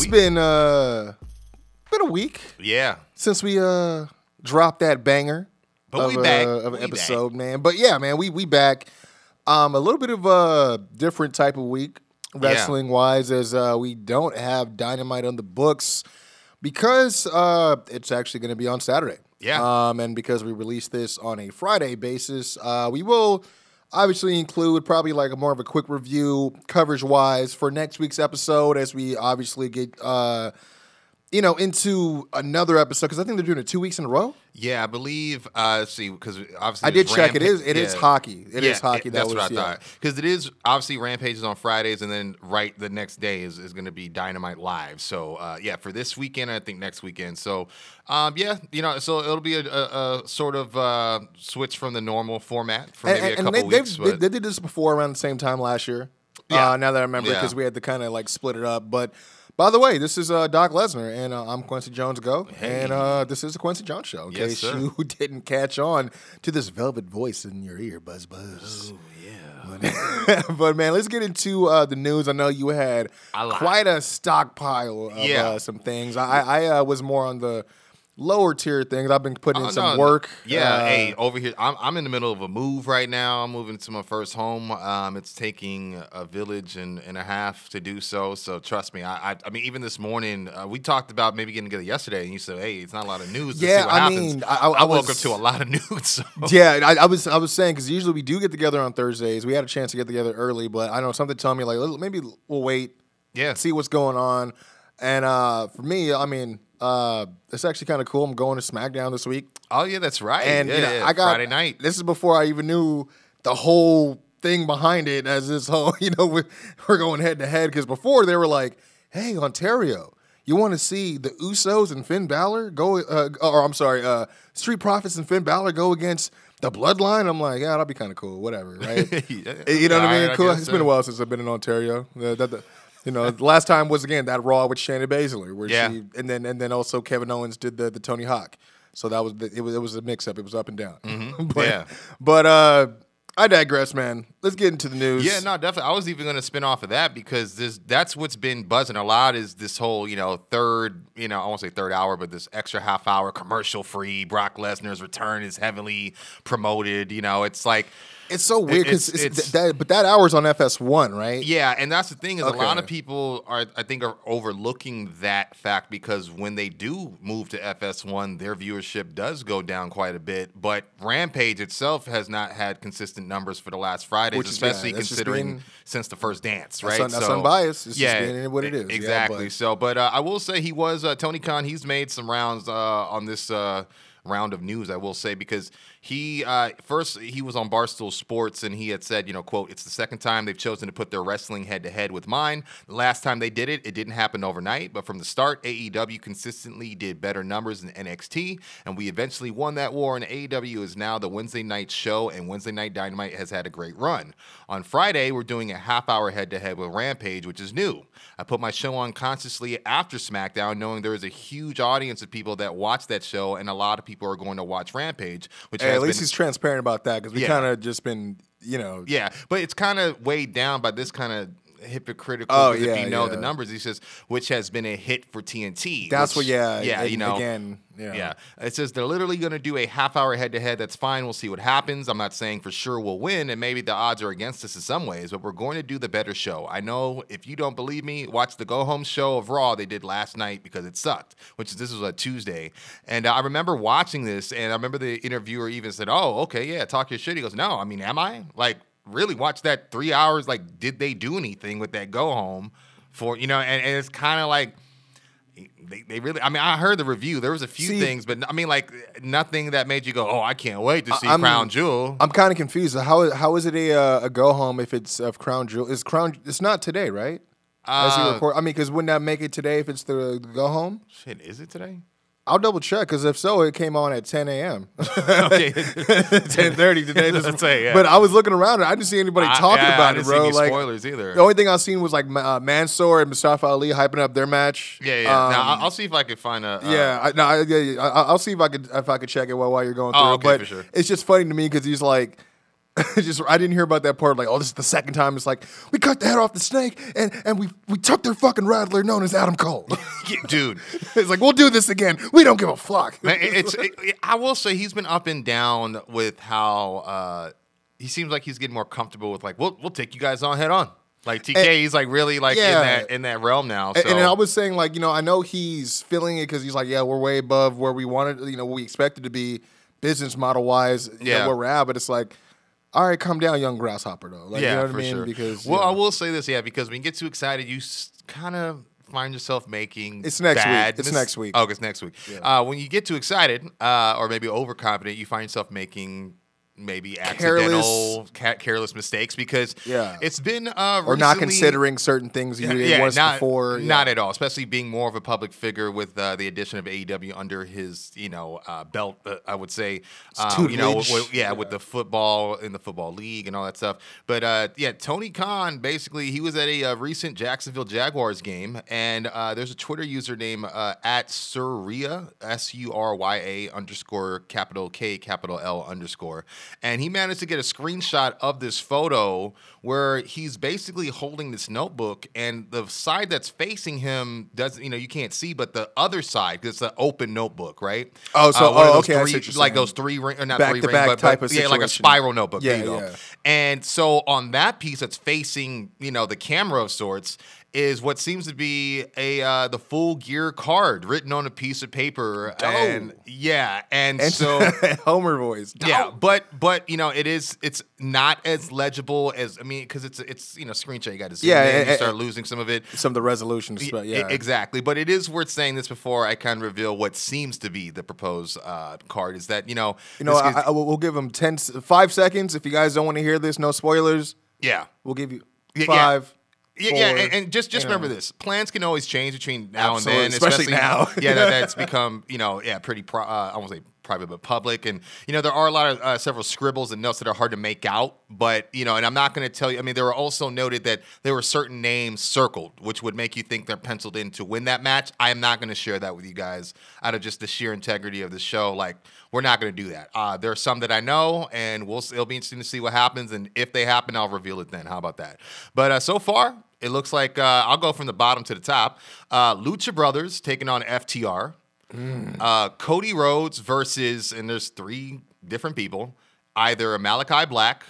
It's We- been uh been a week Yeah. since we uh dropped that banger But of, we back. uh, of We an episode, man. But yeah, man, we we back. Um, a little bit of a different type of week wrestling wise, as uh, we don't have Dynamite on the books because uh, it's actually going to be on Saturday. Yeah. Um, and because we released this on a Friday basis, uh, we will obviously include probably like a more of a quick review coverage wise for next week's episode as we obviously get uh, you know into another episode because I think they're doing it two weeks in a row. Yeah, I believe. Uh, let's see, because obviously I did check. It is. It is yeah. hockey. It is Yeah, hockey. it- that that's was, what I yeah. thought. Because it is obviously Rampages on Fridays, and then right the next day is, is going to be Dynamite Live. So uh, yeah, for this weekend, I think next weekend. So um, yeah, you know, so it'll be a, a, a sort of uh, switch from the normal format for maybe And, a and couple they, weeks. they, they did this before around the same time last year. Yeah. Uh, now that I remember, because we had to kind of like split it up. But by the way, this is uh, Doc Lesnar, and uh, I'm Quincy Jones Go, and uh, this is the Quincy Jones Show. In Yes, case sir. you didn't catch on to this velvet voice in your ear, buzz buzz. Oh yeah. but man, let's get into uh, the news. I know you had A quite a stockpile of Yeah. uh, some things. I, I uh, was more on the lower tier things. I've been putting in Oh, some no, work. Yeah, Uh, hey, over here, I'm, I'm in the middle of a move right now. I'm moving to my first home. Um, it's taking a village and, and a half to do so. So trust me. I, I, I mean, even this morning, uh, we talked about maybe getting together yesterday, and you said, "Hey, it's not a lot of news." To Yeah, see what I happens. mean, I- I- I woke up to a lot of news. So. Yeah, I, I was I was saying because usually we do get together on Thursdays. We had a chance to get together early, but I know something telling me like maybe we'll wait, Yeah. see what's going on. And uh, for me, I mean, uh, it's actually kind of cool. I'm going to SmackDown this week, Oh yeah, that's right. and yeah, you know, yeah, I got Friday night. This is before I even knew the whole thing behind it. As this whole, you know, we're, we're going head to head because before they were like, "Hey, Ontario." You want to see the Usos and Finn Balor go, uh, or I'm sorry, uh, Street Profits and Finn Balor go against the Bloodline? I'm like, yeah, that'd be kind of cool, whatever, right? Yeah, you know what I mean? I Cool. guess It's been a while since I've been in Ontario. Uh, that- that- you know, the last time was again that Raw with Shayna Baszler, where Yeah. she and then and then also Kevin Owens did the the Tony Hawk. So that was the, it was it was a mix up. It was up and down. but, Mm-hmm. Yeah. But uh, I digress, man. Let's get into the news. Yeah, no, definitely. I was even going to spin off of that because this that's what's been buzzing a lot is this whole, you know, third, you know, I won't say third hour, but this extra half hour commercial free Brock Lesnar's return is heavily promoted. You know, it's like It's so weird because It's- it's, it's- that, but that hour's on FS1, right? Yeah, and that's the thing is a lot of people are I think are overlooking that fact because when they do move to FS1, their viewership does go down quite a bit. But Rampage itself has not had consistent numbers for the last Fridays, Which is- yeah, especially considering being- since the first dance, That's right? un- that's unbiased. It's just being what it is. Yeah, Exactly. but- so, but uh, I will say he was uh, Tony Khan. He's made some rounds uh, on this. Uh, round of news i will say because he uh, first he was on barstool sports and he had said you know quote it's the second time they've chosen to put their wrestling head to head with mine. The last time they did it it didn't happen overnight but from the start aew consistently did better numbers than nxt and we eventually won that war and aew is now the wednesday night show and wednesday night dynamite has had a great run. On friday we're doing a half hour head to head with rampage which is new. I put my show on consciously after smackdown knowing there is a huge audience of people that watch that show and a lot of people are going to watch rampage which Hey, at least been, he's transparent about that because we Yeah. kind of just been, you know, yeah, but it's kind of weighed down by this kind of hypocritical. Oh, yeah, if you know the numbers, he says, which has been a hit for TNT. That's which- what- yeah, yeah, you know, again, yeah. yeah. It says they're literally going to do a half hour head to head. That's fine. We'll see what happens. I'm not saying for sure we'll win, and maybe the odds are against us in some ways, but we're going to do the better show. I know if you don't believe me, watch the go home show of Raw they did last night because it sucked. Which is this was a Tuesday, and I remember watching this, and I remember the interviewer even said, "Oh, okay, yeah, talk your shit." He goes, "No, I mean, am I like?" Really watch that three hours. Like, did they do anything with that go home for you know? And, and it's kind of like they, they really. I mean, I heard the review. There was a few See- things, but I mean, like nothing that made you go, "Oh, I can't wait to see I'm- Crown Jewel." I'm kind of confused. How how is it a uh, a go home if it's of Crown Jewel? Is Crown? It's not today, right? As we Uh, record, I mean, because wouldn't that make it today if it's the, the go home? Shit, is it today? I'll double check because if so, it came on at 10 a.m. okay. 10:30 today. This- say, yeah. But I was looking around and I didn't see anybody I- talking yeah, about it, bro. any like spoilers either. The only thing I've seen was like uh, Mansoor and Mustafa Ali hyping up their match. Yeah, yeah. Um, now I'll, see if I can find a. Uh, yeah, I, no, I, yeah, yeah, I, I'll see if I could if I could check it while, while you're going through. Oh, it. okay, but for sure. it's just funny to me because he's like, just I didn't hear about that part. Like, oh, this is the second time. It's like we cut the head off the snake and and we we took their fucking rattler known as Adam Cole. dude. it's like we'll do this again. We don't give a fuck. Man, it's. it- it- I will say he's been up and down with how uh, he seems like he's getting more comfortable with like we'll we'll take you guys on head on. Like TK, And- he's like really like Yeah. in that in that realm now. So And, and I was saying, like, you know, I know he's feeling it because he's like, yeah, we're way above where we wanted, you know, we expected to be business model wise, you know, Yeah. where we're at. But it's like, all right, calm down, young grasshopper, though. Like, yeah, you know what for I mean? sure. Because well, yeah. I will say this, yeah, because when you get too excited, you s- kind of find yourself making It's next week. bad It's mis- next week. Oh, it's next week. Uh, when you get too excited uh, or maybe overconfident, you find yourself making maybe accidental, ca- careless mistakes because Yeah. it's been uh, or not considering certain things you did once not, before. yeah. Not at all. Especially being more of a public figure with uh, the addition of AEW under his, you know, uh, belt. Uh, I would say, um, you know, with- yeah, with the football in the football league and all that stuff. But uh, yeah, Tony Khan basically he was at a uh, recent Jacksonville Jaguars game, and uh, there's a Twitter username uh, at Surya S U R Y A underscore capital K capital L underscore, and he managed to get a screenshot of this photo where he's basically holding this notebook, and the side that's facing him doesn't, you know, you can't see, but the other side, 'cause it's an open notebook, right? Oh, so- uh, of oh, okay, three- like those three ring, or not Back three ring, back but, type but of yeah, like a spiral notebook. Yeah, there you go. yeah. And so on that piece that's facing, you know, the camera of sorts is what seems to be a uh, the full gear card written on a piece of paper. And yeah, and, And so Homer voice. yeah, but but you know it is it's not as legible as I mean because it's it's you know screenshot you got to Yeah, in, and- you start losing some of it. Some of the. But E- yeah. exactly. But it is worth saying this before I kind of reveal what seems to be the proposed uh, card is that you know You know, I, I, we'll give them 10, s- five seconds. If you guys don't want to hear this, no spoilers. yeah. We'll give you five. yeah. Yeah, yeah, and, and just just you know. remember this: plans can always change between now Absolutely, and then, especially now. yeah, that, that's become you know yeah pretty pro, uh, I won't say private but public, and you know there are a lot of uh, several scribbles and notes that are hard to make out, but you know, and I'm not going to tell you. I mean, there were also noted that there were certain names circled, which would make you think they're penciled in to win that match. I am not going to share that with you guys out of just the sheer integrity of the show. Like we're not going to do that. Uh, there are some that I know, and we'll it'll be interesting to see what happens, and if they happen, I'll reveal it then. How about that? But uh, so far. It looks like uh, I'll go from the bottom to the top. Uh, Lucha Brothers taking on FTR. Uh, Cody Rhodes versus, and there's three different people, either Malachi Black,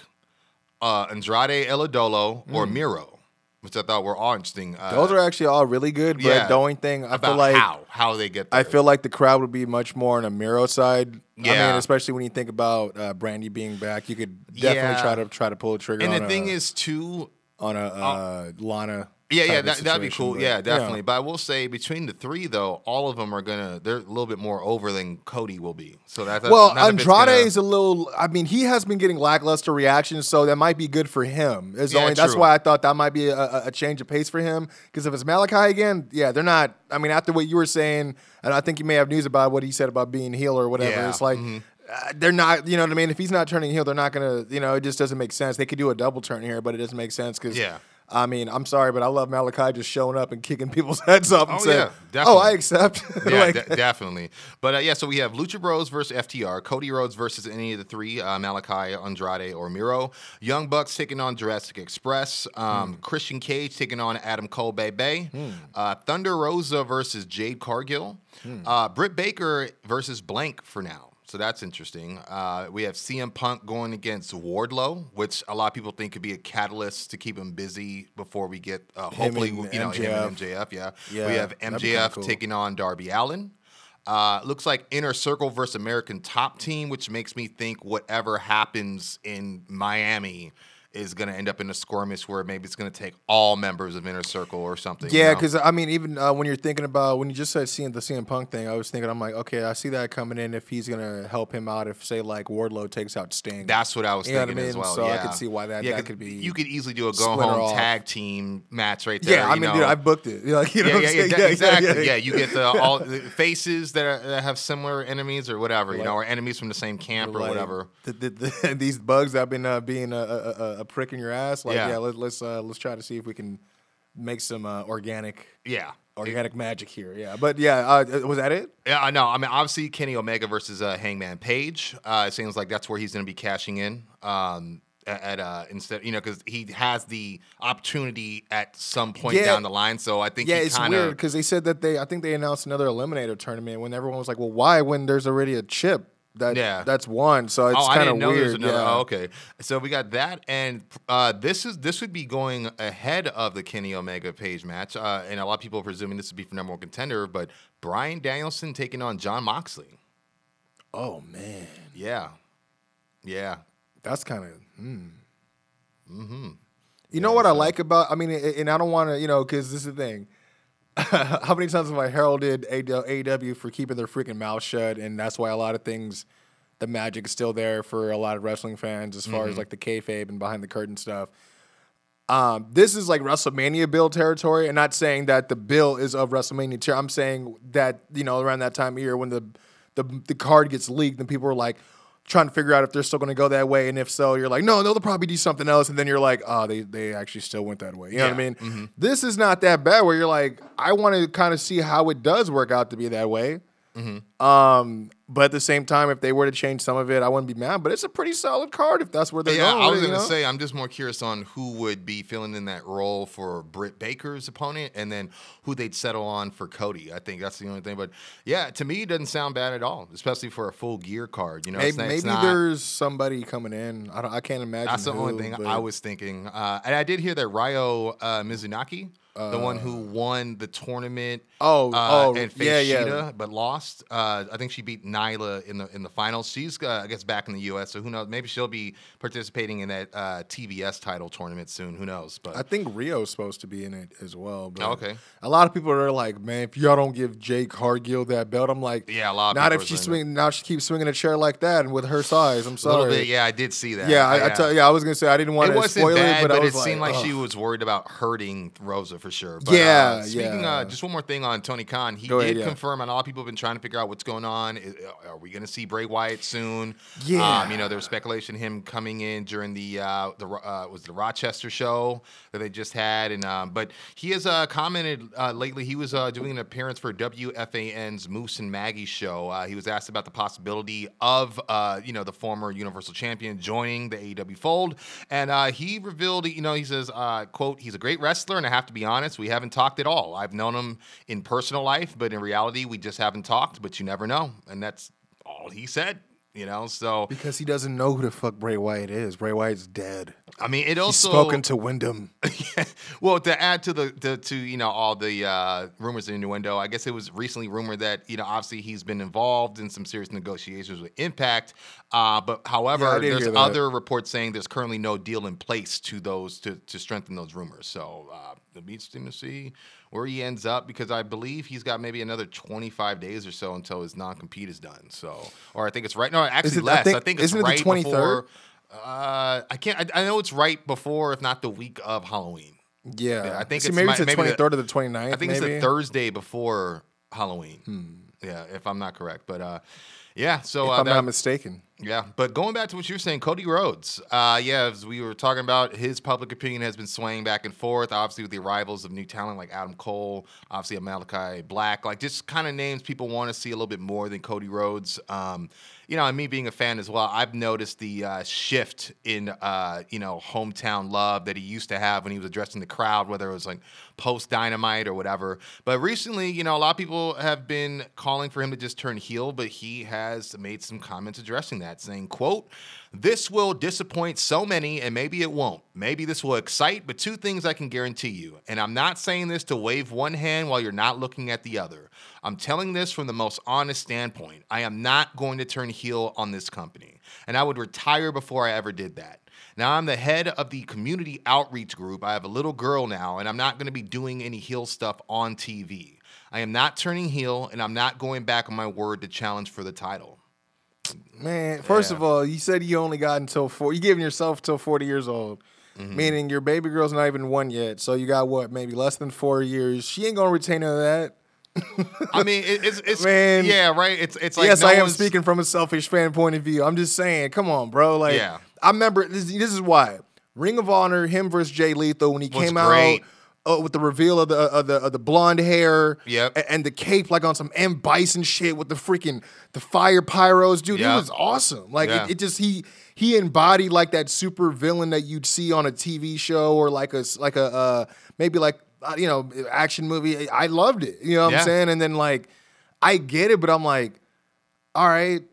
uh, Andrade El Idolo, or Miro, which I thought were all interesting. Uh, Mm. Those are actually all really good, but yeah, the only thing I feel like how how they get. There. I feel like the crowd would be much more on a Miro side. Yeah. I mean, especially when you think about uh, Brandi being back, you could definitely Yeah. try to try to pull a trigger. and the a, thing is too. On a uh, Lana. Yeah, yeah, that, that'd be cool. but, yeah, definitely. But I will say between the three, though, all of them are gonna they're a little bit more over than Cody will be. So that, that's Well, Andrade gonna- is a little. I mean, he has been getting lackluster reactions, so that might be good for him. Is Yeah, only that's true. why I thought that might be a, a, change of pace for him. Because if it's Malachi again, yeah, they're not. I mean, after what you were saying, and I think you may have news about what he said about being heel or whatever. Yeah, It's like. mhm. Uh, they're not, you know what I mean. If he's not turning heel, they're not gonna, you know, it just doesn't make sense. They could do a double turn here, but it doesn't make sense because, Yeah. I mean, I'm sorry, but I love Malachi just showing up and kicking people's heads up and Oh, saying, yeah, "Oh. I accept." Yeah, Like- de- definitely. But uh, yeah, so we have Lucha Bros versus FTR, Cody Rhodes versus any of the three, uh, Malachi, Andrade, or Miro. Young Bucks taking on Jurassic Express. Um, Hmm. Christian Cage taking on Adam Cole Bebe. Uh, Thunder Rosa versus Jade Cargill. Hmm. Uh, Britt Baker versus Blank for now. So that's interesting. Uh, we have CM Punk going against Wardlow, which a lot of people think could be a catalyst to keep him busy before we get, uh, hopefully, you know, him and MJF. MJF. Yeah. Yeah, we have that'd be kinda MJF cool. taking on Darby Allin. Uh, looks like Inner Circle versus American Top Team, which makes me think whatever happens in Miami is going to end up in a skirmish where maybe it's going to take all members of Inner Circle or something. you Yeah, know? because I mean, even uh, when you're thinking about when you just said seeing the CM Punk thing, I was thinking, I'm like, okay, I see that coming in if he's gonna help him out. If say like Wardlow takes out Sting, That's what I was You know what I thinking as mean? well. So I yeah. could see why that- Yeah, that could be You could easily do a go home off. tag team match right there. yeah. I mean, know? dude, I booked it. You know, like, you know yeah, yeah, yeah, yeah, exactly. yeah, you get the all the faces that, are, that have similar enemies or whatever, you know, or enemies from the same camp or whatever. The, the, the, these bugs that have been uh, being a, a, a, prick in your ass. Like, Yeah. yeah, let, let's uh, let's try to see if we can make some uh, organic Yeah. organic magic here. Yeah, but yeah, uh, was that it? Yeah, I know. I mean, obviously Kenny Omega versus uh, Hangman Page. Uh, it seems like that's where he's going to be cashing in. Um, at, uh, instead, you know, because he has the opportunity at some point Yeah. down the line. So I think Yeah, it's kinda, weird because they said that they. I think they announced another eliminator tournament when everyone was like, "Well, why?" When there's already a chip that Yeah. that's one. So it's oh, kind of weird. yeah. Oh, okay, so we got that, and uh, this is this would be going ahead of the Kenny Omega Page match, uh, and a lot of people are presuming this would be for number one contender, but Bryan Danielson taking on Jon Moxley. Oh man, Yeah, yeah, that's kind of. Hmm. You know what I like about? I mean, and I don't want to, you know, because this is the thing. How many times have I heralded AW for keeping their freaking mouth shut, and that's why a lot of things, the magic is still there for a lot of wrestling fans as far as like the kayfabe and behind the curtain stuff. Um, this is like WrestleMania bill territory, and not saying that the bill is of WrestleMania. Ter- I'm saying that you know around that time of year when the the the card gets leaked, and people are like trying to figure out if they're still going to go that way, and if so, you're like, no, they'll probably do something else, and then you're like, oh, they they actually still went that way. You know what I Yeah. mean? Mm-hmm. This is not that bad. Where you're like, I want to kind of see how it does work out to be that way. Mm-hmm. Um, but at the same time, if they were to change some of it, I wouldn't be mad. But it's a pretty solid card if that's where they're yeah. going. I was gonna say I'm just more curious on who would be filling in that role for Britt Baker's opponent, and then who they'd settle on for Cody. I think that's the only thing. But yeah, to me, it doesn't sound bad at all, especially for a full gear card. You know, it's Maybe, it's not- there's somebody coming in. I don't. I can't imagine. That's the only thing but- I was thinking. Uh, and I did hear that Ryo uh, Mizunami, the one who won the tournament, Oh, uh, oh, and faced yeah, yeah. Shida, but lost. Uh, I think she beat Nyla in the in the finals. She's uh, I guess back in the U.S. So who knows? Maybe she'll be participating in that uh, TBS title tournament soon. Who knows? But I think Ryo's supposed to be in it as well. But Oh, okay. A lot of people are like, man, if y'all don't give Jake Hargill that belt, I'm like, Yeah, a lot of Not if she swing. Now she keeps swinging a chair like that, and with her size, I'm a sorry. little bit. Yeah, I did see that. Yeah, I, I tell yeah, I was gonna say I didn't want It to spoil bad, it, but, I was it seemed like ugh. she was worried about hurting Rosa for sure. But, Yeah, uh, speaking, yeah. Uh, just one more thing on Tony Khan. He Go did ahead, yeah. confirm, and a lot of people have been trying to figure out what's going on. Is- Are we going to see Bray Wyatt soon? Yeah. Um, you know, there was speculation him coming in during the uh, the uh, was the Rochester show that they just had, and um, but he has uh, commented uh, lately. He was uh, doing an appearance for WFAN's Moose and Maggie show. Uh, he was asked about the possibility of uh, you know the former Universal Champion joining the AEW fold, and uh, he revealed, you know, he says, uh, "quote He's a great wrestler, and I have to be honest, we haven't talked at all. I've known him in personal life, but in reality, we just haven't talked. But you never know, and that's all he said." You know, so because he doesn't know who the fuck Bray Wyatt is. Bray Wyatt's dead. I mean, it He's also spoken to Windham. well, to add to the, the to you know all the uh, rumors and innuendo, I guess it was recently rumored that you know obviously he's been involved in some serious negotiations with Impact. Uh, but however, Yeah, there's other reports saying there's currently no deal in place to those to to strengthen those rumors. So uh, it'll be interesting to see where he ends up because I believe he's got maybe another 25 days or so until his non compete is done. So, or I think it's right. No, actually it- I less. I think- think, it's it right 23rd? before. Uh, I can't. I, I know it's right before, if not the week of Halloween. Yeah, Yeah, I think See, it's maybe my- it's the the- 23rd or the 29th. I think maybe? it's the Thursday before Halloween. Hmm. Yeah, if I'm not correct, but uh, yeah. So if uh, I'm that- not mistaken. yeah, but going back to what you were saying, Cody Rhodes. Uh, yeah, as we were talking about, his public opinion has been swaying back and forth. Obviously, with the arrivals of new talent like Adam Cole, obviously Malachi Black, like just kind of names people want to see a little bit more than Cody Rhodes. Um, you know, and me being a fan as well, I've noticed the uh, shift in uh, you know hometown love that he used to have when he was addressing the crowd, whether it was like post Dynamite or whatever. But recently, you know, a lot of people have been calling for him to just turn heel, but he has made some comments addressing that, saying, "quote This will disappoint so many, and maybe it won't. Maybe this will excite, but two things I can guarantee you, and I'm not saying this to wave one hand while you're not looking at the other. I'm telling this from the most honest standpoint. I am not going to turn heel on this company, and I would retire before I ever did that." Now I'm the head of the community outreach group. I have a little girl now, and I'm not going to be doing any heel stuff on TV. I am not turning heel, and I'm not going back on my word to challenge for the title. Man, first Yeah. of all, you said you only got until four. You giving yourself till forty years old, Mm-hmm. meaning your baby girl's not even one yet. So you got what, maybe less than four years. She ain't gonna retain none of that. I mean, it, it's it's Man. yeah, right. It's it's like yes, no I am speaking from a selfish fan point of view. I'm just saying, come on, bro. Like, Yeah. I remember this. This is why Ring of Honor, him versus Jay Lethal when he Was came great. out. Uh, with the reveal of the of the of the blonde hair, Yep. a- and the cape like on some M Bison shit with the freaking the fire pyros, dude. Yeah. It was awesome. Like Yeah. it, it just he he embodied like that super villain that you'd see on a TV show or like a like a uh, maybe like uh, you know action movie. I loved it. You know what Yeah. I'm saying? And then like I get it, but I'm like, all right,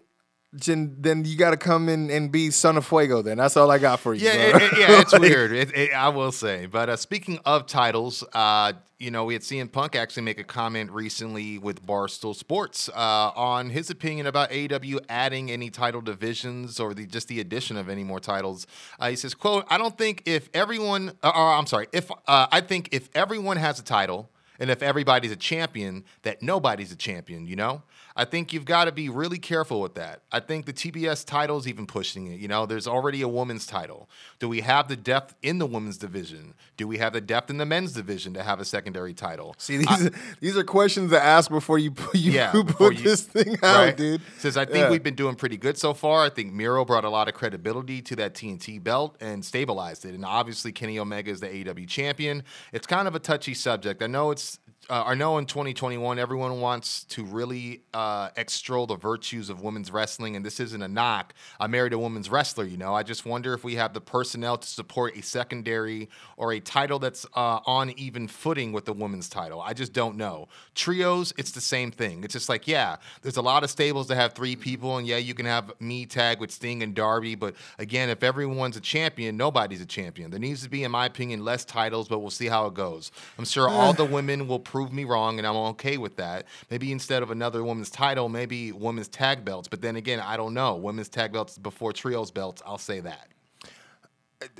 then, then you got to come in and be Son of Fuego. Then that's all I got for you. Yeah, it- it- yeah, it's Like, weird. It, I will say. But uh, speaking of titles, uh, you know, we had CM Punk actually make a comment recently with Barstool Sports uh, on his opinion about AEW adding any title divisions or the just the addition of any more titles. Uh, he says, "quote I don't think if everyone, uh, or I'm sorry, if uh, I think if everyone has a title." And if everybody's a champion, that nobody's a champion, you know? I think you've got to be really careful with that. I think the TBS title's even pushing it. You know, there's already a women's title. Do we have the depth in the women's division? Do we have the depth in the men's division to have a secondary title? See, these these are questions to ask before you put you Yeah, put before you- this thing out, right? dude. Says I think Yeah. we've been doing pretty good so far. I think Miro brought a lot of credibility to that TNT belt and stabilized it. And obviously Kenny Omega is the AEW champion. It's kind of a touchy subject. I know it's uh, I know in 2021 everyone wants to really uh, extol the virtues of women's wrestling, and this isn't a knock. I married a women's wrestler, you know. I just wonder if we have the personnel to support a secondary or a title that's uh, on even footing with the women's title. I just don't know. Trios, it's the same thing. It's just like, yeah, there's a lot of stables that have three people, and yeah, you can have me tag with Sting and Darby, but again, if everyone's a champion, nobody's a champion. There needs to be, in my opinion, less titles, but we'll see how it goes. I'm sure all the women will prove me wrong, and I'm okay with that. Maybe instead of another women's title, maybe women's tag belts. But then again, I don't know. Women's tag belts before trios belts, I'll say that.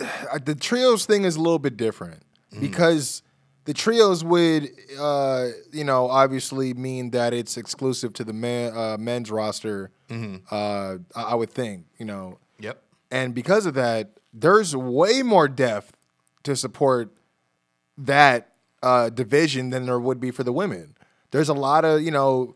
Uh, the trios thing is a little bit different Mm-hmm. because the trios would, uh, you know, obviously mean that it's exclusive to the men, uh, men's roster. Mm-hmm. Uh, I I would think, you know, Yep. and because of that, there's way more depth to support that uh, division than there would be for the women. There's a lot of you know,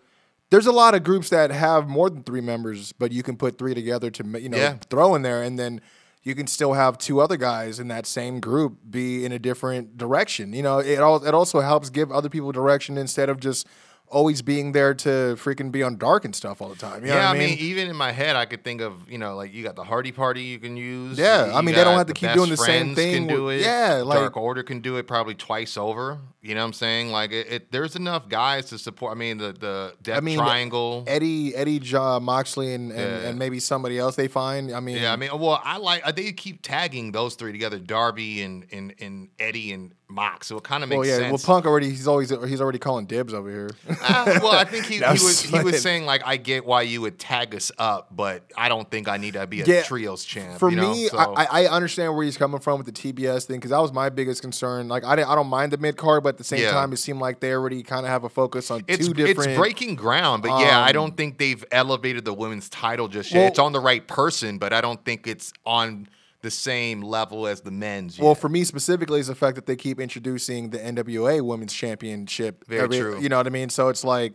there's a lot of groups that have more than three members, but you can put three together to you know Yeah. throw in there, and then you can still have two other guys in that same group be in a different direction. You know, it all it also helps give other people direction instead of just always being there to freaking be on dark and stuff all the time. You know yeah, I mean, even in my head, I could think of you know, like you got the Hardy Party you can use. Yeah, you I mean, they don't have to keep doing the same thing Can do it. yeah, like- Dark Order can do it probably twice over. You know what I'm saying? Like, it, it there's enough guys to support. I mean, the the Death I mean, Triangle. Eddie, Eddie, Ja, Moxley, and, and, Yeah. and maybe somebody else they find. I mean, Yeah, I mean, well, I like uh, they keep tagging those three together, Darby and and, and Eddie and Mox, so it kind of makes well, yeah. sense. Well, Punk already he's always he's already calling dibs over here. Ah, well, I think he, he was just he was saying like I get why you would tag us up, but I don't think I need to be a Yeah, trios champ. For you know? me, So- I, I understand where he's coming from with the TBS thing because that was my biggest concern. Like, I, didn't, I don't mind the mid card, but at the same Yeah. time, it seemed like they already kind of have a focus on it's two different. it's breaking ground, but yeah, I um, don't think they've elevated the women's title just yet. Well- it's on the right person, but I don't think it's on the same level as the men's. Well, yet. for me specifically, is the fact that they keep introducing the NWA Women's Championship. Very true. You know what I mean? So it's like,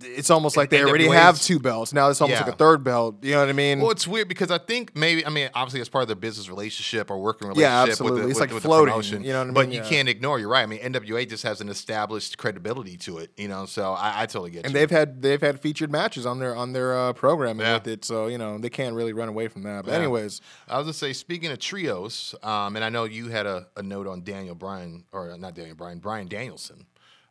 it's almost like they already have two belts. Now it's almost Yeah. like a third belt. You know what I mean? Well, it's weird because I think maybe I mean obviously it's part of their business relationship or working relationship. Yeah, absolutely. with the, It's with, like with floating, promotion. you know what I mean? But mean? you can't ignore. You're right. I mean NWA just has an established credibility to it. You know, so I, I totally get it. and you. they've had they've had featured matches on their on their uh, programming Yeah. with it, so you know they can't really run away from that. But Yeah. anyways, I was gonna say, speaking of trios, um, and I know you had a, a note on Daniel Bryan, or not Daniel Bryan, Brian Danielson.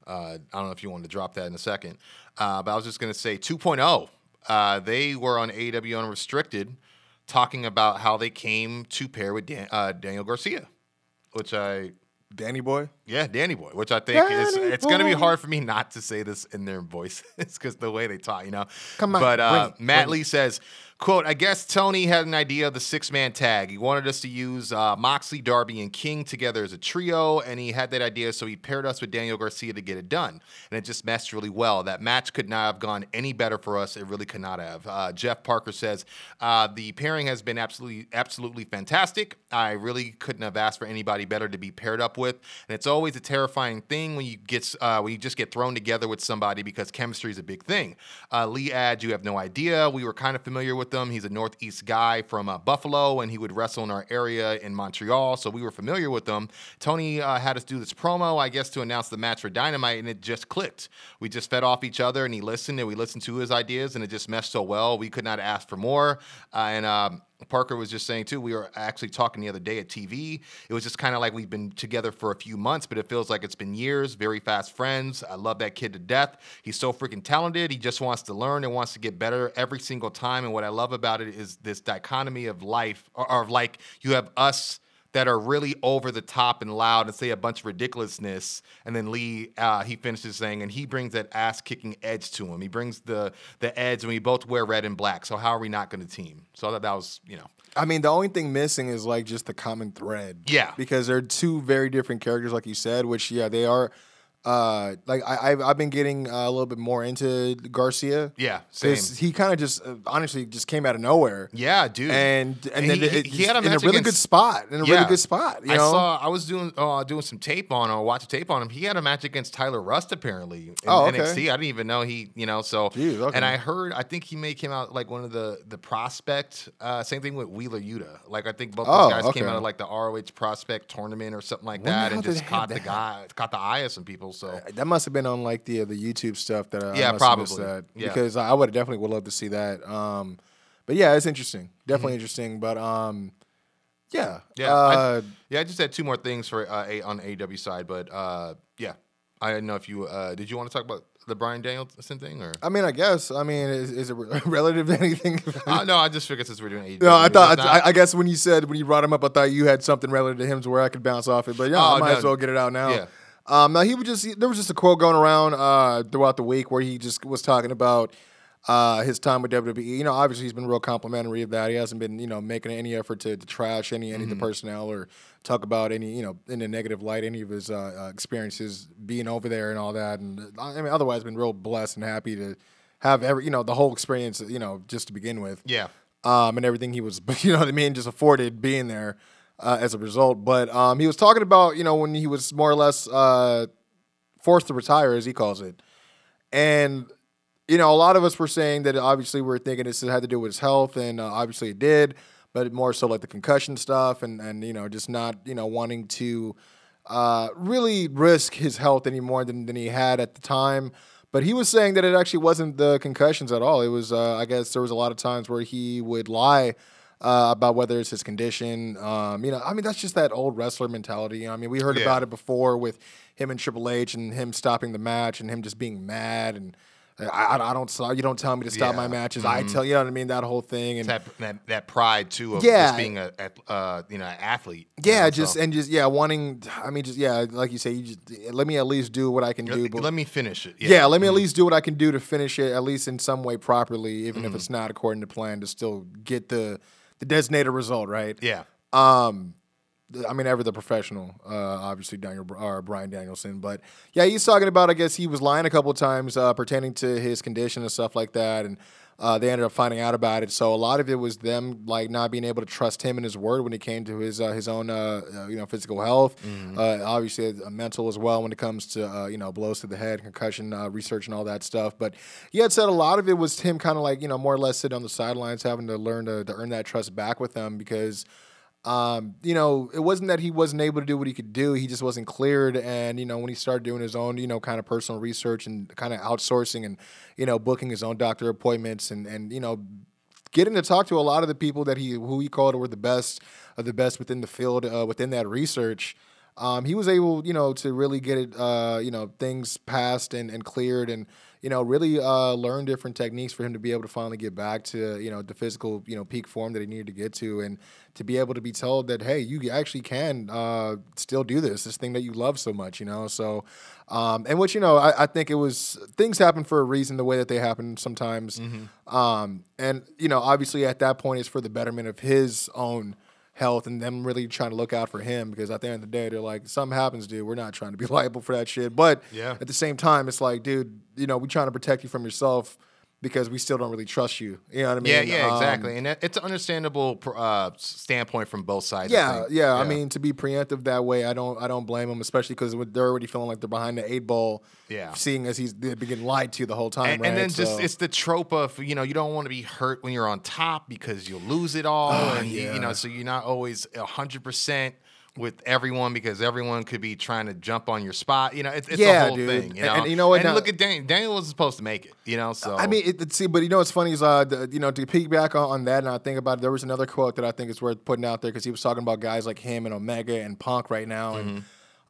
Uh, I don't know if you wanted to drop that in a second, uh, but I was just gonna say 2.0. Uh, they were on AEW Unrestricted, talking about how they came to pair with Dan, uh, Daniel Garcia, which I Danny Boy. Yeah, Danny Boy, which I think is Danny it's going to be hard for me not to say this in their voices because the way they talk, you know. Come on, But uh, bring Matt bring Lee says, "quote I guess Tony had an idea of the six man tag. He wanted us to use uh, Moxley, Darby, and King together as a trio, and he had that idea, so he paired us with Daniel Garcia to get it done, and it just meshed really well. That match could not have gone any better for us. It really could not have." Uh, Jeff Parker says, uh, "The pairing has been absolutely absolutely fantastic. I really couldn't have asked for anybody better to be paired up with, and it's always a terrifying thing when you get uh, when you just get thrown together with somebody because chemistry is a big thing. Uh, Lee adds, "You have no idea. We were kind of familiar with him. He's a Northeast guy from uh, Buffalo, and he would wrestle in our area in Montreal, so we were familiar with him. Tony uh, had us do this promo, I guess, to announce the match for Dynamite, and it just clicked. We just fed off each other, and he listened, and we listened to his ideas, and it just meshed so well. We could not ask for more, uh, and." Um, Parker was just saying too. We were actually talking the other day at TV. It was just kind of like we've been together for a few months, but it feels like it's been years. Very fast friends. I love that kid to death. He's so freaking talented. He just wants to learn and wants to get better every single time. And what I love about it is this dichotomy of life, or, or like you have us that are really over the top and loud and say a bunch of ridiculousness. And then Lee, uh, he finishes saying, and he brings that ass kicking edge to him. He brings the the edge, and we both wear red and black. So how are we not going to team? So that that was, you know, I mean, the only thing missing is like just the common thread. Yeah. Because they're two very different characters, like you said, which, yeah, they are. Uh, like I, I've, I've been getting uh, a little bit more into Garcia. Yeah, same. He kind of just, uh, honestly, just came out of nowhere. yeah, dude. And and, he, then he, it, he had a in a match really good against- spot. In a really good spot. You I know? saw. I was doing uh, doing some tape on or watch a tape on him. He had a match against Tyler Rust apparently in Oh, okay. NXT. I didn't even know he. You know, so Jeez, okay. and I heard. I think he may came out like one of the the prospect. Uh, same thing with Wheeler Yuta. Like I think both Oh, those guys came okay. out of like the ROH prospect tournament or something like the that, and just caught the that? guy, caught the eye of some people. So That must have been on like the the YouTube stuff that I, Yeah, I probably. that Yeah. because I would definitely would love to see that. Um, but yeah, it's interesting, definitely Mm-hmm. interesting. But um, yeah, Yeah, uh, I, yeah. I just had two more things for uh, a, on the AW side, but uh, yeah, I don't know if you uh, did. You want to talk about the Bryan Danielson thing or? I mean, I guess. I mean, is, is it relative to anything? Uh, no, I just figured since we're doing AW. no, I thought. it's I, I guess when you said when you brought him up, I thought you had something relative to him to where I could bounce off it. But yeah, I Oh, might no. as well get it out now. Yeah. Um, now he would just there was just a quote going around uh, throughout the week where he just was talking about uh, his time with WWE. You know, obviously he's been real complimentary of that. He hasn't been you know making any effort to, to trash any any of the personnel or talk about any you know in a negative light any of his uh, uh, experiences being over there and all that. And uh, I mean, otherwise been real blessed and happy to have every you know the whole experience you know just to begin with yeah. um, and everything he was, you know what I mean, just afforded being there uh, as a result. But um, he was talking about, you know, when he was more or less uh, forced to retire, as he calls it. And, you know, a lot of us were saying that obviously we are thinking this had to do with his health, and uh, obviously it did, but more so like the concussion stuff and, and you know, just not, you know, wanting to uh, really risk his health any more than, than he had at the time. But he was saying that it actually wasn't the concussions at all. It was, uh, I guess, there was a lot of times where he would lie uh, about whether it's his condition. Um, you know, I mean, that's just that old wrestler mentality. You know, I mean, we heard Yeah. about it before with him and Triple H and him stopping the match and him just being mad and. I, I, don't. so You don't tell me to stop my Yeah. Mm-hmm. matches. I tell you know what I mean. That whole thing and That, that that pride too of Yeah. just being a, a uh, you know an athlete. you yeah, know, just so- and just yeah, wanting. I mean, just yeah, like you say, you just let me at least do what I can do. let, But let me finish it. yeah, let me at least do what I can do to finish it, at least in some way properly, even Mm-hmm. if it's not according to plan, to still get the the designated result, right? yeah. Um, I mean, ever the professional, uh, obviously Daniel or Bryan Danielson, but yeah, he's talking about. I guess he was lying a couple of times uh, pertaining to his condition and stuff like that, and uh, they ended up finding out about it. So a lot of it was them like not being able to trust him and his word when it came to his uh, his own uh, uh, you know physical health, uh, obviously uh, mental as well when it comes to uh, you know blows to the head, concussion uh, research, and all that stuff. But he had said a lot of it was him kind of like you know more or less sitting on the sidelines, having to learn to, to earn that trust back with them because um, you know, it wasn't that he wasn't able to do what he could do. He just wasn't cleared. And, you know, when he started doing his own, you know, kind of personal research and kind of outsourcing and, you know, booking his own doctor appointments and, and, you know, getting to talk to a lot of the people that he, who he called were the best of the best within the field, uh, within that research. Um, he was able, you know, to really get it, uh, you know, things passed and, and cleared and, you know, really uh, learn different techniques for him to be able to finally get back to, you know, the physical, you know, peak form that he needed to get to, and to be able to be told that, hey, you actually can uh, still do this, this thing that you love so much, you know. So, um, and which you know, I, I think it was things happen for a reason, the way that they happen sometimes, um, and you know, obviously at that point, it's for the betterment of his own health and them really trying to look out for him because at the end of the day they're like something happens dude we're not trying to be liable for that shit but Yeah. at the same time it's like dude you know we're trying to protect you from yourself because we still don't really trust you you know what i mean Yeah, yeah, Um, exactly. And it- it's an understandable uh, standpoint from both sides. I yeah, yeah, I mean, to be preemptive that way, I don't, I don't blame them, especially because they're already feeling like they're behind the eight ball. Yeah. seeing as he's they've been getting lied to the whole time, and, right? and then just it's the trope of you know you don't want to be hurt when you're on top because you'll lose it all, and you, you know so you're not always hundred percent with everyone because everyone could be trying to jump on your spot. You know, it's, it's Yeah, a whole dude. thing. You And- know, and you know what, And now- look at Daniel. Daniel wasn't supposed to make it. You know, so I mean, it, it- see, but you know what's funny is, uh, the, you know, to piggyback on, on that, and I think about it, there was another quote that I think is worth putting out there because he was talking about guys like him and Omega and Punk right now, and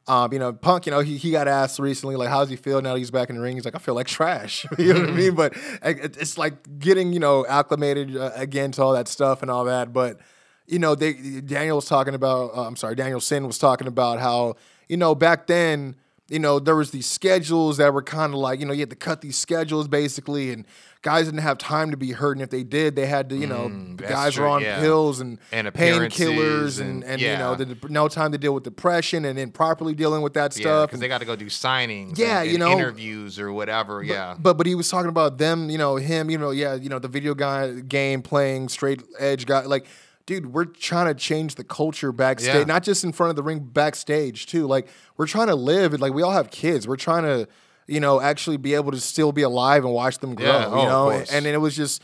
Mm-hmm. um, you know, Punk, you know, he, he got asked recently like, how's he feel now that he's back in the ring? He's like, I feel like trash. you know what I mean? But it- it's like getting you know acclimated uh, again to all that stuff and all that, but. You know, they Daniel was talking about. Uh, I'm sorry, Danielson was talking about how you know back then you know, there was these schedules that were kind of like, you know, you had to cut these schedules basically, and guys didn't have time to be hurt. And if they did, they had to, you know, Mm, guys were on yeah. pills and, And painkillers and, and- and you know, the, no time to deal with depression and then properly dealing with that yeah, stuff. because they got to go do signings. Yeah, and, you know. interviews or whatever. yeah, But but he was talking about them, you know, him, you know, yeah, you know, the video guy game playing straight edge guy. Like, dude, we're trying to change the culture backstage, Yeah. not just in front of the ring, backstage too. Like, we're trying to live. and, Like, we all have kids. We're trying to, you know, actually be able to still be alive and watch them grow. Yeah, oh, you of know, and then it was just,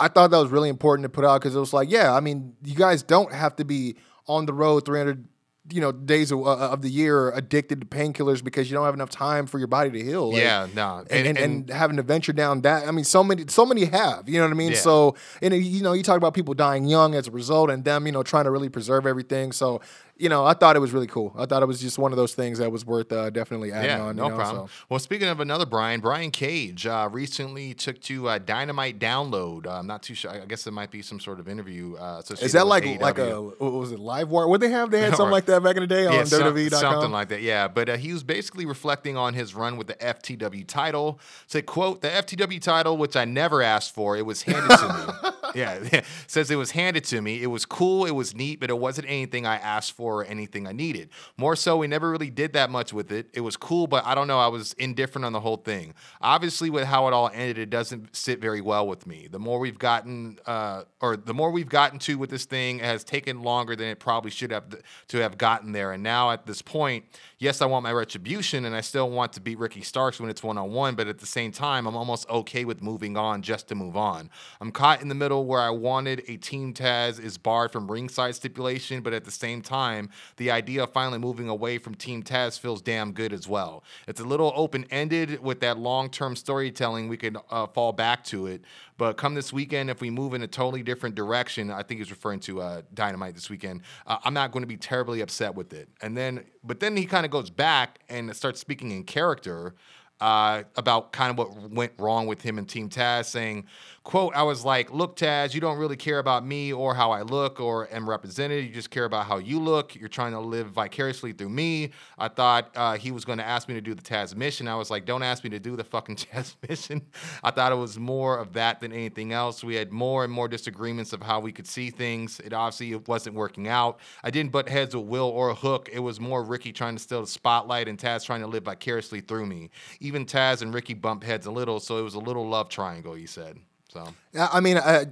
I thought that was really important to put out because it was like, yeah, I mean, you guys don't have to be on the road 300 you know days of, uh, of the year addicted to painkillers because you don't have enough time for your body to heal Like, Yeah, no, and, and- and, and, having to venture down that. I mean, so many, so many have. You know what I mean? Yeah. So, and you know, you talk about people dying young as a result, and them, you know, trying to really preserve everything. So, you know, I thought it was really cool. I thought it was just one of those things that was worth uh, definitely adding Yeah, on. no you know, problem. so. Well, speaking of another Brian, Brian Cage uh, recently took to uh, Dynamite Download. Uh, I'm not too sure. I guess it might be some sort of interview. Uh, Is that like like a what was it live war? What they have? They had something like that back in the day on Yeah, some- WWE.com. something like that. Yeah, but uh, he was basically reflecting on his run with the FTW title. Said, "quote The FTW title, which I never asked for, it was handed to me." Yeah, says it was handed to me. It was cool, it was neat, but it wasn't anything I asked for or anything I needed. More so, we never really did that much with it. It was cool, but I don't know. I was indifferent on the whole thing. Obviously, with how it all ended, it doesn't sit very well with me. The more we've gotten, uh, or the more we've gotten to with this thing, it has taken longer than it probably should have to have gotten there. And now at this point, yes, I want my retribution, and I still want to beat Ricky Starks when it's one on one. But at the same time, I'm almost okay with moving on just to move on. I'm caught in the middle where I wanted a Team Taz is barred from ringside stipulation, but at the same time, the idea of finally moving away from Team Taz feels damn good as well. It's a little open ended with that long term storytelling. We can uh, fall back to it. But come this weekend, if we move in a totally different direction, I think he's referring to uh, Dynamite this weekend. Uh, I'm not going to be terribly upset with it. And then, but then he kind of goes back and starts speaking in character uh, about kind of what went wrong with him and Team Taz, saying, "quote I was like, look, Taz, you don't really care about me or how I look or am represented. You just care about how you look. You're trying to live vicariously through me. I thought uh, he was going to ask me to do the Tazmission. I was like, don't ask me to do the fucking Taz mission. I thought it was more of that than anything else. We had more and more disagreements of how we could see things. It obviously it wasn't working out. I didn't butt heads with Will or Hook. It was more Ricky trying to steal the spotlight and Taz trying to live vicariously through me. Even Taz and Ricky bumped heads a little, so it was a little love triangle. He said. So I I mean, I,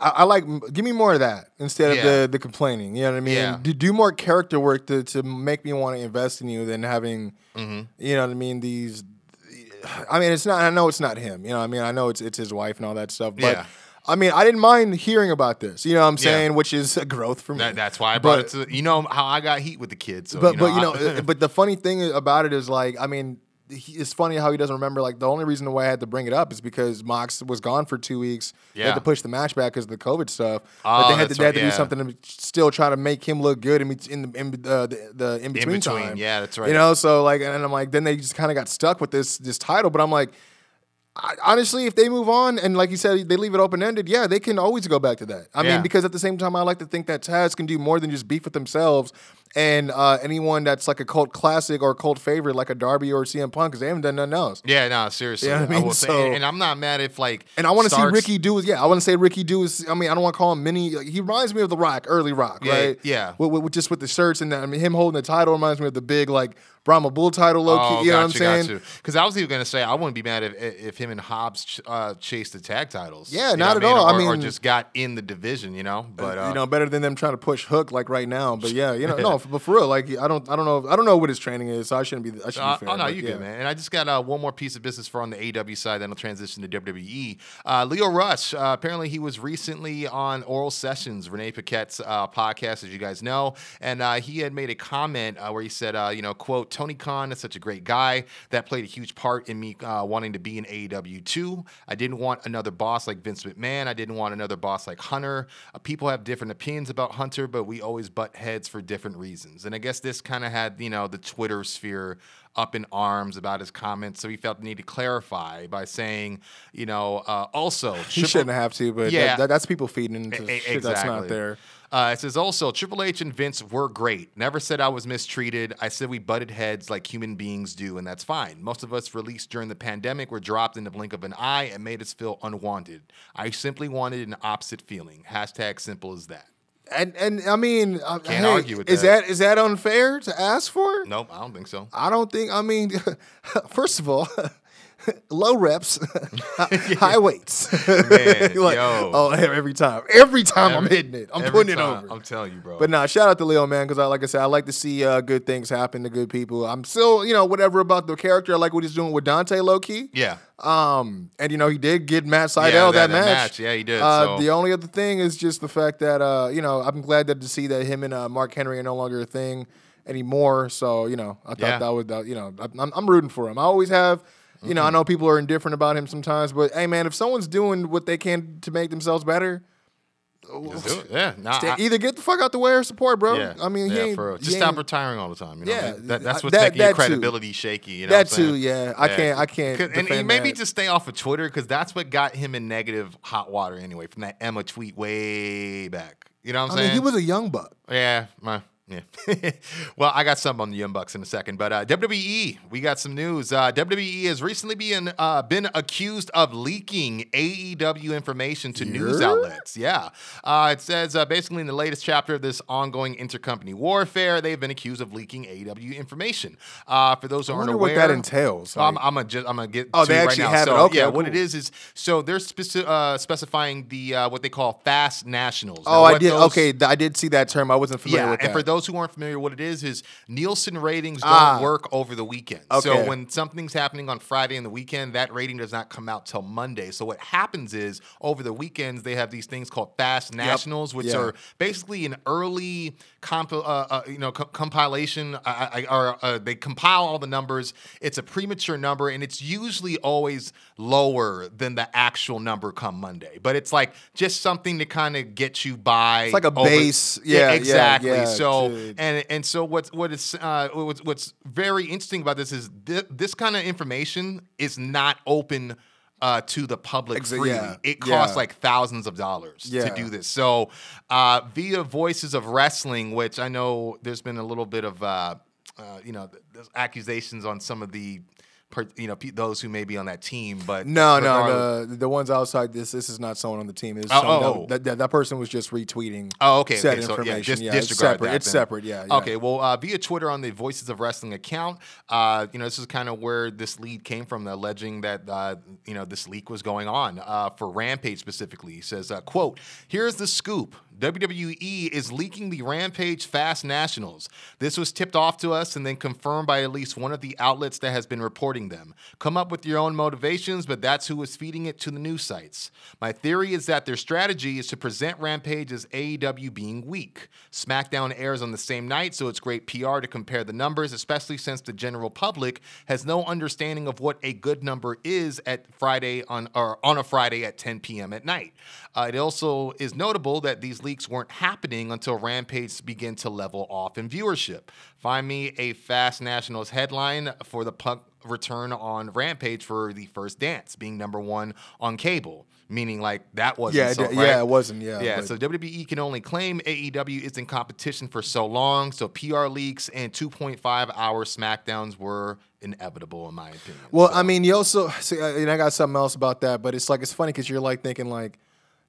I, I like give me more of that instead of the the complaining. You know what I mean? Yeah. Do, do more character work to, to make me want to invest in you than having, Mm-hmm. you know what I mean? These, I mean, it's not. I know it's not him. You know, what I mean, I know it's it's his wife and all that stuff. But Yeah. I mean, I didn't mind hearing about this. You know what I'm saying? Yeah. Which is a growth for me. that, that's why I brought But- it to you know how I got heat with the kids. So, but you know, but you know, I- uh, but the funny thing about it is like, I mean, he, it's funny how he doesn't remember. Like the only reason why I had to bring it up is because Mox was gone for two weeks. They Yeah. had to push the match back because of the COVID stuff. but Oh, they had to, they had to right, do yeah. something to still try to make him look good in in the in, uh, the, the in between between, time. yeah, that's right. You know, so like, and I'm like, then they just kind of got stuck with this this title. But I'm like. I, honestly, if they move on and like you said, they leave it open ended, yeah, they can always go back to that. I Yeah. mean, because at the same time, I like to think that Taz can do more than just beef with themselves and uh, anyone that's like a cult classic or cult favorite, like a Darby or CM Punk, because they haven't done nothing else. Yeah, no, seriously. You know I I mean? will So- and, and I'm not mad if like. And I want to see Ricky do is yeah. I want to say Ricky do is. I mean, I don't want to call him mini. like, He reminds me of the Rock, early Rock, Yeah, right? yeah. With, with, with- just with the shirts and that. I mean, him holding the title reminds me of the big like Brahma Bull title, low Oh, key. You know what I'm saying? Because I was even gonna say I wouldn't be mad if if him and Hobbs ch- uh, chased the tag titles. Yeah, not at all. I mean, or just got in the division. You know, but uh, you know, better than them trying to push Hook like right now. But yeah, you know, no, but for real, like I don't, I don't know, I don't know what his training is, so I shouldn't be, I should Uh, be fair. oh no, you yeah. good, man. And I just got uh, one more piece of business for on the AW side, then I'll transition to WWE. Uh, Lio Rush, uh, apparently he was recently on Oral Sessions, Renee Paquette's uh, podcast, as you guys know, and uh, he had made a comment uh, where he said, uh, you know, quote, Tony Khan is such a great guy that played a huge part in me uh, wanting to be in AEW too. I didn't want another boss like Vince McMahon. I didn't want another boss like Hunter. Uh, people have different opinions about Hunter, but we always butt heads for different reasons. And I guess this kind of had, you know, the Twitter sphere up in arms about his comments. So he felt the need to clarify by saying, you know, uh, also, He Triple- shouldn't have to, but Yeah. that, that, that's people feeding into A- shit that's not there. Uh, it says also Triple H and Vince were great. Never said I was mistreated. I said we butted heads like human beings do, and that's fine. Most of us released during the pandemic were dropped in the blink of an eye and made us feel unwanted. I simply wanted an opposite feeling. Hashtag simple as that. And and I mean, uh, Can't hey, argue with is that. that is that unfair to ask for? Nope, I don't think so. I don't think. I mean, first of all, low reps, high weights. Man, like, yo. oh, every time, every time I'm hitting it, I'm every putting it time, over. I'm telling you, bro. But nah, shout out to Lio, man, because I like I said, I like to see uh, good things happen to good people. I'm still, you know, whatever about the character. I like what he's doing with Dante, low key. yeah. Um, and you know, he did get Matt Sydal Yeah, that, that- that match. match. Yeah, he did, Uh, so- The only other thing is just the fact that uh, you know, I'm glad that to see that him and uh, Mark Henry are no longer a thing anymore. So you know, I thought Yeah. that would, uh, you know, I'm, I'm rooting for him. I always have. You know, I mm-hmm. know people are indifferent about him sometimes, but hey, man, if someone's doing what they can to make themselves better, oh, it. Yeah. Nah, stay- I- either get the fuck out the way or support, bro. yeah. I mean, he yeah, for real. just stop ain't- retiring all the time. You know? Yeah, that, that's what's that- making your that too. credibility shaky. You know That too, yeah. I can't- I can't. And, and maybe just stay off of Twitter because that's what got him in negative hot water anyway from that Emma tweet way back. You know what I'm I saying? mean, he was a young buck. Yeah, my, yeah. well, I got some on the Young Bucks in a second, but uh, WWE, we got some news. Uh, WWE has recently been uh, been accused of leaking AEW information to news outlets. Yeah, uh, it says uh, basically in the latest chapter of this ongoing intercompany warfare, they've been accused of leaking AEW information. Uh, for those who I aren't wonder what that entails. so I'm, I'm gonna just I'm gonna get Oh, to they it actually right now. have it. So, Okay, yeah, what it is is so they're speci- uh, specifying the uh, what they call fast nationals. oh, Now, I did. those- okay, I did see that term. I wasn't familiar yeah, with and for those who aren't familiar, what it is is Nielsen ratings don't Ah. work over the weekend. So when something's happening on Friday and the weekend, that rating does not come out till Monday. So what happens is over the weekends they have these things called fast nationals, which Yeah. are basically an early comp- uh, uh, you know co- compilation. I, I, or uh, they compile all the numbers. It's a premature number, and it's usually always lower than the actual number come Monday. But it's like just something to kind of get you by. It's like a over- base. Yeah, yeah, exactly. yeah, so and and so what's what is uh, what's what's very interesting about this is thi- this kind of information is not open. Uh, to the public freely, yeah, it costs yeah. like thousands of dollars Yeah. to do this. So, uh, via Voices of Wrestling, which I know there's been a little bit of, uh, uh, you know, th- accusations on some of the, you know, those who may be on that team. But no, no, the the ones outside this. This is not someone on the team. It's Oh, oh. That, that, that person was just retweeting. Oh, okay. Said okay. So, yeah, just yeah, it's separate. that It's then. separate. Yeah. yeah. Okay. Well, uh, via Twitter on the Voices of Wrestling account, uh, you know, this is kind of where this lead came from, alleging that uh, you know this leak was going on uh, for Rampage specifically. He says, uh, "quote Here's the scoop." WWE is leaking the Rampage Fast Nationals. This was tipped off to us and then confirmed by at least one of the outlets that has been reporting them. Come up with your own motivations, but that's who is feeding it to the news sites. My theory is that their strategy is to present Rampage as AEW being weak. SmackDown airs on the same night, so it's great PR to compare the numbers, especially since the general public has no understanding of what a good number is at Friday on or on a Friday at 10 p.m. at night. Uh, it also is notable that these leaks weren't happening until Rampage began to level off in viewership. Find me a Fast Nationals headline for the Punk return on Rampage for the first dance, being number one on cable. Meaning, like that wasn't Yeah, so, right? yeah, it wasn't, yeah, yeah. but- So WWE can only claim AEW is in competition for so long. So PR leaks and 2.5 hour SmackDowns were inevitable, in my opinion. Well, So- I mean, you also see, uh, and I got something else about that, but it's like it's funny because you're like thinking like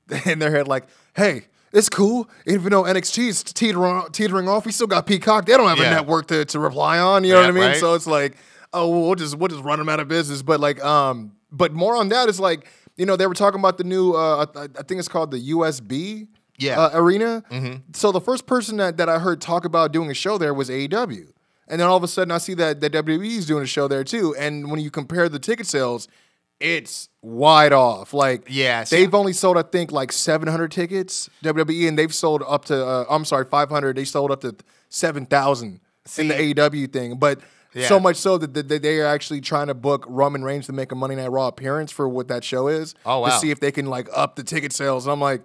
in their head like, hey, it's cool. Even though NXT is teetering, teetering off, we still got Peacock. They don't have Yeah. a network to, to rely on. You know Yeah, what I mean? right. So it's like, oh, well, just we'll just run them out of business. But like, um, but more on that is like, you know, they were talking about the new, uh, I, I think it's called the USB. Yeah. Uh, arena. So the first person that, that I heard talk about doing a show there was AEW. And then all of a sudden I see that, that WWE is doing a show there too. And when you compare the ticket sales, it's wide off. Like yes, they've only sold I think like 700 tickets WWE and they've sold up to uh, I'm sorry 500. They sold up to 7,000 in the AEW thing. But Yeah. so much so that, they are actually trying to book Roman Reigns to make a Monday Night Raw appearance for what that show is. Oh, wow. To see if they can like up the ticket sales. And I'm like,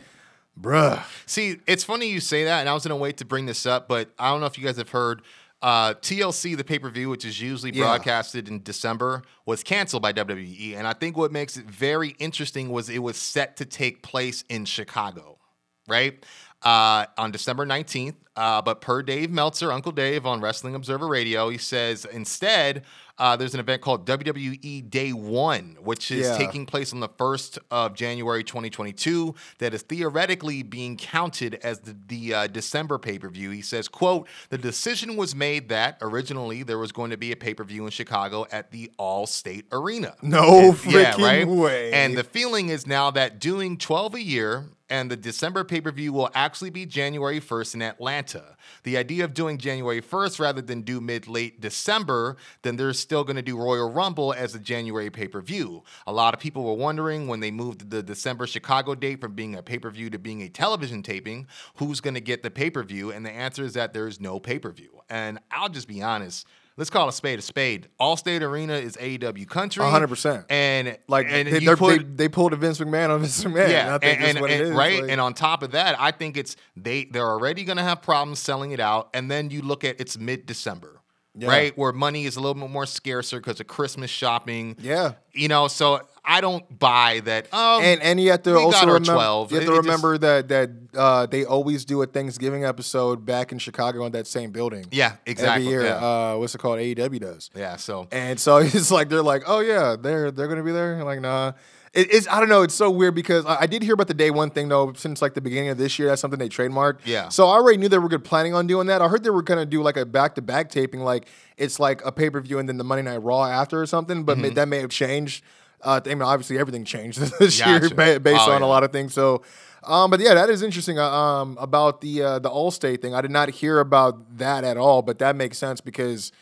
bruh. See, it's funny you say that, and I was gonna wait to bring this up, but I don't know if you guys have heard. Uh, TLC, the pay per view, which is usually Yeah. broadcasted in December, was canceled by WWE. And I think what makes it very interesting was it was set to take place in Chicago, right? Uh, on December 19th. Uh, but per Dave Meltzer, Uncle Dave on Wrestling Observer Radio, he says instead, uh, there's an event called WWE Day One, which is Yeah. taking place on the 1st of January 2022 that is theoretically being counted as the, the uh, December pay-per-view. He says, quote, the decision was made that originally there was going to be a pay-per-view in Chicago at the Allstate Arena. No And- yeah, freaking right? way. And the feeling is now that doing 12 a year and the December pay per view will actually be January 1st in Atlanta. The idea of doing January 1st rather than do mid late December, then they're still going to do Royal Rumble as a January pay per view. A lot of people were wondering when they moved the December Chicago date from being a pay per view to being a television taping, who's going to get the pay per view? And the answer is that there's no pay per view. And I'll just be honest. Let's call a spade a spade. Allstate Arena is AEW country. 100%. And Like and they, put, they, they pulled a Vince McMahon on Vince McMahon. yeah, and, and- and- right. Like- and on top of that, I think it's they they're already going to have problems selling it out, and then you look at it's mid December, Yeah. right, where money is a little bit more scarcer because of Christmas shopping. Yeah. you know, so I don't buy that. Um, and and you have to also remember, 12. you have It- to it just- remember that that uh, they always do a Thanksgiving episode back in Chicago in that same building. Yeah, exactly, Every year, yeah. uh, what's it called? AEW does. yeah, so And so it's like they're like, oh yeah, they're they're gonna be there. And like, nah. It, it's I don't know. It's so weird because I, I did hear about the day one thing though. Since like the beginning of this year, that's something they trademarked. Yeah. So I already knew they were good planning on doing that. I heard they were gonna do like a back to back taping, like it's like a pay per view and then the Monday Night Raw after or something. But may, that may have changed. Uh, I mean, obviously everything changed this year Gotcha. ba- based Oh, on yeah. a lot of things. So. Um, but yeah, that is interesting. Uh, um, about the uh, the All State thing, I did not hear about that at all. But that makes sense because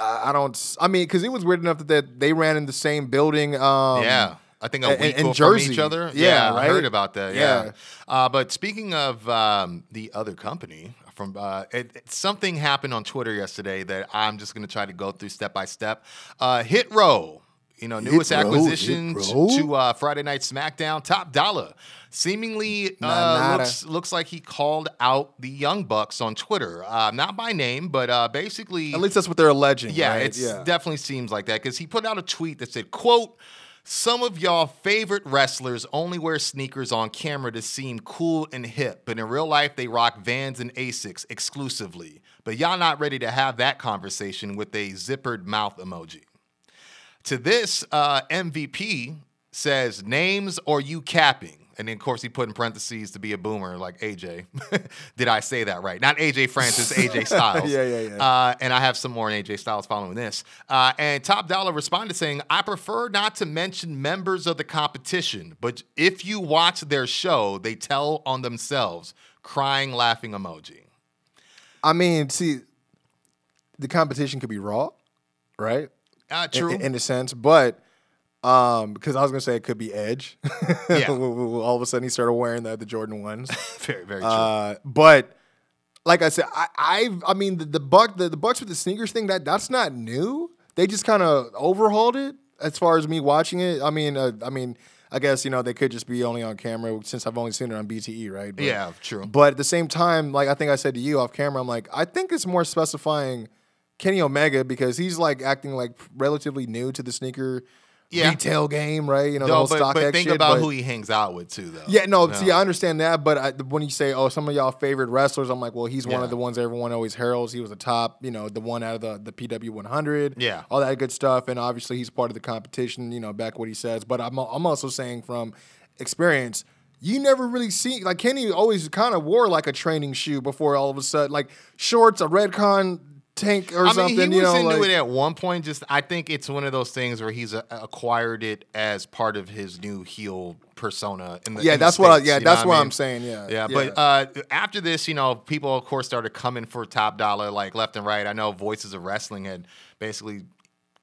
I I don't. I mean, because it was weird enough that they, they ran in the same building. Um, yeah. I think a week in from each other. Yeah, I heard about that. Yeah. Yeah. Uh, but speaking of um, the other company, from uh, it, it- something happened on Twitter yesterday that I'm just going to try to go through step by step. Uh, Hit Row. You know, newest Row? acquisition Hit Row? to uh, Friday Night SmackDown. Top Dolla. Seemingly uh, looks looks like he called out the Young Bucks on Twitter. Uh, not by name, but uh, basically. At least that's what they're alleging. Yeah, right? it's definitely seems like that because he put out a tweet that said, "quote Some of y'all favorite wrestlers only wear sneakers on camera to seem cool and hip, but in real life they rock Vans and Asics exclusively. But y'all not ready to have that conversation with a zippered mouth emoji." To this, uh, MVP says, "Names or you capping." And then, of course, he put in parentheses to be a boomer, like AJ. Did I say that right? Not AJ Francis, AJ Styles. Yeah, yeah, yeah. Uh, and I have some more in AJ Styles following this. Uh, and Top Dolla responded saying, I prefer not to mention members of the competition, but if you watch their show, they tell on themselves. Crying, laughing emoji. I mean, see, the competition could be raw, right? Uh, true. In, in a sense, but um, because I was gonna say it could be Edge. Yeah. All of a sudden, he started wearing the the Jordan ones. very, very true. Uh, but like I said, I I've, I mean the, the buck the, the Bucks with the sneakers thing that that's not new. They just kind of overhauled it as far as me watching it. I mean, uh, I mean, I guess you know they could just be only on camera since I've only seen it on BTE, right? But, Yeah, true. But at the same time, like I think I said to you off camera, I'm like, I think it's more specifying Kenny Omega because he's like acting like relatively new to the sneaker Yeah. retail game, right? You know, the No, whole but, stock but think shit, about but- who he hangs out with too, though. yeah, no, see, I understand that, but I, when you say, "Oh, some of y'all favorite wrestlers," I'm like, "Well, he's one of the ones everyone always heralds. He was the top, you know, the one out of the the PW 100, Yeah. all that good stuff." And obviously, he's part of the competition. You know, back what he says. But I'm I'm also saying from experience. You never really see like Kenny always kind of wore like a training shoe before all of a sudden like shorts, a Redcon tank or I mean, something. he you was know, into like, it at one point. Just I think it's one of those things where he's uh acquired it as part of his new heel persona. In the, Yeah, in the that's what I- States, yeah, that's what I I'm mean? saying, yeah, yeah. yeah. But uh, after this, you know, people of course started coming for Top Dolla like left and right. I know Voices of Wrestling had basically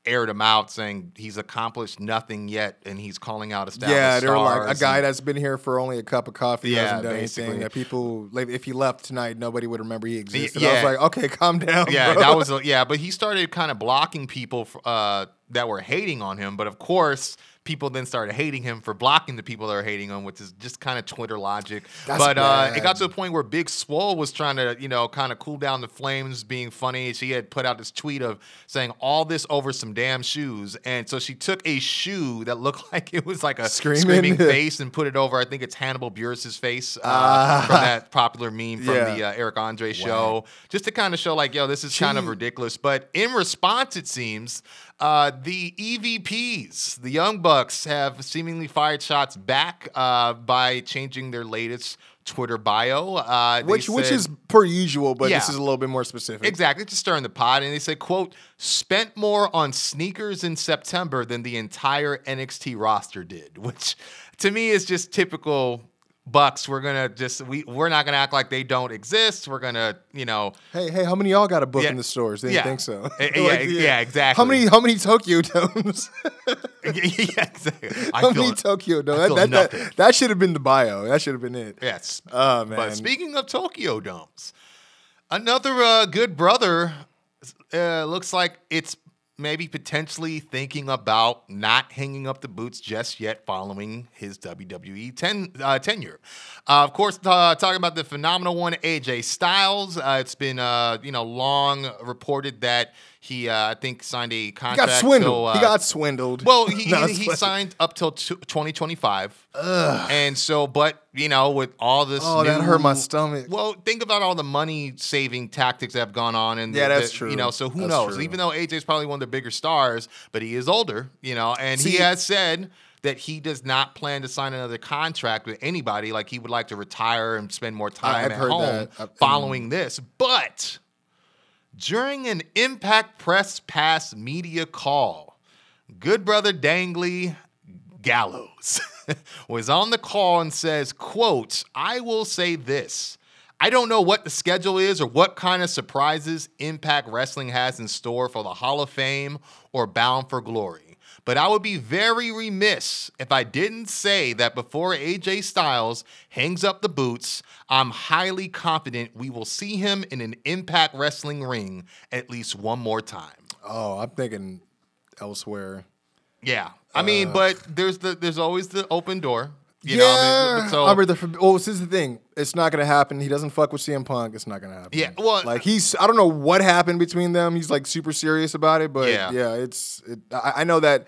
aired him out saying he's accomplished nothing yet, and he's calling out established Yeah, they were like a guy that's been here for only a cup of coffee, Yeah, hasn't done basically. anything. That people, like, if he left tonight, nobody would remember he existed. I was like, okay, calm down. Yeah, bro. that was a, yeah, but he started kind of blocking people uh, that were hating on him. But of course, people then started hating him for blocking the people that are hating him, which is just kind of Twitter logic. That's but uh, it got to a point where Big Swole was trying to, you know, kind of cool down the flames, being funny. She had put out this tweet of saying all this over some damn shoes, and so she took a shoe that looked like it was like a Screaming? screaming, face and put it over. I think it's Hannibal Buress's face uh, from that popular meme from Yeah. the uh, Eric Andre show, just to kind of show like, yo, this is kind of ridiculous. But in response, it seems uh, the EVPs, the Young Bucks, have seemingly fired shots back uh, by changing their latest Twitter bio, uh, which which is per usual, but this is a little bit more specific. Exactly, just stirring the pot. And they said, quote, spent more on sneakers in September than the entire NXT roster did, which to me is just typical Bucks. We're gonna just we we're not gonna act like they don't exist. We're gonna, you know, Hey, hey, how many of y'all got a book Yeah. in the stores? They Yeah. think so. Eh, eh, yeah, yeah, exactly. How many how many Tokyo domes? yeah, exactly. I how feel many. Tokyo domes? That, that, that, that should have been the bio. That should have been it. Yes. Oh, man. But speaking of Tokyo domes, another uh, good brother uh, looks like it's maybe potentially thinking about not hanging up the boots just yet following his WWE ten, uh, tenure. Uh, of course, uh, talking about the phenomenal one, AJ Styles. Uh, it's been uh, you know long reported that he uh, I think signed a contract. He got swindled. till, uh, he got swindled. well, he, No, he, he signed up till t- 2025. And so, but, you know, with all this. Oh, that hurt my stomach. Well, think about all the money saving tactics that have gone on. And Yeah, the- that's the- true. You know, so who That's knows? true. Even though AJ's probably one of the bigger stars, but he is older, you know, and he has said that he does not plan to sign another contract with anybody. Like he would like to retire and spend more time I've at home that. Following this. But during an Impact Press Pass media call, good brother Dangley Gallows was on the call and says, quote, I will say this. I don't know what the schedule is or what kind of surprises Impact Wrestling has in store for the Hall of Fame or Bound for Glory. But I would be very remiss if I didn't say that before AJ Styles hangs up the boots, I'm highly confident we will see him in an Impact Wrestling ring at least one more time. oh, I'm thinking elsewhere. Yeah, I mean, uh. but there's the there's always the open door. You yeah, know, I mean, so I mean, the, oh, this is the thing. It's not gonna happen. He doesn't fuck with CM Punk. It's not gonna happen. Yeah, well- like he's. I don't know what happened between them. He's like super serious about it, but Yeah. yeah, it's. It, I, I know that.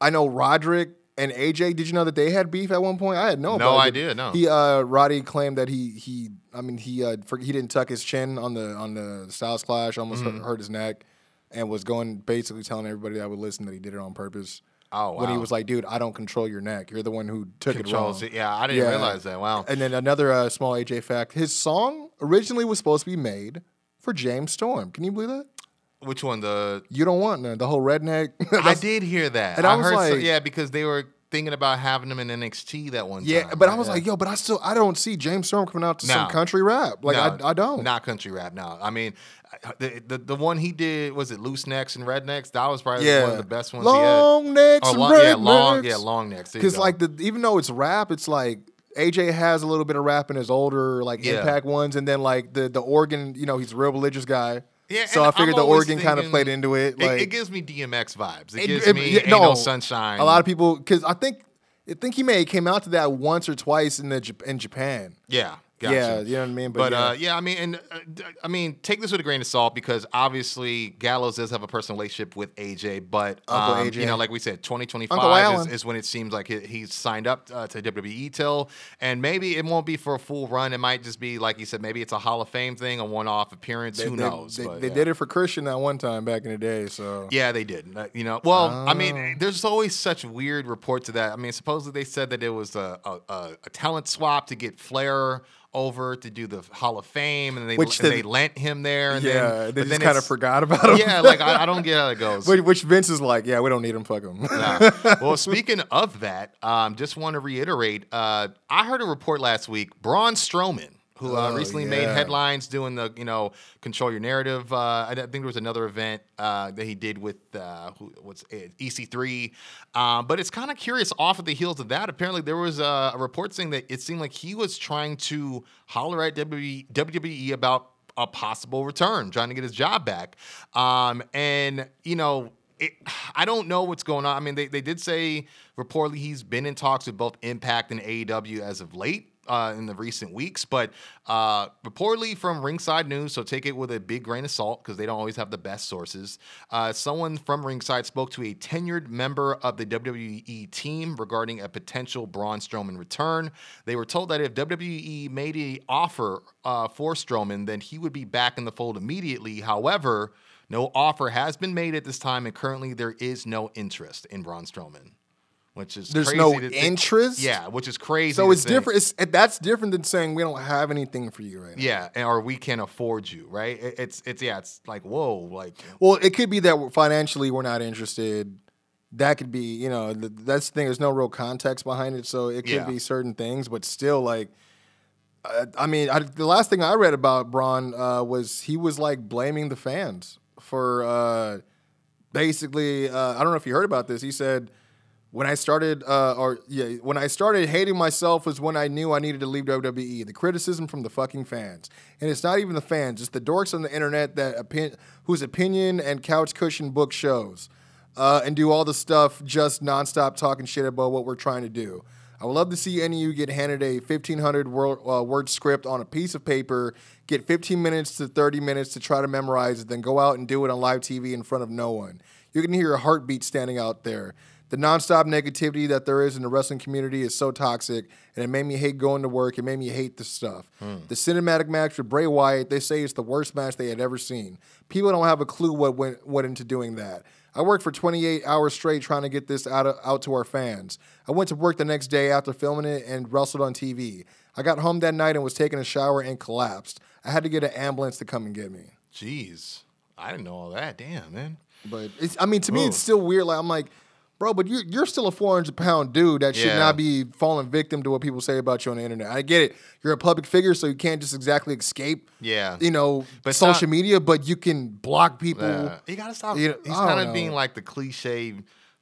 I know Roderick and AJ. Did you know that they had beef at one point? I had no. Idea. No it. idea, no. He uh, Roddy claimed that he he. I mean, he uh, for, he didn't tuck his chin on the on the Styles Clash. Almost Mm-hmm. hurt, hurt his neck, and was going basically telling everybody that would listen that he did it on purpose. Oh, wow. When he was like, "Dude, I don't control your neck. You're the one who took controls it wrong." it. Yeah, I didn't realize that. Wow. And then another uh, small AJ fact: his song originally was supposed to be made for James Storm. Can you believe that? Which one? The You don't want none. The whole redneck. I did hear that. and I was heard so- like- yeah, because they were thinking about having him in NXT that one Yeah, time. Yeah, but I was like, yo, but I still I don't see James Storm coming out to some country rap. Like No, I, I don't. Not country rap. No, I mean, the, the the one he did was it Loose Necks and Rednecks. That was probably yeah, one of the best ones long he had. necks Oh, and long, yeah, long, yeah, long necks. Because like the even though it's rap, it's like AJ has a little bit of rap in his older like Yeah. impact ones, and then like the the organ, you know, he's a real religious guy. Yeah, so I figured I'm the organ kind of played into it. It, Like it gives me DMX vibes. It, It- gives it- me yeah, no, Sunshine. A lot of people, because I think I think he may have came out to that once or twice in the in Japan. Yeah. Gotcha. Yeah, you know what I mean. But, yeah. uh, yeah, I mean, and uh, I mean, take this with a grain of salt because obviously Gallows does have a personal relationship with AJ, but um, AJ. you know, like we said, Uncle 2025 is, is when it seems like he, he's signed up uh, to WWE till, and maybe it won't be for a full run. It might just be like you said, maybe it's a Hall of Fame thing, a one-off appearance. they, Who they- knows? They, but, they yeah. did it for Christian that one time back in the day. So Yeah, they did. You know, well, I Oh. mean, there's always such weird reports of that. I mean, supposedly they said that it was a, a, a talent swap to get Flair over to do the Hall of Fame, and they Which and the- they lent him there. And yeah, then, they but just then kind of forgot about him. Yeah, like I, I don't get how it goes. Which- which Vince is like, yeah, we don't need him. Fuck him. Nah. Well, speaking of that, um, just want to reiterate. Uh, I heard a report last week. Braun Strowman, who uh, Oh, recently made headlines doing the you know control your narrative. Uh, I think there was another event uh, that he did with uh, who, what's it, EC3. Um, but it's kind of curious. Off of the heels of that, apparently there was a, a report saying that it seemed like he was trying to holler at WWE, WWE about a possible return, trying to get his job back. Um, and you know, it, I don't know what's going on. I mean, they, they did say reportedly he's been in talks with both Impact and AEW as of late. Uh, in the recent weeks, but uh, reportedly from Ringside News, so take it with a big grain of salt because they don't always have the best sources. Uh, someone from Ringside spoke to a tenured member of the WWE team regarding a potential Braun Strowman return. They were told that if WWE made an offer uh, for Strowman, then he would be back in the fold immediately. However, no offer has been made at this time, and currently there is no interest in Braun Strowman, which is There's crazy no to interest? Yeah, which is crazy. So it's different. It's that's different than saying we don't have anything for you right now. Yeah, or we can't afford you, right? It- It's it's yeah, it's like whoa, like Well, it could be that financially we're not interested. That could be, you know, th- that's the thing. There's no real context behind it, so it could Yeah. be certain things, but still, like, uh, I mean, I, the last thing I read about Braun uh, was he was like blaming the fans for uh, basically. Uh, I don't know if you heard about this. He said when I started, uh, or yeah, when I started hating myself was when I knew I needed to leave WWE. The criticism from the fucking fans, and it's not even the fans, it's the dorks on the internet that opin- whose opinion and couch cushion book shows, uh, and do all the stuff just nonstop talking shit about what we're trying to do. I would love to see any of you get handed a 1,500 word, uh, word script on a piece of paper, get 15 minutes to 30 minutes to try to memorize it, then go out and do it on live TV in front of no one. You can hear a heartbeat standing out there. The nonstop negativity that there is in the wrestling community is so toxic, and it made me hate going to work. It made me hate the stuff. Hmm. The cinematic match with Bray Wyatt, they say it's the worst match they had ever seen. People don't have a clue what went, went into doing that. I worked for 28 hours straight trying to get this out, of, out to our fans. I went to work the next day after filming it and wrestled on TV. I got home that night and was taking a shower and collapsed. I had to get an ambulance to come and get me. jeez, I didn't know all that. Damn, man. But it's, I mean, to me, it's still weird. Like I'm like, bro, but you're you're still a 400 pound dude that should Yeah. not be falling victim to what people say about you on the internet. I get it. You're a public figure, so you can't just exactly escape. Yeah. You know, But social not- media, but you can block people. Yeah. You gotta stop. You know, he's kind of being like the cliche,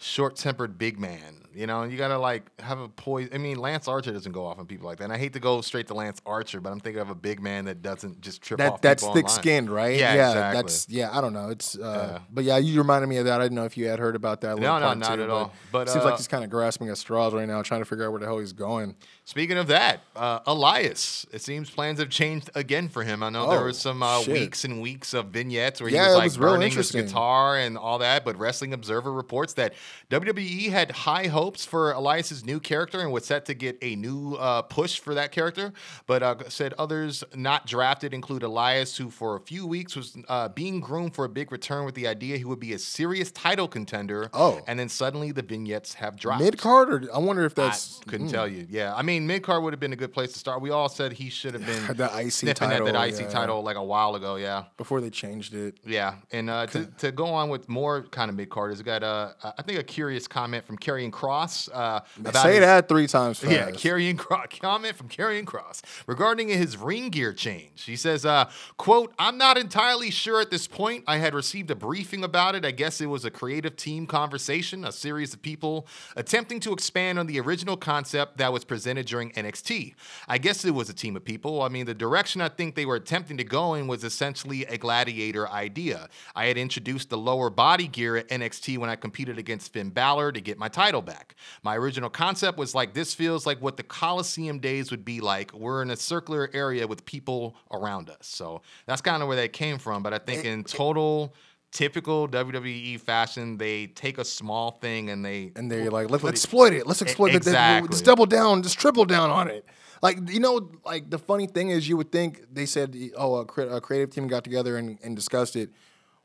short-tempered big man. You know, you gotta like have a poise. I mean, Lance Archer doesn't go off on people like that. And I hate to go straight to Lance Archer, but I'm thinking of a big man that doesn't just trip That off. that's thick-skinned, right? Yeah, exactly. That's yeah. I don't know. It's uh, Yeah. but yeah, you reminded me of that. I didn't know if you had heard about that. No, no, not too, at all. But, seems uh, like he's kind of grasping at straws right now, trying to figure out where the hell he's going. Speaking of that, uh, Elias. It seems plans have changed again for him. I know there Oh, was some uh, weeks and weeks of vignettes where Yeah, he was like was burning his guitar and all that. But Wrestling Observer reports that WWE had high hopes for Elias's new character and was set to get a new uh, push for that character. But uh, said others not drafted include Elias, who for a few weeks was uh, being groomed for a big return with the idea he would be a serious title contender. Oh. and then suddenly the vignettes have dropped. Mid card, I wonder if that's I couldn't tell you. Yeah, I mean, mid card would have been a good place to start. We all said he should have been The IC title, at that IC yeah. title like a while ago. Yeah, before they changed it. yeah. And uh, to, to go on with more kind of mid carders, we got uh, I think a curious comment from Karrion Kross uh, about Say his- that three times fast. yeah, Karrion Kross comment from Karrion Kross regarding his ring gear change. He says, uh, quote, I'm not entirely sure at this point. I had received a briefing about it. I guess it was a creative team conversation, a series of people attempting to expand on the original concept that was presented during NXT. I guess it was a team of people. I mean, the direction I think they were attempting to go in was essentially a gladiator idea. I had introduced the lower body gear at NXT when I competed against Finn Balor to get my title back. My original concept was like, this feels like what the Coliseum days would be like. We're in a circular area with people around us. So that's kind of where that came from. But I think in total, typical WWE fashion, they take a small thing and they and they're like, let's it- exploit it. Let's exploit it. exactly. Let's double down. Just triple down on it. Like you know, like the funny thing is, you would think they said, oh, a, cre- a creative team got together and, and discussed it.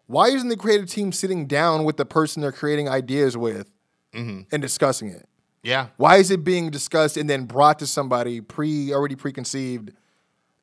Why isn't the creative team sitting down with the person they're creating ideas with Mm-hmm. and discussing it? Yeah. Why is it being discussed and then brought to somebody pre already preconceived?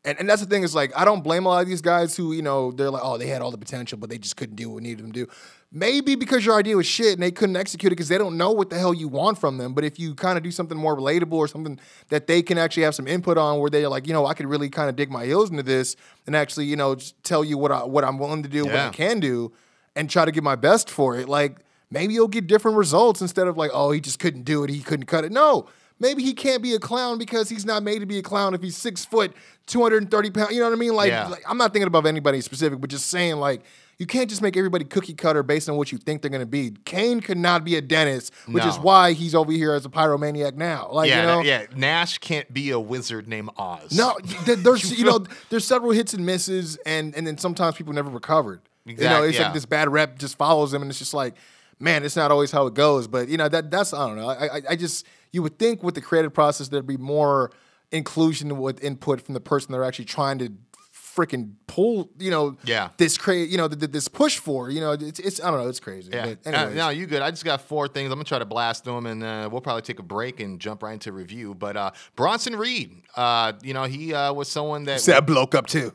And, and that's the thing is like I don't blame a lot of these guys who you know they're like oh they had all the potential but they just couldn't do what we needed them to do. Maybe because your idea was shit and they couldn't execute it because they don't know what the hell you want from them. But if you kind of do something more relatable or something that they can actually have some input on, where they're like you know I could really kind of dig my heels into this and actually you know just tell you what I what I'm willing to do, what I can do, and try to give my best for it. Like maybe you'll get different results instead of like, oh, he just couldn't do it, he couldn't cut it. No, maybe he can't be a clown because he's not made to be a clown if he's six foot, 230 pounds. You know what I mean? Like, Yeah. like, I'm not thinking about anybody specific, but just saying like. You can't just make everybody cookie cutter based on what you think they're gonna be. Kane could not be a dentist, which is why he's over here as a pyromaniac now. Like, yeah, you know, yeah. Nash can't be a wizard named Oz. no, there's you know there's several hits and misses, and and then sometimes people never recovered. you know, it's yeah. like this bad rep just follows him, and it's just like, man, it's not always how it goes. But you know that that's I don't know. I I, I just you would think with the creative process there'd be more inclusion with input from the person they're actually trying to freaking pull. You know, Yeah. this cra you know th- th- this push for. You know, it's it's I don't know, it's crazy. Yeah. But Uh, no, you good. I just got four things. I'm gonna try to blast them, and uh, we'll probably take a break and jump right into review. But uh, Bronson Reed, uh, you know, he uh, was someone that said bloke up too.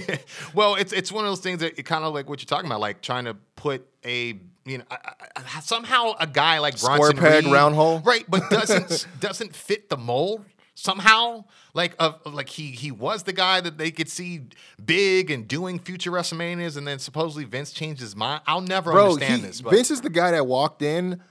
well, it's it's one of those things that it kind of like what you're talking about, like trying to put a you know I, I, somehow a guy like Square Bronson peg, Reed- round hole? right? But doesn't doesn't fit the mold somehow. Like of of, like he he was the guy that they could see big and doing future WrestleManias, and then supposedly Vince changed his mind. I'll never Bro, understand he- this. But Vince is the guy that walked in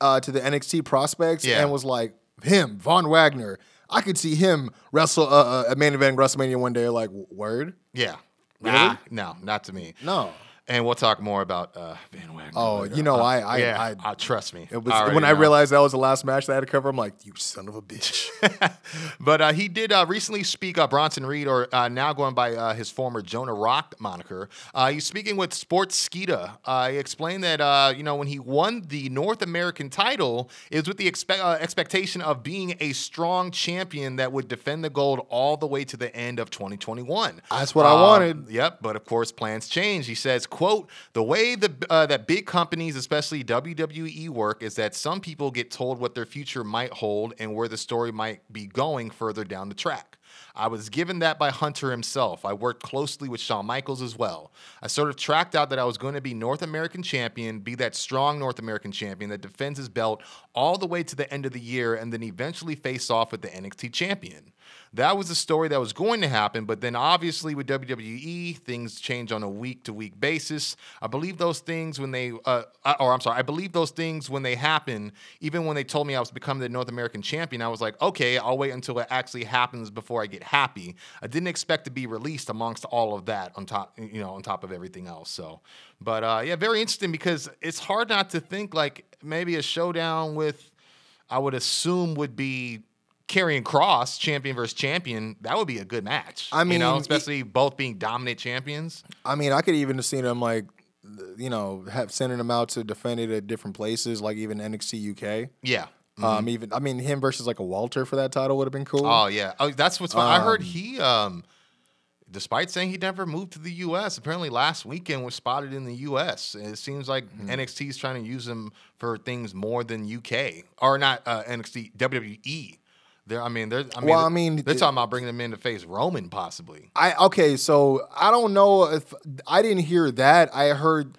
uh, to the NXT prospects Yeah. and was like, him, Von Wagner. I could see him wrestle uh, uh, a main event WrestleMania one day. Like, word? yeah, nah, no, not to me. No. And we'll talk more about uh, Von Wagner. Oh, later. you know, Uh, I, I, yeah, I, uh, trust me. it was already when I realized that was the last match that I had to cover. I'm like, you son of a bitch. but uh, he did uh, recently speak up. Bronson Reed, or uh, now going by uh, his former Jonah Rock moniker, uh, he's speaking with Sportskeeda. Uh, he explained that uh, you know when he won the North American title, it was with the expe- uh, expectation of being a strong champion that would defend the gold all the way to the end of 2021. That's what I Um, wanted. Yep, but of course plans change. He says, "quote The way the uh, that big companies, especially WWE, work is that some people get told what their future might hold and where the story might be going further down the track." I was given that by Hunter himself. I worked closely with Shawn Michaels as well. I sort of tracked out that I was going to be North American champion, be that strong North American champion that defends his belt all the way to the end of the year and then eventually face off with the NXT champion. That was the story that was going to happen, but then obviously with WWE, things change on a week to week basis. I believe those things when they, uh, or I'm sorry, I believe those things when they happen. Even when they told me I was becoming the North American champion, I was like, okay, I'll wait until it actually happens before I get happy. I didn't expect to be released amongst all of that on top, you know, on top of everything else. So, but uh, yeah, very interesting because it's hard not to think like maybe a showdown with, I would assume would be. Karrion Kross, champion versus champion, that would be a good match. I you know, mean, especially both being dominant champions. I mean, I could even have seen him like, you know, have sending him out to defend it at different places, like even NXT UK. Yeah. Um, even I mean, him versus like a Walter for that title would have been cool. Oh yeah. Oh, that's what's fun. I heard Um, he, um, despite saying he never moved to the U.S., apparently last weekend was spotted in the U.S. It seems like Hmm. NXT is trying to use him for things more than UK or not uh, NXT WWE. They're, I mean, they're, I mean, Well, I mean, they're talking about bringing him in to face Roman possibly. I okay, so I don't know if I didn't hear that. I heard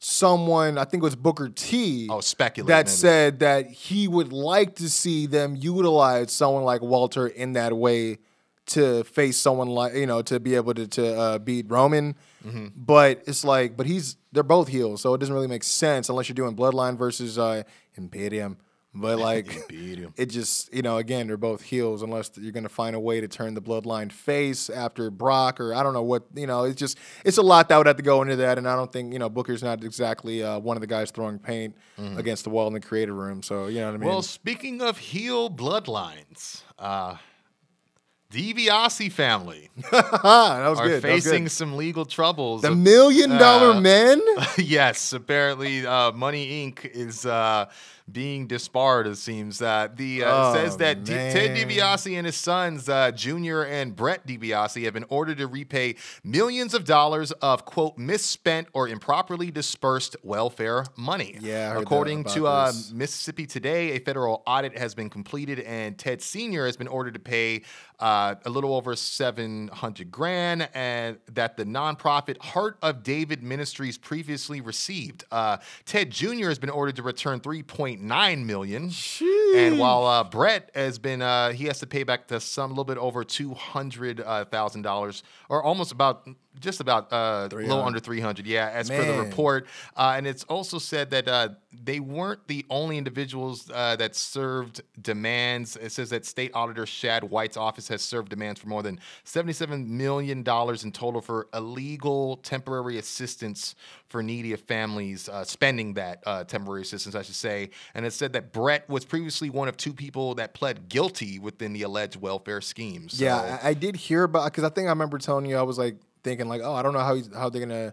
someone, I think it was Booker T, Oh, speculate. that maybe. said that he would like to see them utilize someone like Walter in that way to face someone like you know to be able to to uh, beat Roman. Mm-hmm. But it's like, but he's they're both heels, so it doesn't really make sense unless you're doing Bloodline versus uh, Imperium But like, it just you know again they're both heels unless you're gonna find a way to turn the bloodline face after Brock or I don't know what you know. It's just it's a lot that would have to go into that, and I don't think you know Booker's not exactly uh, one of the guys throwing paint against the wall in the creative room. So you know what I mean. Well, speaking of heel bloodlines, uh, DiBiase family that was are good. that was good. facing some legal troubles. the million dollar Uh, men. yes, apparently, uh, Money Inc. is uh, being disbarred. It seems that the uh, Oh, says that Ted. DiBiase and his sons, uh, Junior and Brett DiBiase, have been ordered to repay millions of dollars of quote misspent or improperly dispersed welfare money. Yeah, I heard that according to uh. Mississippi Today, a federal audit has been completed, and Ted Senior has been ordered to pay uh, a little over seven hundred grand, and that the nonprofit Heart of David Ministries previously received. Uh, Ted Junior has been ordered to return three point nine million, and while uh, Brett has been, uh, he has to pay back to some little bit over two hundred thousand dollars, or almost about just about uh, a little under three hundred. Yeah, as per the report. Uh, and it's also said that uh, they weren't the only individuals uh, that served demands. It says that State Auditor Shad White's office has served demands for more than $77 million in total for illegal temporary assistance for needy families, uh, spending that uh, temporary assistance, I should say. And it said that Brett was previously one of two people that pled guilty within the alleged welfare scheme. So, Yeah, I, I did hear about because I think I remember telling you I was like thinking like, oh, I don't know how he's, how they're gonna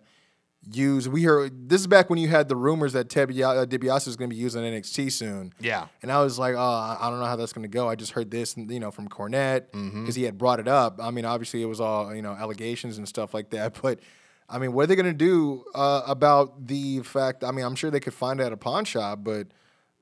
use. We heard this is back when you had the rumors that Ted uh, DiBiase is gonna be using NXT soon. Yeah. and I was like, oh, I don't know how that's gonna go. I just heard this, you know, from Cornette because Mm-hmm. he had brought it up. I mean, obviously it was all you know allegations and stuff like that, but. I mean, what are they gonna do uh, about the fact? I mean, I'm sure they could find it at a pawn shop, but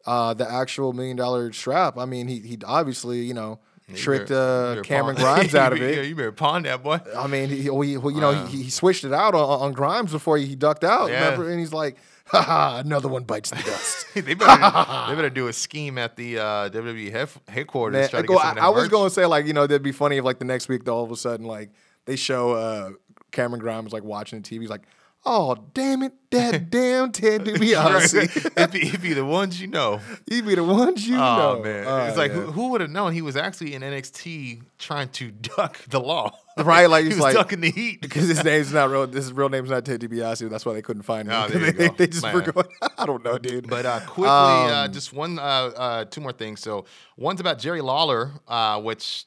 uh, the actual million dollar strap. I mean, he he obviously you know tricked uh, Cameron Grimes out of Yeah, it. you better pawn that boy. I mean, he, he, he- you know, he, he switched it out on, on Grimes before he ducked out. Yeah. Remember? And he's like, "Ha ha, another one bites the dust." they better they better do a scheme at the uh, WWE hef- headquarters. Man, try to go- get I, I was going to say like, you know, that'd be funny if like the next week, though, all of a sudden, like they show uh, Cameron Grimes like watching the TV. He's like, "Oh damn it, that damn Ted DiBiase, it'd, be, it'd be the ones you know. He'd be the ones you know. Oh know." man, Oh, it's like yeah. who, who would have known he was actually in NXT trying to duck the law, Right, like, he he's was like- ducking the heat. because his name's not real. This his real name's not Ted DiBiase. That's why they couldn't find him. Oh, they, they just Man. forgot. I don't know, dude. But uh, quickly, uh, Um, just one, uh, uh, two more things. So one's about Jerry Lawler, uh, which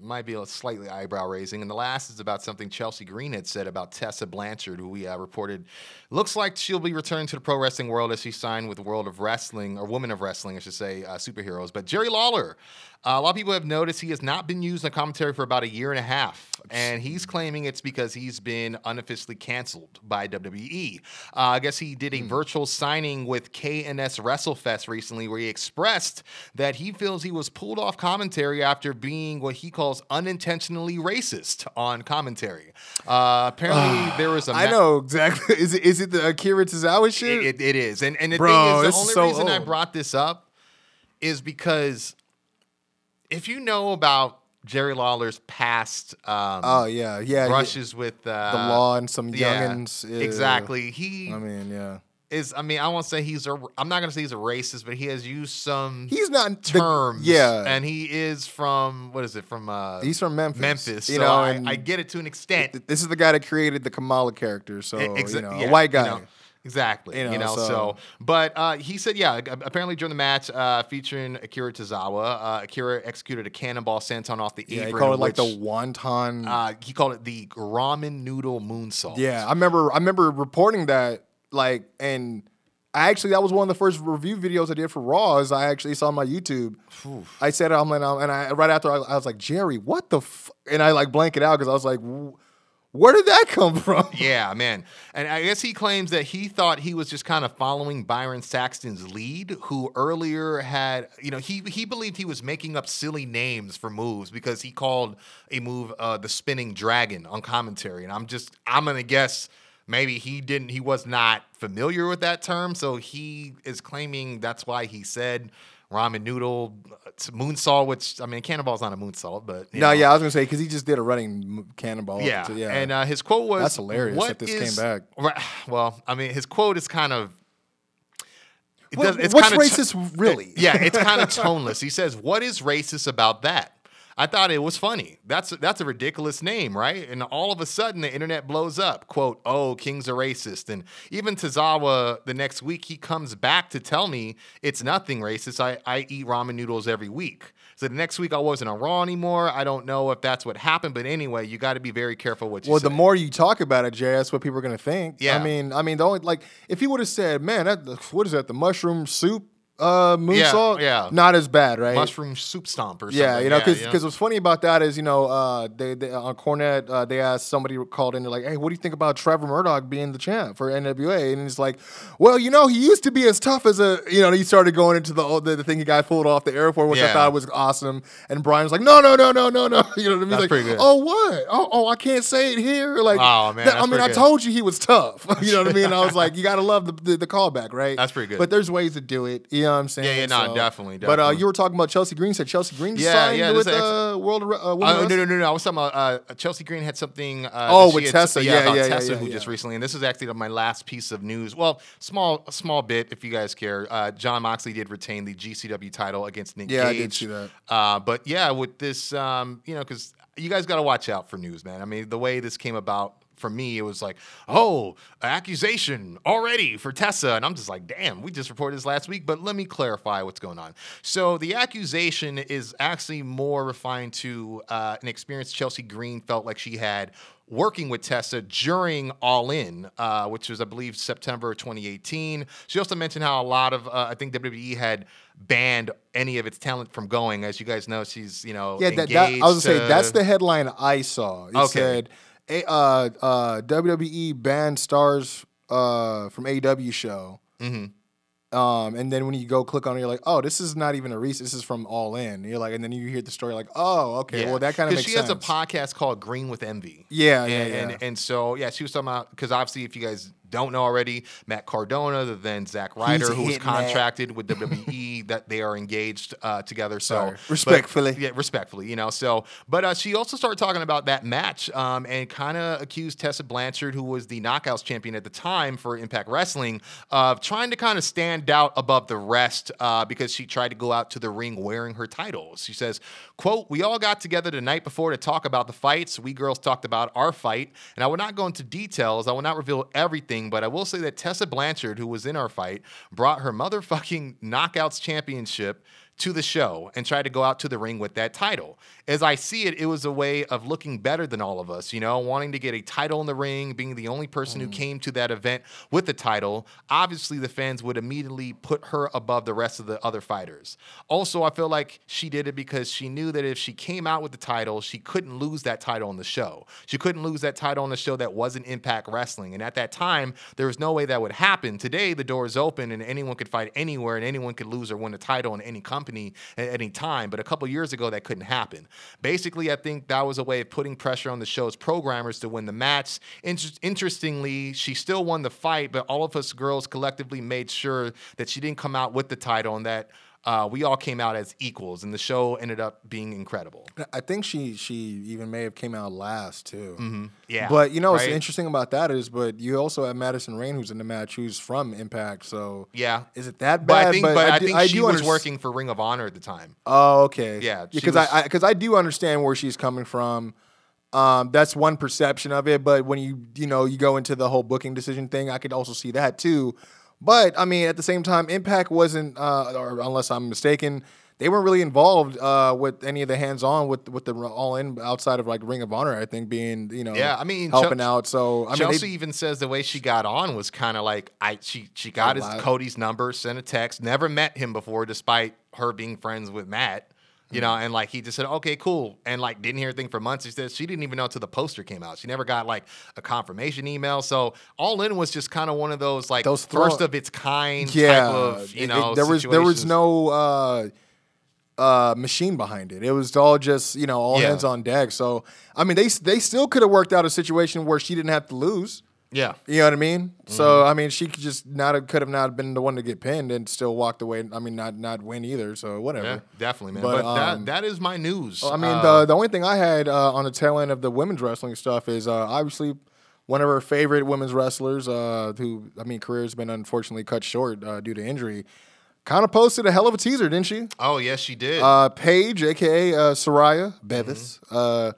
might be a slightly eyebrow raising, and the last is about something Chelsea Green had said about Tessa Blanchard, who we uh, reported looks like she'll be returning to the pro wrestling world as she signed with World of Wrestling or Woman of Wrestling, I should say, uh, superheroes. But Jerry Lawler, uh, a lot of people have noticed he has not been used in commentary for about a year and a half, and he's claiming it's because he's been unofficially canceled by WWE. Uh, I guess he did a virtual signing with K&S WrestleFest recently, where he expressed that he feels he was pulled off commentary after being what he calls unintentionally racist on commentary. Uh, apparently, there was a I ma- know exactly. Is it is it the Akira Tozawa shit? it, it, it is, and and the Bro, thing is, the only so reason I brought this up is because if you know about Jerry Lawler's past um, oh yeah, yeah. he- brushes with uh, the law and some yeah, youngins. yeah. exactly. He I mean, yeah. is. I mean, I won't say he's a. I'm not gonna say he's a racist, but he has used some He's not the- terms. yeah, and he is from what is it from? Uh, he's from Memphis. Memphis. You so know, I, I get it to an extent. this is the guy that created the Kamala character. So Exa- you know, a white you guy. know, exactly. You You know, know, so. so- but uh, he said, yeah, apparently during the match uh, featuring Akira Tozawa, uh, Akira executed a cannonball senton off the apron. Yeah, he called it like the which, wonton. Uh, he called it the ramen noodle moonsault. yeah, I remember. I remember reporting that. Like, and I actually that was one of the first review videos I did for Raw. Is I actually saw on my YouTube. I said. I'm like, and I right after I, I was like, Jerry, what the? F-? And I like blank it out because I was like, "Wh- where did that come from? Yeah, man. And I guess he claims that he thought he was just kind of following Byron Saxton's lead, who earlier had, you know, he he believed he was making up silly names for moves because he called a move uh, the spinning dragon on commentary. And I'm just I'm gonna guess maybe he didn't he was not familiar with that term, so he is claiming that's why he said ramen noodle uh, moonsault, which I mean cannonball's not a moonsault, but you No, know. yeah, I was gonna say because he just did a running cannonball. Yeah, to- yeah. and uh, his quote was, That's hilarious "What that this came back. Right. Well, I mean, his quote is kind of It What- does- it's what's racist, really? yeah, it's kind of toneless. He says, "What is racist about that?" I thought it was funny. That's that's a ridiculous name, right? And all of a sudden, the internet blows up. "Quote: Oh, kings a racist." And even Tozawa, the next week, he comes back to tell me it's nothing racist. I I eat ramen noodles every week. So the next week, I wasn't on Raw anymore. I don't know if that's what happened, but anyway, you got to be very careful what you say. Well, say. the more you talk about it, Jay, that's what people are gonna think. Yeah. I mean, I mean, the only like if he would have said, "Man, that what is that? The mushroom soup uh moonsault?" yeah. not as bad, right? mushroom soup stomp or something. Yeah, you know, because yeah. what's funny about that is, you know, uh, they, they on Cornette, uh, they asked somebody called in, they're like, "Hey, what do you think about Trevor Murdoch being the champ for NWA?" And he's like, "Well, you know, he used to be as tough as a, you know." He started going into the the, the thing he got pulled off the airport, which I thought was awesome. And Brian was like, "No, no, no, no, no, no." You know what I mean? That's like, pretty good. Oh, what? Oh, oh, I can't say it here. Like, Oh, man, that- I mean, I told you he was tough. you know what I mean? I was like, you got to love the, the the callback, right? That's pretty good. But there's ways to do it. You know what I'm saying? Yeah, yeah, no, definitely, But uh, you were talking about Chelsea Green. Said Chelsea Green Yeah, signed yeah, with this ex- uh, World uh, Uh, no, no, no, no. I was talking about uh, Chelsea Green had something. Uh, Oh, with had- Tessa. Yeah, about yeah, yeah, Tessa, yeah, who yeah. just recently. And this is actually my last piece of news. Well, small, small bit, if you guys care. Uh, Jon Moxley did retain the GCW title against Nick Yeah, I did see that. Uh, but yeah, with this, um, you know, because you guys got to watch out for news, man. I mean, the way this came about. For me, it was like, oh, accusation already for Tessa. And I'm just like, damn, we just reported this last week, but let me clarify what's going on. So the accusation is actually more refined to uh, an experience Chelsea Green felt like she had working with Tessa during All In, uh, which was, I believe, September 2018. She also mentioned how a lot of, uh, I think WWE had banned any of its talent from going. As you guys know, she's, you know, Yeah, that, that, I was gonna say that's the headline I saw. It Okay. said, a, uh, uh, WWE banned stars uh, from AEW show. Mm-hmm. Um, and then when you go click on it, you're like, oh, this is not even a recent. This is from All In. And you're like, and then you hear the story, like, oh, okay, Yeah. well, that kind of makes she sense. has a podcast called Green with Envy. Yeah, yeah, and, yeah. And, and so yeah, she was talking about because obviously if you guys don't know already, Matt Cardona, then Zack Ryder, who was hitting that. contracted with WWE, that they are engaged uh, together. So Sorry. but- Respectfully. yeah, respectfully, you know. So, but uh, she also started talking about that match um, and kind of accused Tessa Blanchard, who was the Knockouts champion at the time for Impact Wrestling, of trying to kind of stand out above the rest uh, because she tried to go out to the ring wearing her titles. She says, "quote We all got together the night before to talk about the fights. We girls talked about our fight, and I will not go into details. I will not reveal everything, but I will say that Tessa Blanchard, who was in our fight, brought her motherfucking Knockouts championship." to the show and tried to go out to the ring with that title. As I see it, it was a way of looking better than all of us, you know, wanting to get a title in the ring, being the only person who mm. came to that event with the title. Obviously, the fans would immediately put her above the rest of the other fighters. Also, I feel like she did it because she knew that if she came out with the title, she couldn't lose that title on the show. She couldn't lose that title on the show that wasn't Impact Wrestling. And at that time, there was no way that would happen. Today, the door is open and anyone could fight anywhere and anyone could lose or win a title in any company at any time. But a couple years ago, that couldn't happen. Basically, I think that was a way of putting pressure on the show's programmers to win the match. Inter- interestingly, she still won the fight, but all of us girls collectively made sure that she didn't come out with the title and that uh, we all came out as equals. And the show ended up being incredible. I think she she even may have came out last too. Mm-hmm. Yeah, But you know what's right? interesting about that is, but you also have Madison Rayne who's in the match, who's from Impact. So Yeah. is it that But bad? I think, but I, do- think she do was underst- working for Ring of Honor at the time. Oh, okay. Yeah, because was- I because I, do understand where she's coming from. Um, that's one perception of it, but when you you know you go into the whole booking decision thing, I could also see that too. But I mean, at the same time, Impact wasn't, uh, or unless I'm mistaken, they weren't really involved uh, with any of the hands-on with with the all in outside of like Ring of Honor. I think being you know Yeah, I mean, helping Chel- out. So I mean, Chelsea they, even says the way she got on was kind of like I she she got his. Cody's number, sent a text, never met him before, despite her being friends with Matt. You know, and like he just said, okay, cool, and like didn't hear anything for months. She said she didn't even know until the poster came out. She never got like a confirmation email. So all in was just kind of one of those like Those throw- first of its kind yeah, type of you it- know. it- there was there was no uh, uh, machine behind it. It was all just you know all Yeah. hands on deck. So I mean, they they still could have worked out a situation where she didn't have to lose. Yeah. You know what I mean? So Mm-hmm. I mean, she could just not have, could have not been the one to get pinned and still walked away. I mean, not not win either. So whatever. Yeah, definitely, man. But, But, um, that that is my news. I mean, Uh, the the only thing I had uh, on the tail end of the women's wrestling stuff is uh, obviously one of her favorite women's wrestlers, uh, who I mean, career has been unfortunately cut short uh, due to injury, kind of posted a hell of a teaser, didn't she? Oh yes, she did. Uh, Paige, aka uh, Saraya Bevis, uh,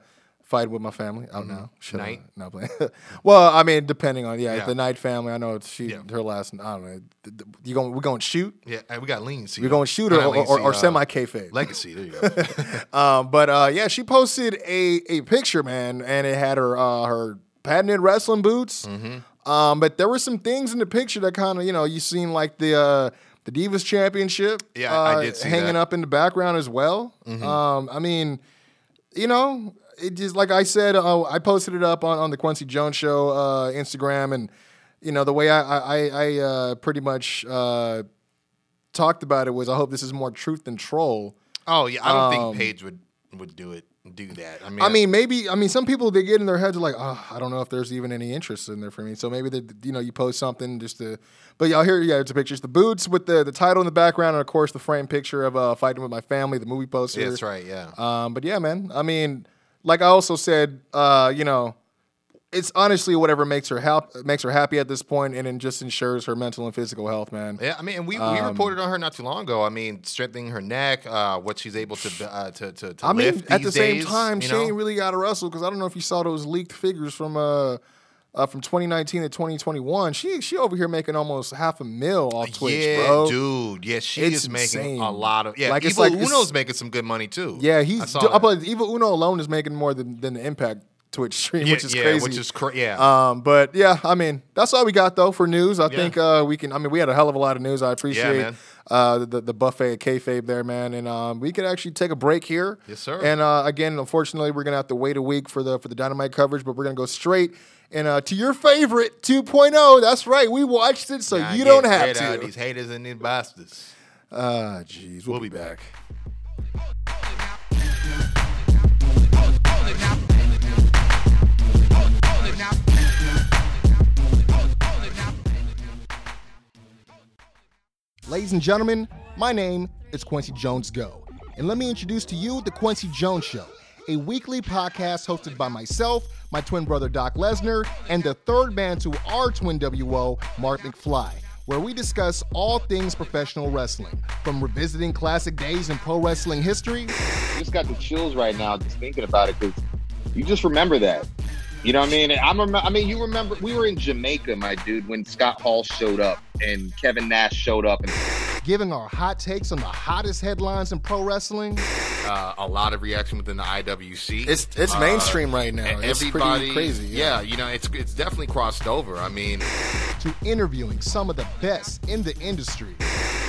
fight with my family out now. Shut Knight? up. No playing. well, I mean, depending on yeah, Yeah. the Knight family. I know it's she Yeah. her last. I don't know. You going? We're going to shoot. yeah, we got leniency. We're going to shoot or, Not or, or, or uh, semi kayfabe. Legacy. There you go. Um, but uh, yeah, she posted a a picture, man, and it had her uh, her patented wrestling boots. Mm-hmm. Um, but there were some things in the picture that kind of you know you seen like the uh, the Divas Championship. Yeah, I- I uh, did see hanging that. Mm-hmm. up in the background as well. Um, I mean, you know, it just like I said, uh, I posted it up on, on the Quincy Jones Show uh, Instagram, and you know the way I I, I, uh, pretty much uh, talked about it was I hope this is more truth than troll. oh yeah, I don't Um, think Paige would would do it. Do that. I mean, I mean, maybe. I mean, some people they get in their heads like, oh, I don't know if there's even any interest in there for me. So maybe they, you know, you post something just to. But y'all here, yeah, it's a picture. It's the boots with the the title in the background, and of course the frame picture of uh, fighting with my family, the movie poster. yeah, that's right. Yeah. Um, but yeah, man. I mean, like I also said, uh, you know, it's honestly whatever makes her help makes her happy at this point, and it just ensures her mental and physical health, man. Yeah, I mean, and we, we Um, reported on her not too long ago. I mean, strengthening her neck, uh, what she's able to uh, to to, to I mean, at the these same time, she know? ain't really got to wrestle because I don't know if you saw those leaked figures from uh, uh from 2019 to 2021. She she over here making almost half a mil off Twitch, yeah, bro. dude. Yeah, she It's is making insane. a lot of. Yeah, Like, Evil like- Uno's making some good money too. Yeah, I he's do- that. but Evil Uno alone is making more than than the Impact Twitch stream, yeah, which is yeah, crazy. Which is cra- yeah. Um, but yeah, I mean, that's all we got though for news. I Yeah. think uh, we can. I mean, we had a hell of a lot of news. I appreciate uh, the the buffet of kayfabe there, man. And um, we could actually take a break here. Yes, sir. And uh, again, unfortunately, we're gonna have to wait a week for the for the dynamite coverage, but we're gonna go straight. And uh, to your favorite 2.0, that's right. We watched it, so you don't have get out to. These haters and these bastards. Ah, jeez, we'll, We'll be be back. Hold it now. Hold hold it now. Hold it now. Ladies and gentlemen, my name is Quincy Jones Go. And let me introduce to you The Quincy Jones Show, a weekly podcast hosted by myself, my twin brother Doc Lesnar, and the third man to our twin WO, Mark McFly, where we discuss all things professional wrestling, from revisiting classic days in pro wrestling history just got the chills right now just thinking about it because you just remember that. You know what I mean? I'm rem- I mean, you remember we were in Jamaica, my dude, when Scott Hall showed up and Kevin Nash showed up, and giving our hot takes on the hottest headlines in pro wrestling. Uh, a lot of reaction within the IWC. It's it's Uh, mainstream right now. It's Everybody, pretty crazy. Yeah. you know, it's it's definitely crossed over. I mean, to interviewing some of the best in the industry.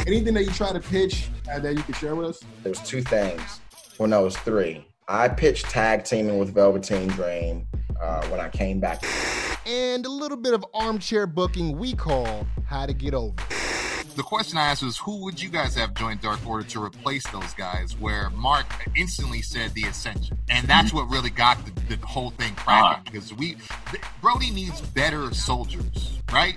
Anything that you try to pitch uh, that you can share with us? There was two things. Well, no, it was three. I pitched tag teaming with Velveteen Dream uh, when I came back. And a little bit of armchair booking we call How to Get Over. the question I asked was, who would you guys have joined Dark Order to replace those guys? Where Mark instantly said the Ascension, and that's what really got the, the whole thing cracking. Because we, Brody needs better soldiers, right?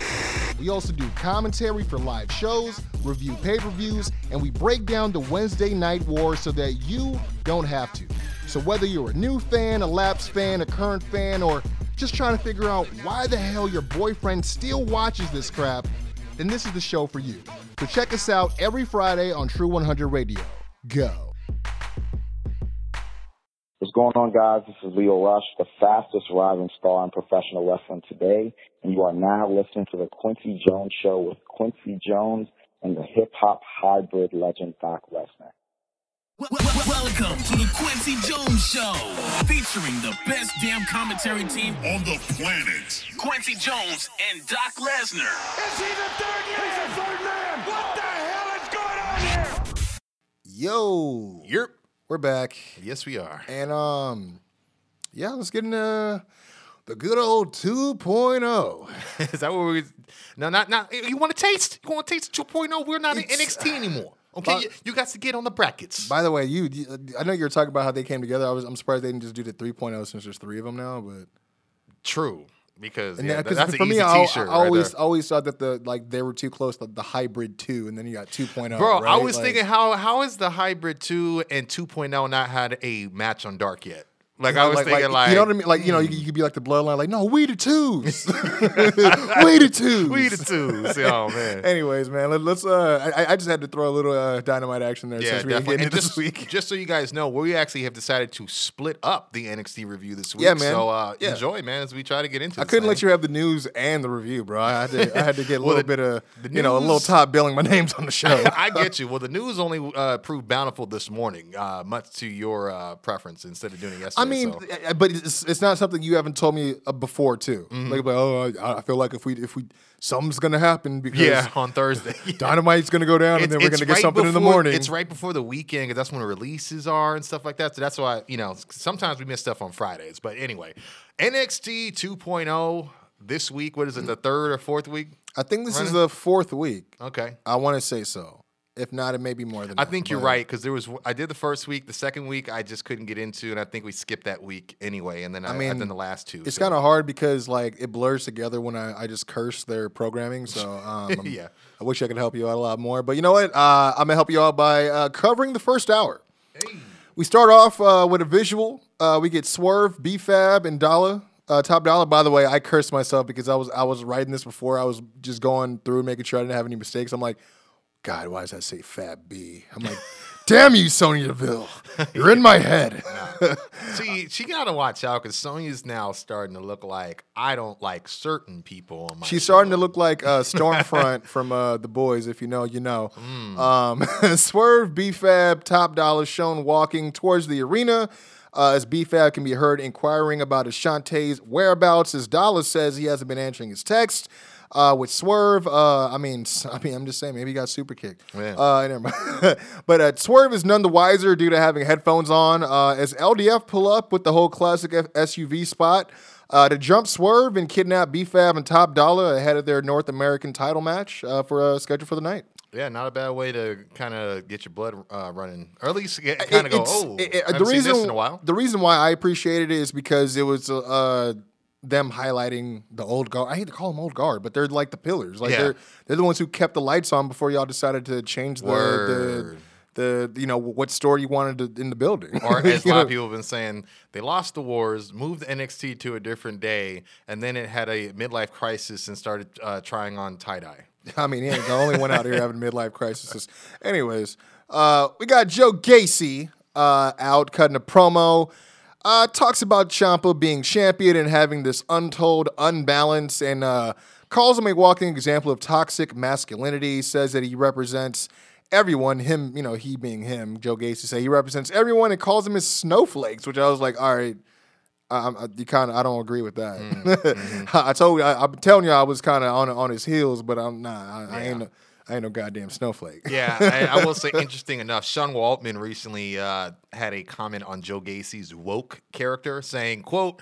We also do commentary for live shows, review pay per views, and we break down the Wednesday Night War so that you don't have to. So whether you're a new fan, a lapsed fan, a current fan, or just trying to figure out why the hell your boyfriend still watches this crap, then this is the show for you. So check us out every Friday on True 100 Radio. Go. What's going on, guys? This is Lio Rush, the fastest rising star in professional wrestling today, and you are now listening to the Quincy Jones Show with Quincy Jones and the hip hop hybrid legend Doc Lesnar. Wel- wel- Welcome to the Quincy Jones Show, featuring the best damn commentary team on the planet. Quincy Jones and Doc Lesnar. Is he the third man? He's the third man. What the hell is going on here? Yo. Yep. We're back. Yes, we are. And um, yeah, let's get into the good old 2.0. Is that what we? No, not not. You want to taste? You want to taste 2.0? We're not in NXT anymore. Okay, But- you, you got to get on the brackets. By the way, you, you- I know you were talking about how they came together. I was I'm surprised they didn't just do the 3.0 since there's three of them now. But True, because yeah, that- that- that's for me, easy I, T-shirt. I right always always thought that the like they were too close to the hybrid two, and then you got 2.0. Bro, I was Like, thinking how how is the hybrid two and 2.0 not had a match on Dark yet? Like I was thinking, like, you know what I mean? Like you know, you, you could be like the bloodline, like no, we the twos, we the twos, we the twos. Oh man. Anyways, man, let, us Uh, I, I just had to throw a little uh, dynamite action there Yeah, since we didn't get into just, this week. just so you guys know, we actually have decided to split up the NXT review this week. Yeah, man. So uh, Yeah. enjoy, man, as we try to get into. I couldn't let you have the news and the review, bro. I had to, I had to get a Well, little the- bit of, you know, a little top billing my names on the show. I get you. Well, the news only uh, proved bountiful this morning, uh, much to your uh, preference instead of doing it yesterday. I mean, so. uh, but it's, it's not something you haven't told me uh, before too. Mm-hmm. Like, like, oh, I, I feel like if we if we something's gonna happen because yeah, on Thursday. dynamite's gonna go down and then we're gonna get right something in the morning. It's right before the weekend because that's when releases are and stuff like that. So that's why you know sometimes we miss stuff on Fridays. But anyway, NXT 2.0 this week. What is it? The third or fourth week? I think this is the fourth week. Okay. I want to say so. If not, it may be more than. I that, think you're but- right because there was I did the first week, the second week I just couldn't get into, and I think we skipped that week anyway. And then I, I mean, have done the last two. It's so. kind of hard because like it blurs together when I, I just curse their programming. So um, I'm- Yeah. I wish I could help you out a lot more. But you know what? Uh, I'm gonna help you out by uh, covering the first hour. We start off uh, with a visual. Uh, we get Swerve, B-Fab, and Dolla. Uh, Top Dolla. By the way, I cursed myself because I was I was writing this before. I was just going through making sure I didn't have any mistakes. I'm like, God, why does that say Fab B? I'm like, damn you, Sonya Deville. You're in my head. See, she got to watch out because Sonya's now starting to look like I don't like certain people on my. She's show. starting to look like uh, Stormfront from uh, the boys. If you know, you know. Um, Swerve, B-Fab, Top Dolla shown walking towards the arena. Uh, as B-Fab can be heard inquiring about Ashante's whereabouts, as Dolla says he hasn't been answering his text. Uh, with Swerve, uh, I mean, I mean, I'm just saying, maybe he got super kicked. Yeah. Uh, never mind. but uh, Swerve is none the wiser due to having headphones on. Uh, as LDF pull up with the whole classic F- SUV spot uh, to jump Swerve and kidnap B-Fab and Top Dolla ahead of their North American title match uh, for a schedule for the night. Yeah, not a bad way to kind of get your blood uh, running, or at least kind of go. Oh, it- it- the reason this in a while. the reason why I appreciated it is because it was uh, them highlighting the old guard. I hate to call them old guard, but they're like the pillars. Like Yeah. they're they're the ones who kept the lights on before y'all decided to change the the, the you know what store you wanted to, in the building. Or as a lot know? of people have been saying, they lost the wars, moved NXT to a different day, and then it had a midlife crisis and started uh, trying on tie dye. I mean, he ain't the only one out here having midlife crises. Anyways, uh, we got Joe Gacy uh, out cutting a promo. Uh, talks about Ciampa being champion and having this untold unbalance, and uh, calls him a walking example of toxic masculinity. Says that he represents everyone. Him, you know, he being him. Joe Gacy say he represents everyone and calls him his snowflakes. Which I was like, all right. I, I, you kind of, I don't agree with that. Mm-hmm. I told you, I, I'm telling you, I was kind of on on his heels, but I'm not. I, I ain't, I ain't no goddamn snowflake. Yeah, I, I will say, interesting enough, Sean Waltman recently uh, had a comment on Joe Gacy's woke character, saying, "quote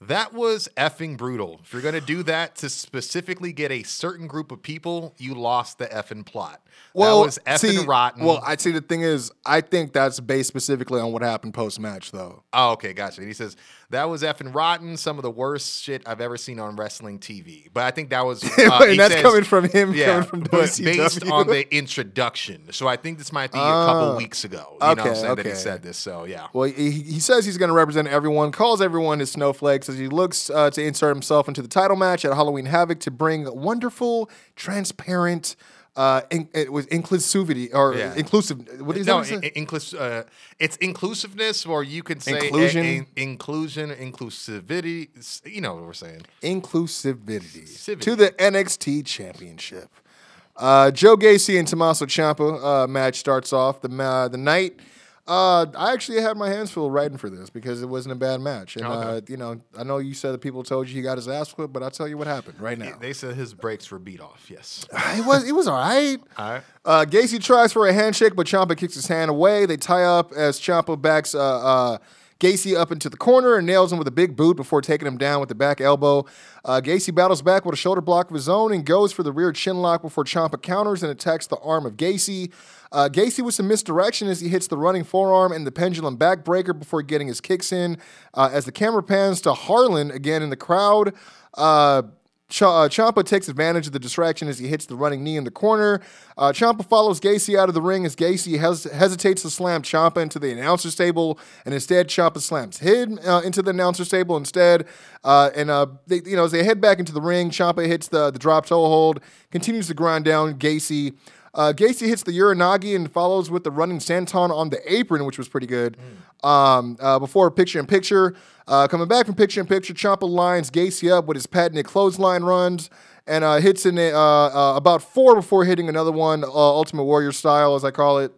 That was effing brutal. If you're gonna do that to specifically get a certain group of people, you lost the effing plot. well, that was effing see, rotten. Well, I see. The thing is, I think that's based specifically on what happened post match, though. Oh, okay, gotcha. And he says that was effing rotten. Some of the worst shit I've ever seen on wrestling TV. But I think that was, uh, And that's says- coming from him, Yeah, coming from WCW. based on the introduction. So I think this might be a couple Oh. weeks ago. You know what I'm Okay, saying that he said this. So yeah. Well, he, he says he's going to represent everyone, calls everyone his snowflakes as he looks uh, to insert himself into the title match at Halloween Havoc to bring wonderful, transparent, uh, in, it was inclusivity or Yeah. inclusive. What is no, that? what i- it say? inclus- uh, it's inclusiveness, or you could say Inclusion? in- inclusion, inclusivity. You know what we're saying. inclusivity Civity. to the NXT Championship. Uh, Joe Gacy and Tommaso Ciampa uh, match starts off the the night. Uh, I actually had my hands full writing for this because it wasn't a bad match, and uh, you know I know you said that people told you he got his ass whipped, but I'll tell you what happened right now. They said his brakes were beat off. Yes. it was it was all right. All right. Uh, Gacy tries for a handshake, but Ciampa kicks his hand away. They tie up as Ciampa backs uh, uh, Gacy up into the corner and nails him with a big boot before taking him down with the back elbow. Uh, Gacy battles back with a shoulder block of his own and goes for the rear chin lock before Ciampa counters and attacks the arm of Gacy. Uh, Gacy with some misdirection as he hits the running forearm and the pendulum backbreaker before getting his kicks in. Uh, as the camera pans to Harland again in the crowd. Uh, Ch- uh, Ciampa takes advantage of the distraction as he hits the running knee in the corner. Uh, Ciampa follows Gacy out of the ring as Gacy hes- hesitates to slam Ciampa into the announcer's table, and instead Ciampa slams him uh, into the announcer's table instead. Uh, and uh, they, you know, as they head back into the ring, Ciampa hits the the drop toe hold, continues to grind down Gacy. Uh, Gacy hits the Uranage and follows with the running senton on the apron, which was pretty good. Um, uh, before picture in picture, uh, coming back from picture in picture, Ciampa lines Gacy up with his patented clothesline runs and uh, hits in it, uh, uh, about four before hitting another one, uh, Ultimate Warrior style, as I call it.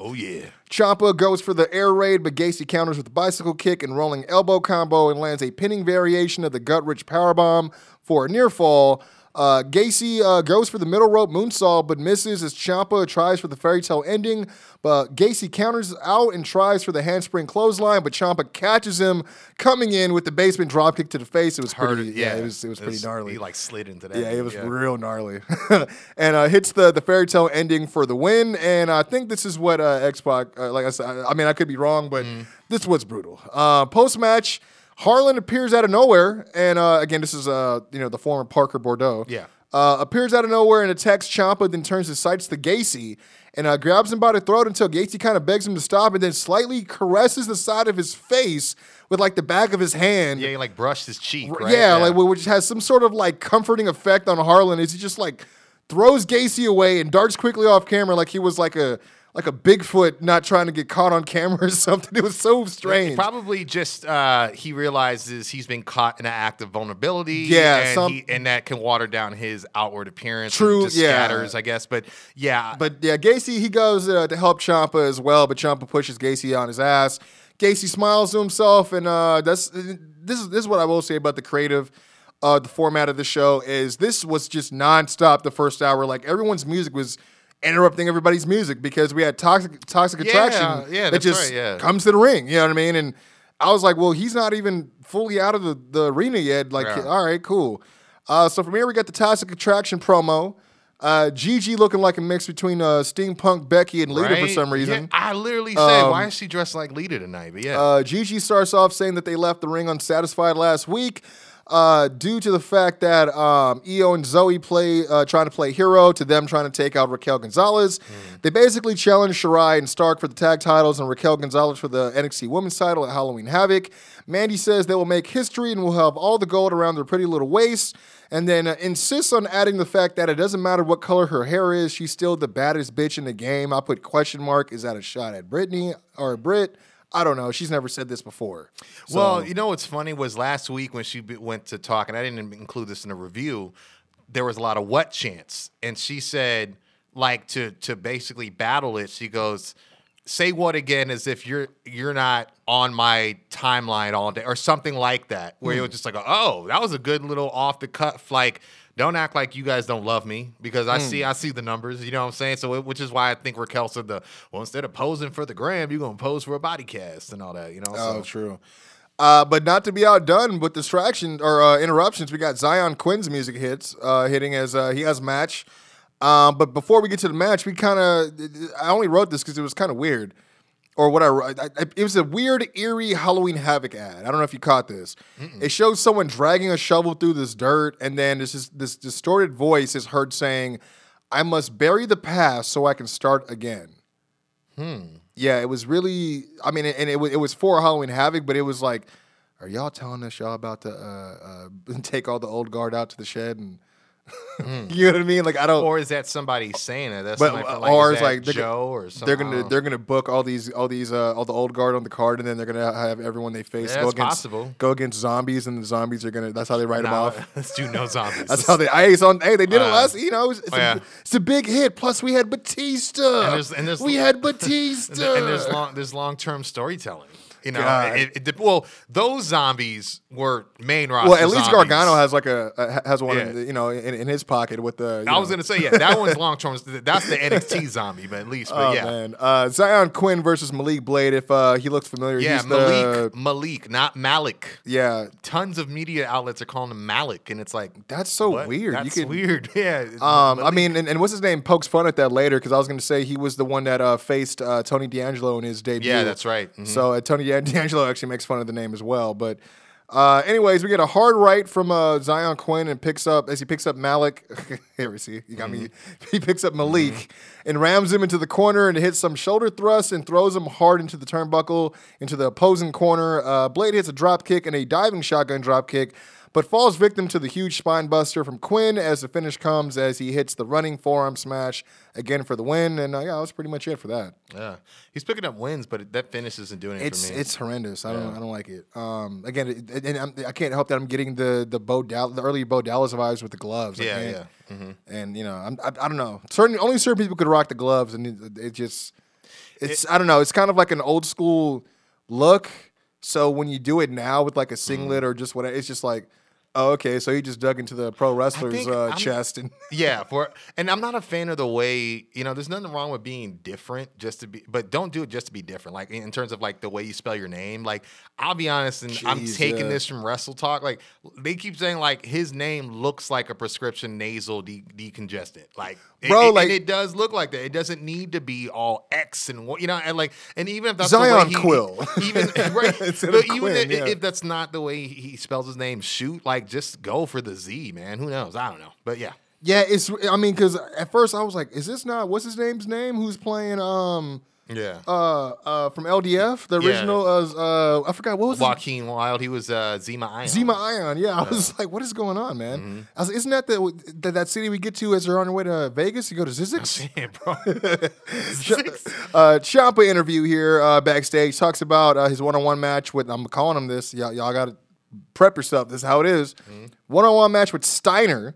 Oh yeah. Ciampa goes for the air raid, but Gacy counters with a bicycle kick and rolling elbow combo and lands a pinning variation of the gut wrench powerbomb for a near fall. Uh, Gacy uh, goes for the middle rope moonsault, but misses as Ciampa tries for the fairy tale ending. But Gacy counters out and tries for the handspring clothesline, but Ciampa catches him coming in with the basement dropkick to the face. It was pretty, it, yeah, it was it was pretty gnarly. He like slid into that. Yeah, it was real gnarly, and uh, hits the the fairy tale ending for the win. And I think this is what uh, X Pac. Uh, like I said, I, I mean I could be wrong, but Mm-hmm. this was brutal. Uh, Post match, Harland appears out of nowhere, and uh, again, this is uh you know the former Parker Boudreaux. Yeah. Uh, appears out of nowhere and attacks Ciampa, then turns his sights to Gacy and uh, grabs him by the throat until Gacy kind of begs him to stop and then slightly caresses the side of his face with like the back of his hand. Yeah, he like brushed his cheek. Right? Yeah, like which has some sort of like comforting effect on Harland is he just like throws Gacy away and darts quickly off camera like he was like a like a Bigfoot not trying to get caught on camera or something. It was so strange. Probably just uh, he realizes he's been caught in an act of vulnerability. Yeah, and, some- he, and that can water down his outward appearance. True, and just yeah. scatters, I guess. But yeah, But yeah, Gacy he goes uh, to help Ciampa as well, but Ciampa pushes Gacy on his ass. Gacy smiles to himself, and uh, that's this is this is what I will say about the creative. Uh, the format of the show is this was just nonstop the first hour. Like everyone's music was interrupting everybody's music because we had toxic toxic attraction yeah, that just right, yeah. comes to the ring. You know what I mean? And I was like, well, he's not even fully out of the, the arena yet. Like, Yeah. all right, cool. Uh, so from here we got the toxic attraction promo. Uh, Gigi looking like a mix between uh, steampunk Becky and Lita for right? some Yeah, reason. I literally said, Um, "Why is she dressed like Lita tonight?" But yeah, Uh, Gigi starts off saying that they left the ring unsatisfied last week uh, due to the fact that um, Io and Zoey play uh, trying to play hero to them trying to take out Raquel Gonzalez. They basically challenged Shirai and Stark for the tag titles and Raquel Gonzalez for the NXT Women's title at Halloween Havoc. Mandy says they will make history and will have all the gold around their pretty little waist. And then uh, insists on adding the fact that it doesn't matter what color her hair is, she's still the baddest bitch in the game. I put question mark. Is that a shot at Brittany or Brit? I don't know. She's never said this before. So- Well, you know what's funny was last week when she went to talk, and I didn't include this in the review. There was a lot of what chants, and she said, like to to basically battle it. She goes, "Say what again?" As if you're you're not on my timeline all day, or something like that. Where it hmm. was just like, "Oh, that was a good little off the cuff." Like, don't act like you guys don't love me because I see I see the numbers. You know what I'm saying? So, it, which is why I think Raquel said the well, instead of posing for the gram, you're gonna pose for a body cast and all that. You know? Oh, so. true. Uh, but not to be outdone with distractions or uh, interruptions, we got Xyon Quinn's music hits uh, hitting as uh, he has match. Um, but before we get to the match, we kind of I only wrote this because it was kind of weird, or what I, I, it was a weird, eerie Halloween Havoc ad. I don't know if you caught this. It shows someone dragging a shovel through this dirt, and then this is this distorted voice is heard saying, "I must bury the past so I can start again." Hmm. Yeah, it was really. I mean, and it was it was for Halloween Havoc, but it was like, are y'all telling us y'all about to uh, uh, take all the old guard out to the shed and you know what I mean? Like I don't. Or is that somebody saying it? That's but from, or is like Joe or something. they're gonna they're gonna book all these all these uh, all the old guard on the card, and then they're gonna have everyone they face Yeah, go against possible. go against zombies, and the zombies are gonna. That's how they write them off. Let's do no zombies. That's how they. Hey, so, hey, they did it Uh, last. You know, it's, it's, oh, yeah. a, it's a big hit. Plus, we had Batista. And there's- and there's- we had Batista. and there's long there's long term storytelling. You know, it, it, well, those zombies were main roster. Well, at least zombies. Gargano has like a, a has one, Yeah. in, you know, in, in his pocket with the. I was gonna say, yeah, that one's long term. That's the NXT zombie, but at least, but Oh yeah, man, uh, Xyon Quinn versus Malik Blade. If uh, he looks familiar, yeah, he's Malik, the Malik, not Malik. yeah. Tons of media outlets are calling him Malik, and it's like That's so what? weird. You That's could- weird. Yeah. Um, I mean, and, and what's his name pokes fun at that later because I was going to say he was the one that uh, faced uh, Tony D'Angelo in his debut. Yeah, that's right. Mhm. So uh, Tony D'Angelo actually makes fun of the name as well. But Uh, anyways, we get a hard right from uh, Xyon Quinn and picks up as he picks up Malik. Here we see you got me. He picks up Malik and rams him into the corner and hits some shoulder thrust and throws him hard into the turnbuckle into the opposing corner. Uh, Blade hits a drop kick and a diving shotgun drop kick, but falls victim to the huge spine buster from Quinn as the finish comes as he hits the running forearm smash again for the win. And uh, yeah, that was pretty much it for that. Yeah, he's picking up wins, but that finish isn't doing it It's for me. it's horrendous. I don't I don't like it. Um, again, it, and I'm, I can't help that I'm getting the the Bo Dall- the early Bo Dallas vibes with the gloves. Yeah, yeah. Mm-hmm. And you know, I'm, I I don't know. Certain only certain people could rock the gloves, and it, it just it's I don't know. It's kind of like an old school look. So when you do it now with like a singlet Mm. or just whatever, it's just like. Oh, okay. So he just dug into the pro wrestler's uh, chest and Yeah, for and I'm not a fan of the way you know. There's nothing wrong with being different, just to be, but don't do it just to be different. Like in terms of like the way you spell your name. Like I'll be honest, and I'm taking yeah. this from Wrestle Talk. Like they keep saying like his name looks like a prescription nasal de- decongestant. Like it- Bro, it, and like- it does look like that. It doesn't need to be all X and what you know, and like and even if that's Zion the way he, Quill. even right, but even Quinn, if, yeah. if that's not the way he spells his name, shoot like just go for the Z, man. Who knows? I don't know, but yeah. yeah, it's. I mean, because at first I was like, "Is this not what's his name's name? Who's playing um Yeah. uh uh from LDF the Yeah. original uh, uh I forgot what was his Joaquin Wilde, he was uh, Zema Ion. Zema Ion. Yeah, I was like, what is going on, man? Mm-hmm. I was like, isn't that the that, that city we get to as they're on their way to Vegas? You go to Zizix. Yeah, bro. uh, Ciampa interview here uh, backstage talks about uh, his one-on-one match with. I'm calling him this. Y'all, y'all got to prep yourself. This is how it is. Mm-hmm. One-on-one match with Steiner,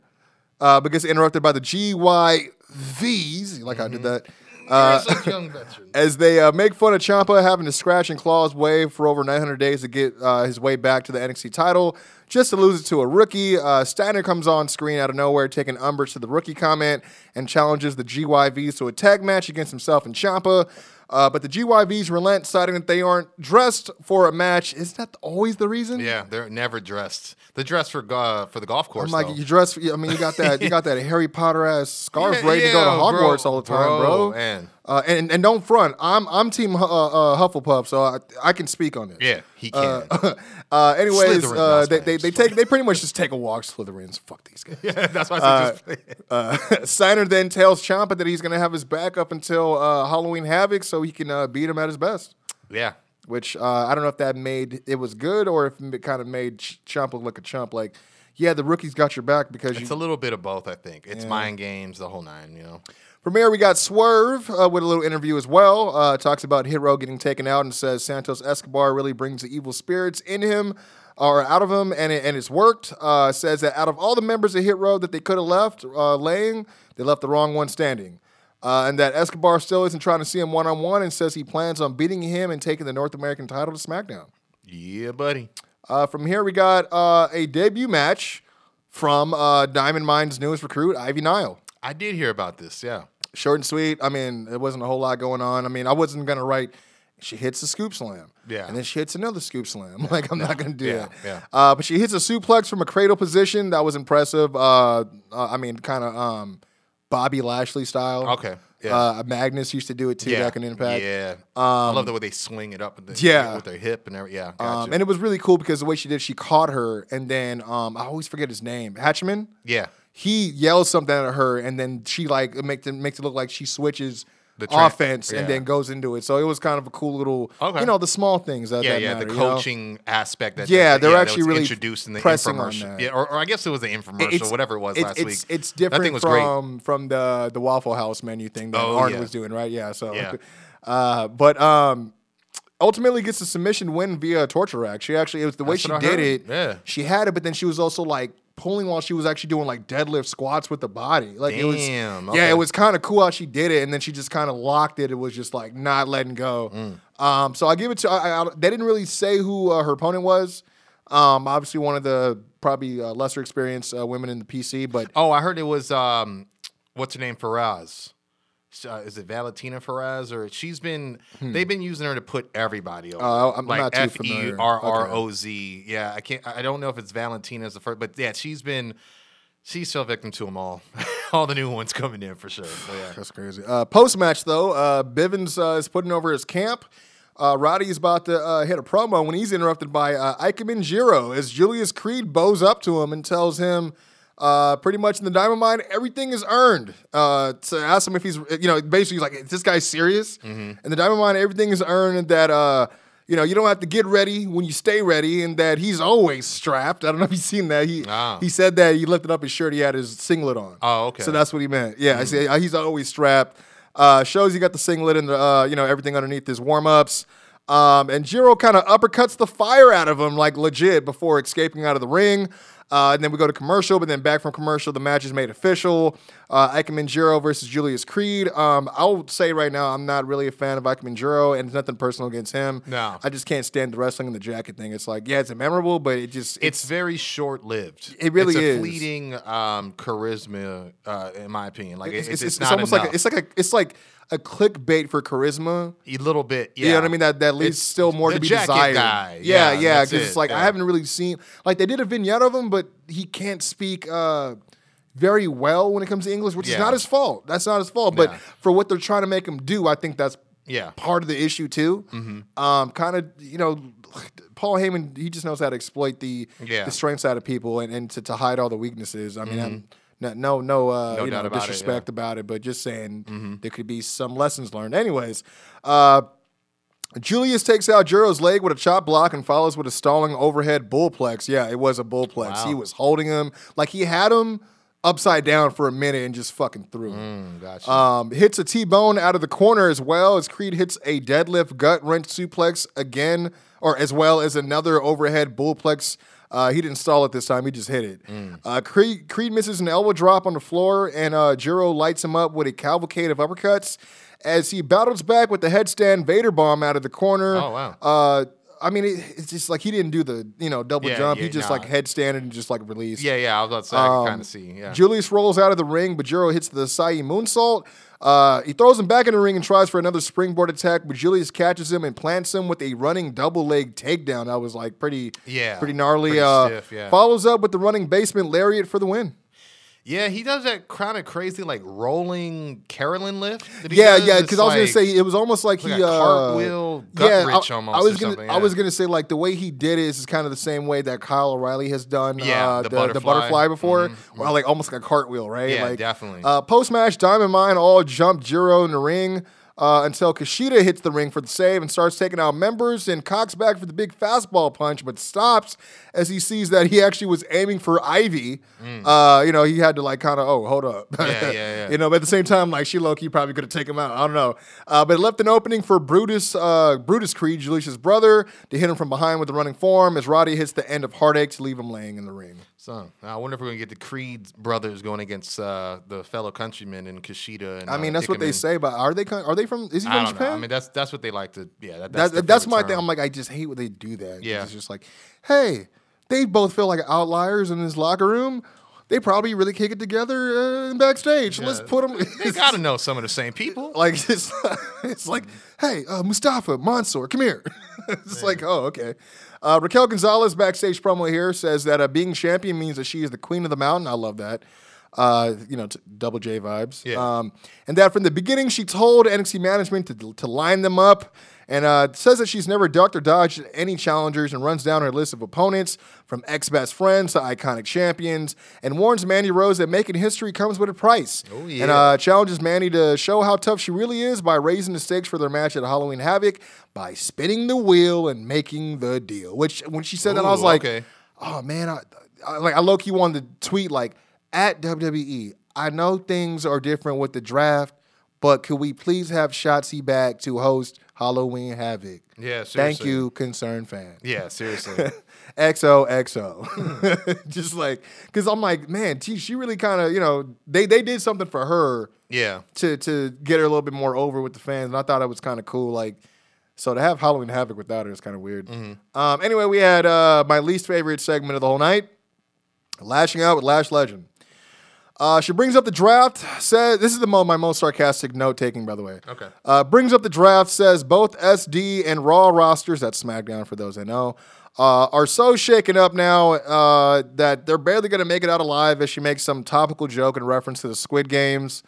uh, but gets interrupted by the GYVs. Like I did that. Uh, a young veteran. as they uh, make fun of Ciampa having to scratch and claw his way for over 900 days to get uh, his way back to the NXT title, just to lose it to a rookie. Uh, Steiner comes on screen out of nowhere, taking umbrage to the rookie comment and challenges the GYVs to a tag match against himself and Ciampa. Uh, but the GYVs relent, citing that they aren't dressed for a match. Isn't that always the reason? Yeah, they're never dressed. They're dressed for go- for the golf course. I'm like, though. you dress. I mean, you got that. You got that Harry Potter ass scarf Yeah, ready to go to yeah, Hogwarts bro, all the time, bro. bro, man. Uh, and and don't front. I'm I'm team uh, uh, Hufflepuff, so I, I can speak on this. yeah, he can. Uh, anyways, uh, they, they, they take they pretty much just take a walk. Slytherins, fuck these guys. Yeah, that's why I said just Uh, Steiner then tells Ciampa that he's gonna have his back up until uh, Halloween Havoc, so he can uh, beat him at his best. yeah. Which uh, I don't know if that made it was good or if it kind of made Ch- Ciampa look a chump. Like, yeah, the rookies got your back because It's you. a little bit of both, I think. It's Yeah. mind games, the whole nine, you know. From here, we got Swerve uh, with a little interview as well. Uh, talks about Hero getting taken out and says Santos Escobar really brings the evil spirits in him or out of him, and, it, and it's worked. Uh, says that out of all the members of Hit Row that they could have left uh, laying, they left the wrong one standing. Uh, and that Escobar still isn't trying to see him one on one and says he plans on beating him and taking the North American title to SmackDown. Yeah, buddy. Uh, from here, we got uh, a debut match from uh, Diamond Mine's newest recruit, Ivy Nile. I did hear about this, yeah. Short and sweet. I mean, there wasn't a whole lot going on. I mean, I wasn't gonna write. She hits a scoop slam. Yeah. And then she hits another scoop slam. like, I'm not going to do Yeah, that. yeah. Uh, but she hits a suplex from a cradle position. That was impressive. Uh, uh, I mean, kind of um, Bobby Lashley style. Okay, yeah. Uh, Magnus used to do it too yeah. back in Impact. Yeah. I love the way they swing it up with, the, Yeah. with their hip and everything. Yeah, Um, and it was really cool because the way she did, she caught her, and then um, I always forget his name, Hatchman. yeah. He yells something at her, and then she like it makes it makes it look like she switches The tra- offense yeah. and then goes into it. So it was kind of a cool little, Okay. you know, the small things that Yeah, that yeah, matter, the you know? coaching aspect that Yeah, that, they're that actually really introduced in the infomercial. that. Yeah, or, or I guess it was the infomercial, whatever it was it's, last it's, week. It's that different thing was great. from from the the Waffle House menu thing that Oh, Arn yeah. was doing, right? Yeah. So, Yeah. uh, but um, ultimately gets a submission win via a torture rack. She actually it was the way That's she did it. Yeah. She had it, but then she was also like pulling while she was actually doing like deadlift squats with the body. Like it was, Damn, yeah, it was kind of cool how she did it, and then she just kind of locked it. It was just like not letting go. Mm. Um, so I give it to. I, I, they didn't really say who uh, her opponent was. Um, obviously one of the probably uh, lesser experienced uh, women in the PC, but Oh, I heard it was um, what's her name, Faraz. Uh, is it Valentina Faraz or she's been? They've been using her to put everybody over. Hmm. Oh, I'm like not too F E familiar. R R O Z. Yeah, I can't. I don't know if it's Valentina as the first, but yeah, she's been. She's fell victim to them all. all the new ones coming in for sure. So, yeah. That's crazy. Uh, Post match though, uh, Bivens uh, is putting over his camp. Uh, Roddy is about to uh, hit a promo when he's interrupted by uh, Ikemen Jiro as Julius Creed bows up to him and tells him uh, pretty much in the Diamond Mine, everything is earned. Uh, to ask him if he's, you know, basically he's like, is this guy serious? Mm-hmm. In the Diamond Mine, everything is earned and that, uh, you know, you don't have to get ready when you stay ready and that he's always strapped. I don't know if you've seen that. He, Ah. he said that he lifted up his shirt, he had his singlet on. Oh, okay. So that's what he meant. Yeah, I see. uh, He's always strapped. Uh, shows he got the singlet and the uh, you know everything underneath his warm ups. Um, and Jiro kind of uppercuts the fire out of him like legit before escaping out of the ring. Uh, and then we go to commercial, but then back from commercial, the match is made official. Uh, Ikemen Jiro versus Julius Creed. Um, I'll say right now, I'm not really a fan of Ikemen Jiro, and it's nothing personal against him. No. I just can't stand the wrestling and the jacket thing. It's like, yeah, it's memorable, but it just It's very short lived. It really it's a is. fleeting um, charisma, uh, in my opinion. Like it's, it's, it's, it's, it's not almost like a, it's like a it's like a clickbait for charisma. a little bit. Yeah, You know what I mean? That that leaves It's still more to be desired. Guy. Yeah, yeah. Because it's it, like I haven't really seen like they did a vignette of him, but he can't speak uh, very well when it comes to English, which is not his fault. That's not his fault. But Yeah. for what they're trying to make him do, I think that's Yeah. part of the issue too. Mm-hmm. Um, kind of, you know, Paul Heyman, he just knows how to exploit the Yeah. the strengths out of people and, and to, to hide all the weaknesses. I mean, I'm, no, no, no, uh, Mm-hmm. No you know, about it, disrespect yeah. Mm-hmm. about it, but just saying there could be some lessons learned. Anyways, uh, Julius takes out Jiro's leg with a chop block and follows with a stalling overhead bullplex. Yeah, it was a bullplex. Wow. He was holding him like he had him upside down for a minute and just fucking threw him. Mm, gotcha. Um, hits a T-bone out of the corner as well as Creed hits a deadlift gut wrench suplex again, or as well as another overhead bullplex. Uh, he didn't stall it this time; he just hit it. Uh, Creed, Creed misses an elbow drop on the floor, and uh, Jiro lights him up with a cavalcade of uppercuts as he battles back with the headstand Vader bomb out of the corner. Oh, wow. I mean, it, it's just like he didn't do the you know double Yeah, jump. he just nah. like headstanded and just like released. yeah, yeah. I was about to say I Um, kind of see. Yeah. Julius rolls out of the ring, but Jiro hits the Sai moonsault. Uh, he throws him back in the ring and tries for another springboard attack, but Julius catches him and plants him with a running double leg takedown. That was like pretty, Yeah, pretty gnarly. pretty uh, stiff, yeah. Follows up with the running basement lariat for the win. Yeah, he does that kind of crazy like rolling Carolyn lift. Yeah, does. yeah. Because I was gonna say it was almost like like he uh, cartwheel, yeah, I, almost I was or gonna, something, I was gonna say like the way he did it is kind of the same way that Kyle O'Reilly has done. Yeah, uh, the the, butterfly. butterfly before, Mhm, well, like almost like a cartwheel, right? Yeah, like, definitely. Uh, Post match, Diamond Mine all jump Jiro in the ring. Uh, until Kushida hits the ring for the save and starts taking out members and cocks back for the big fastball punch, but stops as he sees that he actually was aiming for Ivy. Uh, you know, he had to like kind of, oh, hold up. Mm. Yeah, yeah, yeah. you know, but at the same time, like she Loki probably could have taken him out. I don't know. Uh, but it left an opening for Brutus, uh, Brutus Creed, Julius's brother, to hit him from behind with the running form as Roddy hits the end of Heartache to leave him laying in the ring. So I wonder if we're gonna get the Creed brothers going against uh, the fellow countrymen in Kushida. And, I mean, uh, that's what they Ikemen. say, but are they? con- Are they from? Is he I from don't Japan? know. I mean, that's that's what they like to. Yeah, that, That- that's, that's, their my favorite thing. term. I'm like, I just hate when they do that. 'cause Yeah. It's just like, hey, they both feel like outliers in this locker room. They probably really kick it together uh, backstage. Let's put them. they got to know some of the same people. like it's, it's like, hey, uh, Mustafa Mansour, come here. it's like, oh, okay. Uh, Raquel Gonzalez backstage promo here says that uh, being champion means that she is the queen of the mountain. I love that. Uh, you know, t- double J vibes. Yeah. Um, and that from the beginning, she told NXT management to, to line them up. And uh, says that she's never ducked or dodged any challengers and runs down her list of opponents from ex best friends to iconic champions and warns Mandy Rose that making history comes with a price. Oh, And yeah. uh, challenges Mandy to show how tough she really is by raising the stakes for their match at Halloween Havoc by spinning the wheel and making the deal. Which, when she said that, I was like, okay. oh man, I, I like I low key wanted to tweet like at WWE. I know things are different with the draft, but could we please have Shotzi back to host Halloween Havoc? Yeah, seriously. Thank you, concerned fan. Yeah, seriously. XOXO. Just like, because I'm like, man, gee, she really kind of, you know, they they did something for her yeah. to to get her a little bit more over with the fans, and I thought it was kind of cool. Like, so to have Halloween Havoc without her is kind of weird. Um, anyway, we had uh, my least favorite segment of the whole night, lashing out with Lash Legend. Uh, she brings up the draft. Says this is the mo- my most sarcastic note taking, by the way. Okay. Uh, brings up the draft. Says both SD and Raw rosters. That's SmackDown for those I know. Uh, are so shaken up now uh, that they're barely going to make it out alive. As she makes some topical joke in reference to the Squid Games.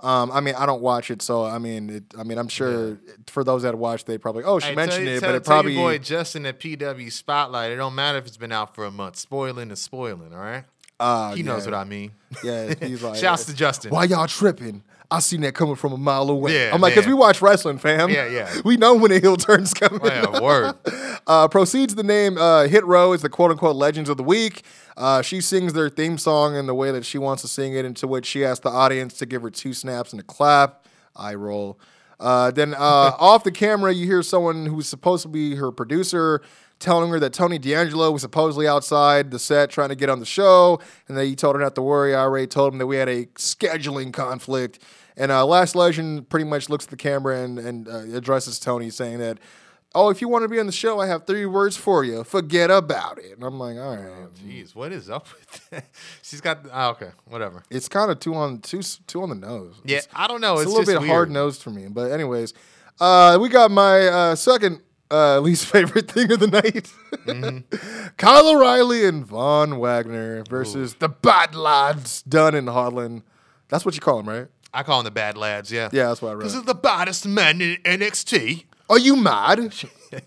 Um, I mean, I don't watch it, so I mean, it, I mean, I'm sure for those that watch, they probably oh she Hey, mentioned it, tell, but it tell probably boy Justin at PW Spotlight. It don't matter if it's been out for a month. Spoiling is spoiling. All right. Uh, He knows what I mean. Yeah, he's like, Shouts to Justin. Why y'all tripping? I seen that coming from a mile away. Yeah, I'm like, because we watch wrestling, fam. Yeah, yeah. We know when a heel turn's coming. Oh, yeah, word. Uh, proceeds to name uh, Hit Row is the quote unquote legends of the week. Uh, she sings their theme song in the way that she wants to sing it, into which she asks the audience to give her two snaps and a clap. I roll. Uh, then uh, off the camera, you hear someone who's supposed to be her producer telling her that Tony D'Angelo was supposedly outside the set trying to get on the show, and that he told her not to worry. I already told him that we had a scheduling conflict. And uh, Lash Legend pretty much looks at the camera and, and uh, addresses Tony, saying that, "Oh, if you want to be on the show, I have three words for you. Forget about it." And I'm like, "All right." Jeez, what is up with that? She's got. Oh, okay, whatever. It's kind of two on two two on the nose. Yeah, It's- I don't know. it's, It's, a little bit hard nosed for me. But anyways, uh, we got my uh, second uh, least favorite thing of the night: Mm-hmm. Kyle O'Reilly and Von Wagner versus the Bad Lads, Dunne and Holland. That's what you call them, right? I call them the bad lads. Yeah. Yeah, that's what I wrote. This is the baddest men in NXT. Are you mad?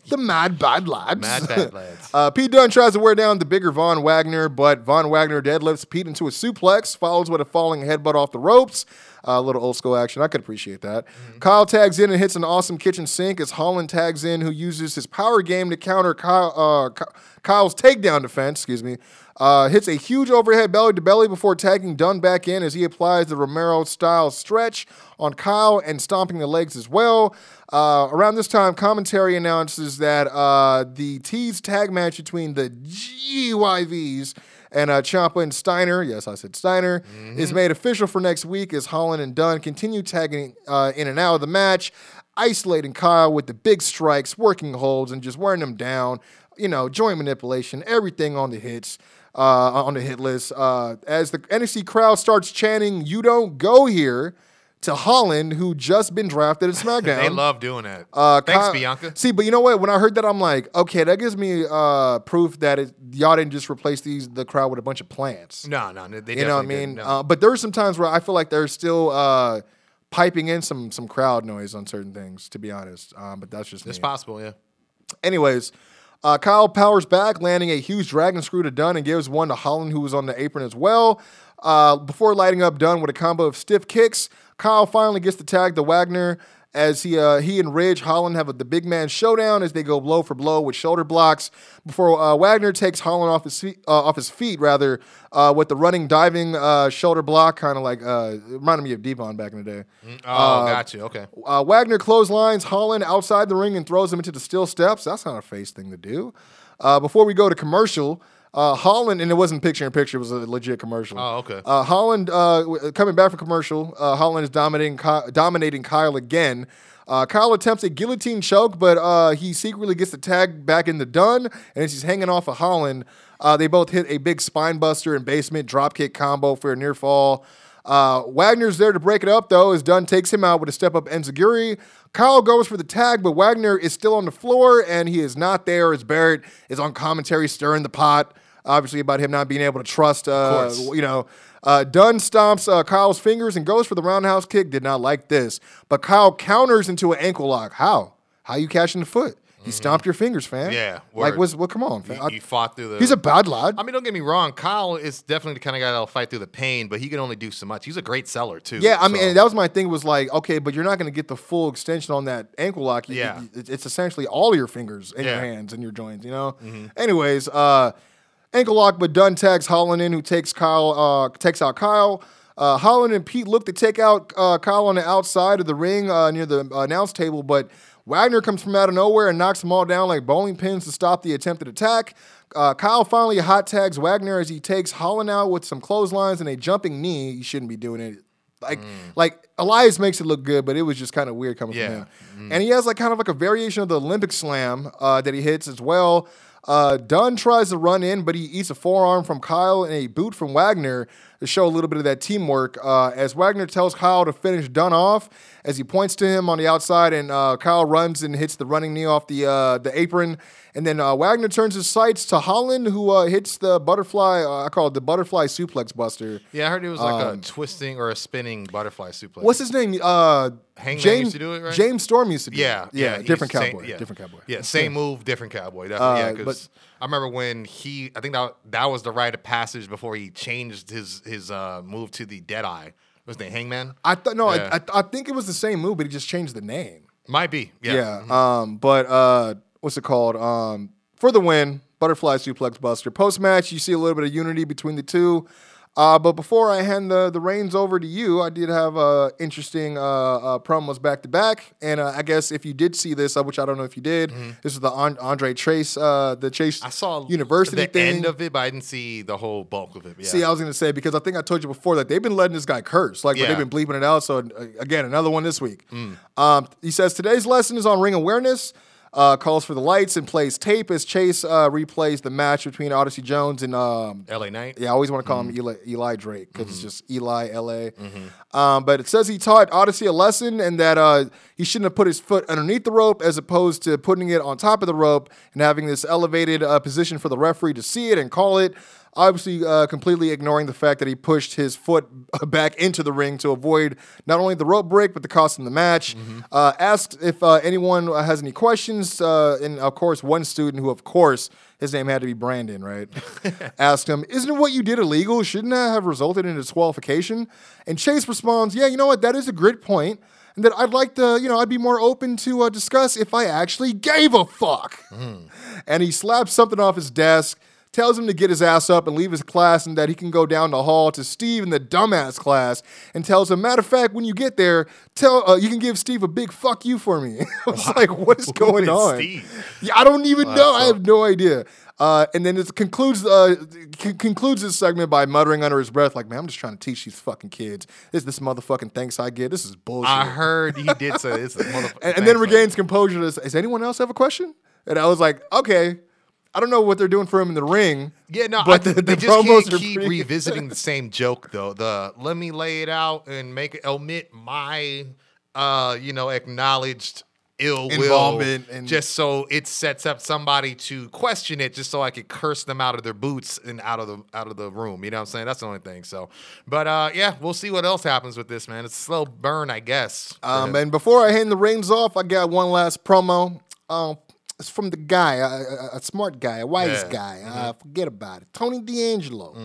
the mad bad lads. Mad bad lads. Uh, Pete Dunne tries to wear down the bigger Von Wagner, but Von Wagner deadlifts Pete into a suplex, follows with a falling headbutt off the ropes. A little old school action. I could appreciate that. Kyle tags in and hits an awesome kitchen sink as Holland tags in, who uses his power game to counter Kyle, uh, Kyle's takedown defense. Excuse me. Uh, hits a huge overhead belly to belly before tagging Dunne back in as he applies the Romero style stretch on Kyle and stomping the legs as well. Uh, around this time, commentary announces that uh, the teased tag match between the GYVs and uh, Ciampa and Steiner, yes, I said Steiner, is made official for next week as Holland and Dunne continue tagging uh, in and out of the match, isolating Kyle with the big strikes, working holds, and just wearing him down. You know, joint manipulation, everything on the hits. Uh, on the hit list, uh, as the NXT crowd starts chanting, "You don't go here," to Holland, who just been drafted at SmackDown. They love doing that. Uh, Thanks, Kyle- Bianca. See, but you know what? When I heard that, I'm like, okay, that gives me uh, proof that it, y'all didn't just replace these the crowd with a bunch of plants. No, no, they you know what I mean? no. Uh, but there are some times where I feel like they're still uh, piping in some some crowd noise on certain things. To be honest, um, but that's just it's me. possible, yeah. Anyways, uh, Kyle powers back, landing a huge dragon screw to Dunne and gives one to Holland, who was on the apron as well. Uh, before lighting up Dunne with a combo of stiff kicks, Kyle finally gets the tag to Wagner as he uh, he and Ridge Holland have a, the big man showdown as they go blow for blow with shoulder blocks. Before uh, Wagner takes Holland off his feet, uh, off his feet rather uh, with the running diving uh, shoulder block, kind of like uh, reminded me of Devon back in the day. Oh, got you. Okay. Uh, Wagner clotheslines Holland outside the ring and throws him into the steel steps. That's not a face thing to do. Uh, before we go to commercial, uh, Holland, and it wasn't picture in picture, it was a legit commercial. Oh, okay. Uh, Holland, uh, w- coming back from commercial, uh, Holland is dominating, Ky- dominating Kyle again. Uh, Kyle attempts a guillotine choke, but uh, he secretly gets the tag back in the Dunne, and as he's hanging off of Holland, uh, they both hit a big spine buster and basement dropkick combo for a near fall. Uh, Wagner's there to break it up, though, as Dunne takes him out with a step up enziguri. Kyle goes for the tag, but Wagner is still on the floor, and he is not there as Barrett is on commentary stirring the pot, obviously, about him not being able to trust, uh, you know. Uh, Dunne stomps uh, Kyle's fingers and goes for the roundhouse kick. Did not like this, but Kyle counters into an ankle lock. How? How you catching the foot? He stomped your fingers, fam. Mm-hmm. Yeah, like word. what's what? Come on, fam. He, he fought through the. He's a bad lad. I mean, don't get me wrong. Kyle is definitely the kind of guy that'll fight through the pain, but he can only do so much. He's a great seller too. Yeah, I mean, so- and that was my thing. Was like, okay, but you're not going to get the full extension on that ankle lock. You- Yeah. you- it's essentially all your fingers and your hands and your joints. You know. Anyways, uh, ankle lock, but Dunne tags Holland in, who takes Kyle, uh, takes out Kyle. Uh, Holland and Pete look to take out uh, Kyle on the outside of the ring uh, near the announce table, but Wagner comes from out of nowhere and knocks them all down like bowling pins to stop the attempted attack. Uh, Kyle finally hot tags Wagner as he takes Holland out with some clotheslines and a jumping knee. He shouldn't be doing it. Like, like Elias makes it look good, but it was just kind of weird coming Yeah. from him. And he has like kind of like a variation of the Olympic slam uh, that he hits as well. Uh, Dunne tries to run in, but he eats a forearm from Kyle and a boot from Wagner to show a little bit of that teamwork. Uh, as Wagner tells Kyle to finish Dunne off, as he points to him on the outside, and uh, Kyle runs and hits the running knee off the uh, the apron. And then uh, Wagner turns his sights to Holland, who uh, hits the butterfly. Uh, I call it the butterfly suplex buster. Yeah, I heard it was like Um, a twisting or a spinning butterfly suplex. What's his name? Uh, Hangman James used to do it, right? James Storm used to do Yeah, it. yeah, he's different same- cowboy, yeah. different cowboy. Yeah, same move, different cowboy. Definitely. Yeah, because I remember when he, I think that that was the rite of passage before he changed his his uh, move to the Deadeye. Was the Hangman? I thought no, Yeah. I, I I think it was the same move, but he just changed the name. Might be. Yeah. Mm-hmm. Yeah. Um, but uh, what's it called? Um, for the win, butterfly suplex buster. Post match, you see a little bit of unity between the two. Uh, but before I hand the, the reins over to you, I did have uh, interesting uh, uh, promos back to back, and uh, I guess if you did see this, uh, which I don't know if you did, this is the An- Andre Chase, uh, the Chase Mm-hmm. I saw University the thing. end of it, but I didn't see the whole bulk of it. Yeah. See, I was gonna say because I think I told you before that they've been letting this guy curse, like Yeah. they've been bleeping it out. So uh, again, another one this week. Um, he says today's lesson is on ring awareness. Uh, calls for the lights and plays tape as Chase uh, replays the match between Odyssey Jones and um, L.A. Knight. yeah, I always want to call him Eli, Eli Drake because it's just Eli LA. Um, but it says he taught Odyssey a lesson and that uh, he shouldn't have put his foot underneath the rope as opposed to putting it on top of the rope and having this elevated uh, position for the referee to see it and call it. Obviously, uh, completely ignoring the fact that he pushed his foot back into the ring to avoid not only the rope break but the cost in the match. Uh, asked if uh, anyone has any questions, uh, and of course, one student who, of course, his name had to be Brandon, right? Asked him, Isn't what you did illegal? Shouldn't that have resulted in disqualification? And Chase responds, Yeah, you know what? That is a great point. And that I'd like to, you know, I'd be more open to uh, discuss if I actually gave a fuck. And he slaps something off his desk, tells him to get his ass up and leave his class, and that he can go down the hall to Steve in the dumbass class, and tells him, matter of fact, when you get there, tell uh, you can give Steve a big fuck you for me. I was like, what is going is on? Steve? Yeah, I don't even know. I have no idea. Uh, and then it concludes uh, c- concludes this segment by muttering under his breath, like, "Man, I'm just trying to teach these fucking kids. This this motherfucking thanks I get. This is bullshit." I heard he did say this. is motherfucking and, and then regains composure. To say, Does anyone else have a question? And I was like, okay. I don't know what they're doing for him in the ring. Yeah, no, but I, the, they the just promos can't keep pretty- revisiting the same joke though. The let me lay it out and make it omit my, uh, you know, acknowledged ill will, and- just so it sets up somebody to question it, just so I could curse them out of their boots and out of the out of the room. You know what I'm saying? That's the only thing. So, but uh, yeah, we'll see what else happens with this man. It's a slow burn, I guess. Um, and before I hand the reins off, I got one last promo. Um, it's from the guy, a, a, a smart guy, a wise Yeah. guy. Uh, forget about it. Tony D'Angelo.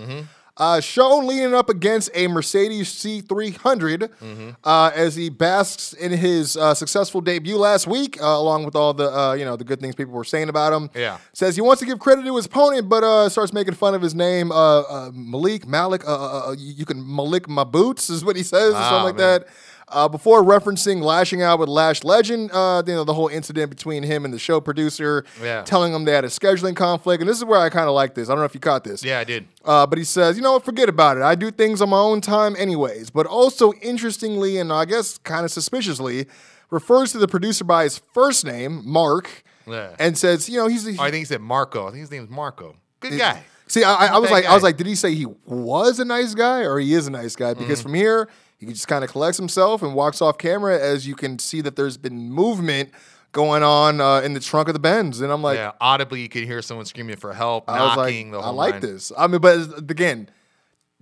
Uh, shown leaning up against a Mercedes C300 uh, as he basks in his uh, successful debut last week, uh, along with all the uh, you know the good things people were saying about him. Yeah. says he wants to give credit to his opponent, but uh, starts making fun of his name, uh, uh, Malik Malik. Uh, uh, uh, you you can Malik my boots is what he says, or something like man. that. Uh, before referencing lashing out with Lash Legend, uh, you know the whole incident between him and the show producer, Yeah. telling him they had a scheduling conflict, and this is where I kind of like this. I don't know if you caught this. yeah, I did. Uh, but he says, you know what, forget about it. I do things on my own time, anyways. But also, interestingly, and I guess kind of suspiciously, refers to the producer by his first name, Mark, Yeah. and says, you know, he's. Oh, I think he said Marco. I think his name is Marco. Good guy. See, I, I, was like, I was like, did he say he was a nice guy or he is a nice guy? Because Mm-hmm. from here, he just kind of collects himself and walks off camera as you can see that there's been movement going on uh, in the trunk of the Benz, and I'm like, yeah, audibly you could hear someone screaming for help, I was like, I whole like this. I mean, but again,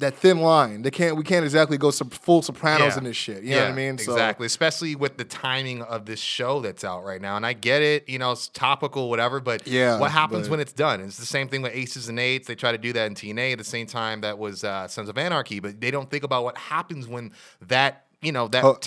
that thin line, they can't, we can't exactly go sop- full Sopranos in this shit. You know what I mean? So- Exactly. Especially with the timing of this show that's out right now. And I get it, you know, it's topical, whatever, but Yeah, what happens but- when it's done? It's the same thing with Aces and Eights. They try to do that in TNA at the same time that was uh, Sons of Anarchy, but they don't think about what happens when that, you know, that Oh.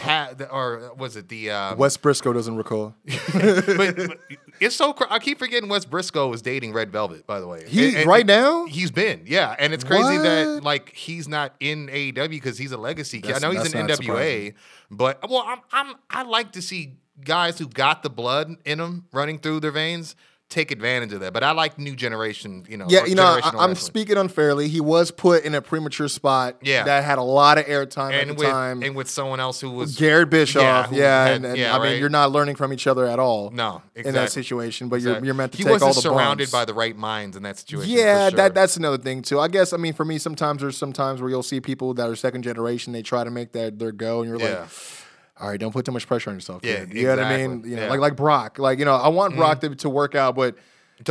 or was it the um, Wes Brisco doesn't recall. but, but it's so cra- I keep forgetting Wes Brisco was dating Red Velvet, by the way. He- And- right and now? He's been, yeah, and it's crazy that like he's not in AEW because he's a legacy kid. I know he's that's in NWA, surprising. but well, I'm, I'm I like to see guys who got the blood in them running through their veins take advantage of that. But I like new generation. You know, Yeah, you know, I, I'm wrestling. speaking unfairly. He was put in a premature spot. Yeah. that had a lot of airtime at and the with time. and with someone else who was Garrett Bischoff, who yeah, had- and, and yeah, I mean, you're not learning from each other at all. No, in that situation, but you're you're meant to he take all the surrounded bumps. by the right minds in that situation. Yeah, sure. that that's another thing too. I guess I mean for me, sometimes there's sometimes where you'll see people that are second generation, they try to make that their go, and you're Yeah. like, all right, don't put too much pressure on yourself. Yeah, kid. you know what I mean. You know, Yeah. like like Brock, like you know, I want Brock to, to work out, but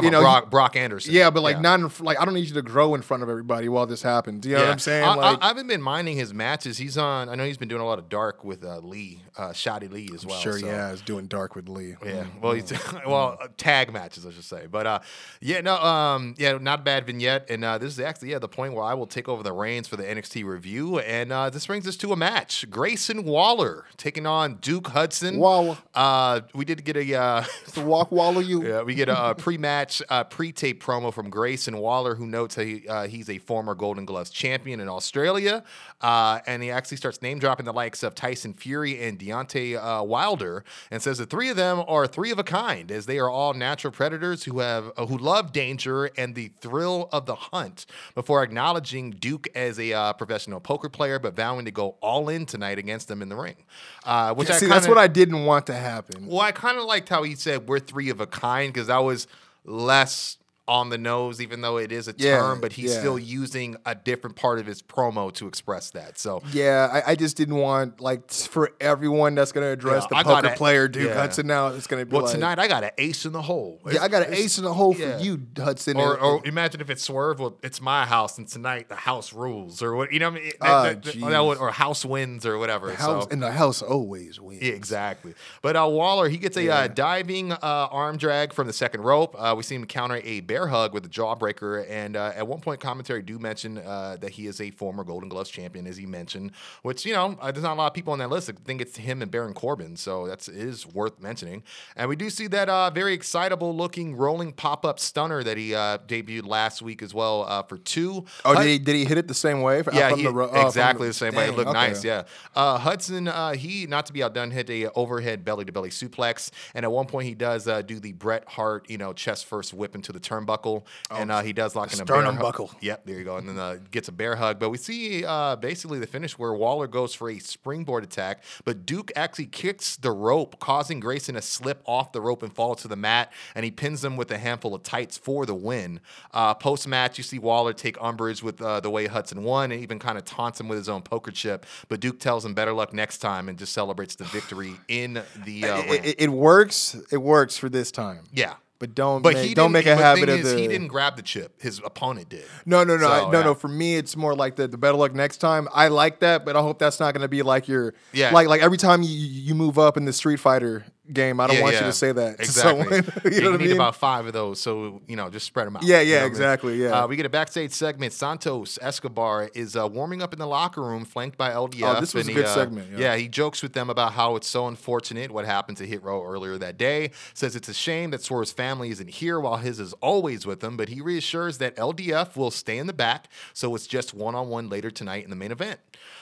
you know, Brock, Brock Anderson. yeah, but like not in, like I don't need you to grow in front of everybody while this happens. You know what I'm saying? I, like, I, I haven't been minding his matches. He's on. I know he's been doing a lot of dark with uh, Lee, uh, Shotty Lee as well. sure, so. yeah, it's doing dark with Lee. Yeah, Mm. well, he's well uh, tag matches, I should say, but uh, yeah, no, um, yeah, not a bad vignette, and uh, this is actually yeah the point where I will take over the reins for the NXT review, and uh, this brings us to a match: Grayson Waller taking on Duke Hudson. Waller. Uh, we did get a uh, to walk wallow you. yeah, we get a, uh pre-match, uh, pre-tape promo from Grayson Waller, who notes that he, uh, he's a former Golden Gloves champion in Australia, uh, and he actually starts name dropping the likes of Tyson Fury and Deontay uh, Wilder, and says the three of them are three of a kind, as they are all natural predators who have uh, who love danger and the thrill of the hunt. Before acknowledging Duke as a uh, professional poker player, but vowing to go all in tonight against them in the ring, uh, which I See, kinda, that's what I didn't want to happen. well, I kind of liked how he said we're three of a kind because that was less on the nose, even though it is a Yeah, term, but he's yeah. still using a different part of his promo to express that. So Yeah, I, I just didn't want like for everyone that's gonna address Yeah, the I poker gotta- player Duke. Hudson now. It's gonna be well, like, tonight I got an ace in the hole. Yeah, I got an ace in the hole for you, Hudson. Or, or imagine if it's Swerve. Well, it's my house, and tonight the house rules, or what you know. What I mean, That- that- jeez. that would- or house wins, or whatever. the house so. and the house always wins. Exactly. But uh, Waller, he gets a uh, diving uh, arm drag from the second rope. Uh, we see him counter a bear hug with a jawbreaker. And uh, at one point, commentary do mention uh, that he is a former Golden Gloves champion, as he mentioned, which, you know, uh, there's not a lot of people on that list. I think it's him and Baron Corbin. So that's worth mentioning. And we do see that uh, very excitable looking rolling pop up stunner that he uh, debuted last week as well uh, for two. Oh, Hud- did he did he hit it the same way? Yeah, he, the, exactly the, same way. It looked okay. nice. Yeah. Uh, Hudson, uh, he not to be outdone, hit a overhead belly to belly suplex, and at one point he does uh, do the Bret Hart, you know, chest first whip into the turnbuckle, and uh, he does lock in a bear sternum hug. buckle. Yep, there you go, and then uh, gets a bear hug. But we see uh, basically the finish where Waller goes for a springboard attack, but Duke actually kicks the rope, causing Grayson to slip off the rope and fall to the mat, and he pins him with a handful of tights for the win. Uh, Post match, you see Waller take umbrage with uh, the way Hudson won, and even kind of taunts him with his own poker chip. But Duke tells him better luck next time and just celebrates the victory in the uh, It, it, it works. It works for this time. yeah. But don't But make, he don't make a habit of is, the. He didn't grab the chip. His opponent did. No, no, no, So, I- no, yeah. no. For me, it's more like the, the better luck next time. I like that, but I hope that's not going to be like your Yeah. Like like every time you you move up in the Street Fighter game, I don't Yeah, want yeah. you to say that. to Exactly. someone. You know I need mean? about five of those, so you know, just spread them out. Yeah, You yeah, know what I mean? exactly, yeah. Uh, we get a backstage segment. Santos Escobar is uh, warming up in the locker room, flanked by LDF. Oh, this was and a he, good uh, segment, yeah. he jokes with them about how it's so unfortunate what happened to Hit Row earlier that day. Says it's a shame that Swerve's family isn't here while his is always with him, but he reassures that LDF will stay in the back, so it's just one on one later tonight in the main event.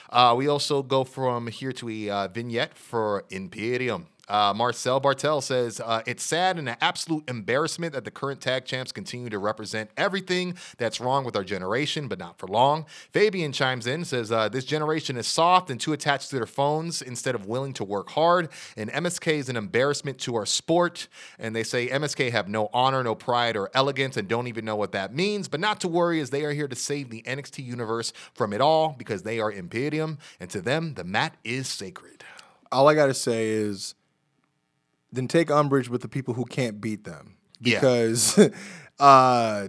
Uh, we also go from here to a uh, vignette for Imperium. Uh, Marcel Barthel says uh, it's sad and an absolute embarrassment that the current tag champs continue to represent everything that's wrong with our generation, but not for long. Fabian chimes in says uh, this generation is soft and too attached to their phones instead of willing to work hard. And MSK is an embarrassment to our sport. And they say MSK have no honor, no pride, or elegance, and don't even know what that means. But not to worry, as they are here to save the NXT universe from it all because they are Imperium, and to them the mat is sacred. All I got to say is, then take umbrage with the people who can't beat them Yeah. because uh,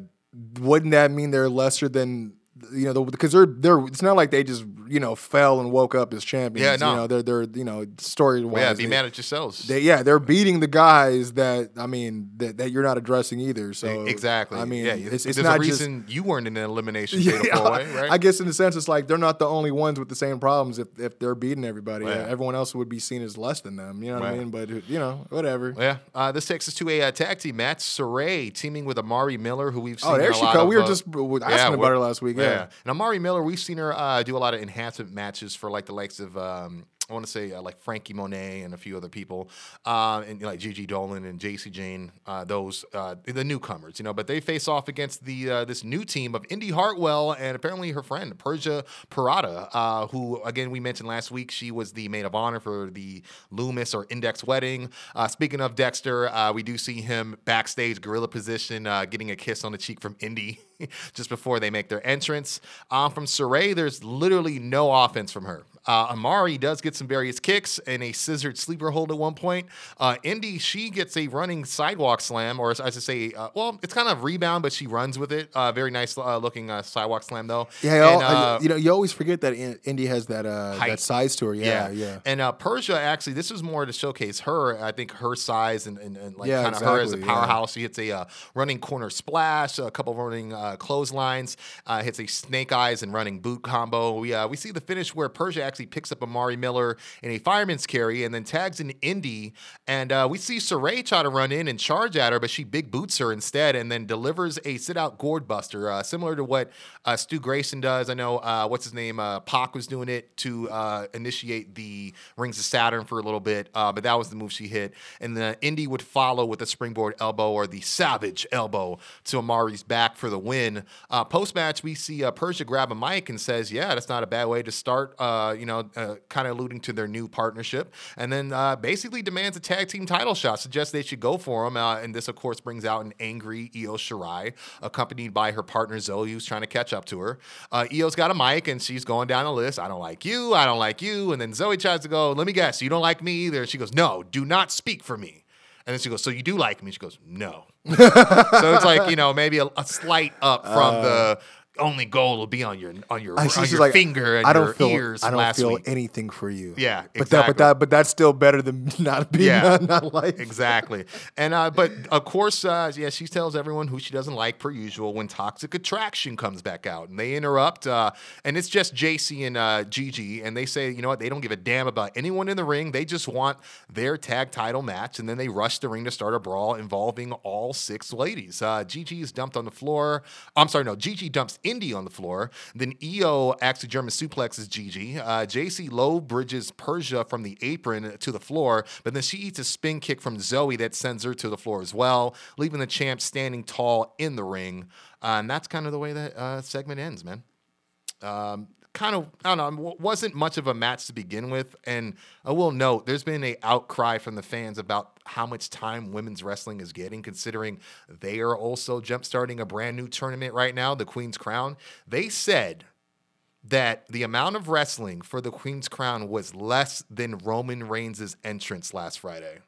wouldn't that mean they're lesser than you know? Because they're they're. It's not like they just you know fell and woke up as champions. Yeah, no. You know, they're they're you know story wise. Well, yeah, be mad at yourselves. They, yeah, they're beating the guys that I mean that, that you're not addressing either. So exactly. I mean, yeah, it's, it's there's not a just reason you weren't in an elimination yeah, way, right? I guess in the sense, it's like they're not the only ones with the same problems. If if they're beating everybody, Yeah. everyone else would be seen as less than them. You know what I mean? But you know, whatever. yeah, uh, this takes us to a uh, tag team Matt Sarray teaming with Amari Miller, who we've seen. Oh, there she of, We were uh, just asking yeah, about her last week. Yeah. And Amari Miller, we've seen her uh, do a lot of enhancement matches for like the likes of um, I want to say uh, like Frankie Monet and a few other people, uh, and like Gigi Dolan and Jacy Jayne, uh, those uh, the newcomers, you know. But they face off against the uh, this new team of Indi Hartwell and apparently her friend Persia Pirotta, uh, who again we mentioned last week. She was the maid of honor for the Lumis or Index wedding. Speaking of Dexter, we do see him backstage gorilla position, getting a kiss on the cheek from Indi. just before they make their entrance. Um, from Sarray, there's literally no offense from her. Uh, Amari does get some various kicks and a scissored sleeper hold at one point. Uh, Indi, she gets a running sidewalk slam, or as I should say, uh, well, it's kind of rebound, but she runs with it. Uh, very nice uh, looking uh, sidewalk slam, though. Yeah, And, you know, you always forget that Indi has that uh, that size to her. Yeah, yeah. And uh, Persia, actually, this was more to showcase her. I think her size and, and, and like Yeah, kind of her as a exactly, yeah. powerhouse. She hits a uh, running corner splash, a couple of running uh, clotheslines, uh, hits a snake eyes and running boot combo. We uh, we see the finish where Persia actually picks up Amari Miller in a fireman's carry and then tags in Indi. And uh, we see Sarray try to run in and charge at her, but she big boots her instead and then delivers a sit out gourd buster, uh, similar to what uh, Stu Grayson does. I know uh, what's his name, uh, Pac was doing it to uh, initiate the Rings of Saturn for a little bit, but that was the move she hit. And the Indi would follow with a springboard elbow or the Savage elbow to Amari's back for the win. Post match, we see Persia grab a mic and says, "Yeah, that's not a bad way to start." You know, uh, kind of alluding to their new partnership, and then uh, basically demands a tag team title shot. Suggests they should go for him, uh, and this, of course, brings out an angry Io Shirai, accompanied by her partner Zoey, who's trying to catch up to her. Uh, Io's got a mic, and she's going down the list. I don't like you. I don't like you. And then Zoey tries to go. Let me guess. You don't like me either. She goes, No, do not speak for me. And then she goes, So you do like me? She goes, No. so it's like, you know, maybe a, a slight up from the only goal will be on your on your, I- on your like, finger and I don't your feel, ears I don't feel week. anything for you. Yeah, but that, but that, but that's still better than not being Yeah. not, not like. exactly. And uh, but of course, uh, yeah, she tells everyone who she doesn't like per usual when Toxic Attraction comes back out, and they interrupt, uh, and it's just Jacy and uh, Gigi, and they say, you know what, they don't give a damn about anyone in the ring. They just want their tag title match, and then they rush the ring to start a brawl involving all six ladies. Uh, Gigi is dumped on the floor. I'm sorry, no, Gigi dumps Indi on the floor. Then Io actually German suplexes Gigi. Uh, Jacy low bridges Persia from the apron to the floor, but then she eats a spin kick from Zoey that sends her to the floor as well, leaving the champ standing tall in the ring. Uh, and that's kind of the way that uh, segment ends, man. Um, kind of, I don't know, wasn't much of a match to begin with. And I will note, there's been a outcry from the fans about how much time women's wrestling is getting, considering they are also jumpstarting a brand new tournament right now, the Queen's Crown. They said that the amount of wrestling for the Queen's Crown was less than Roman Reigns' entrance last Friday.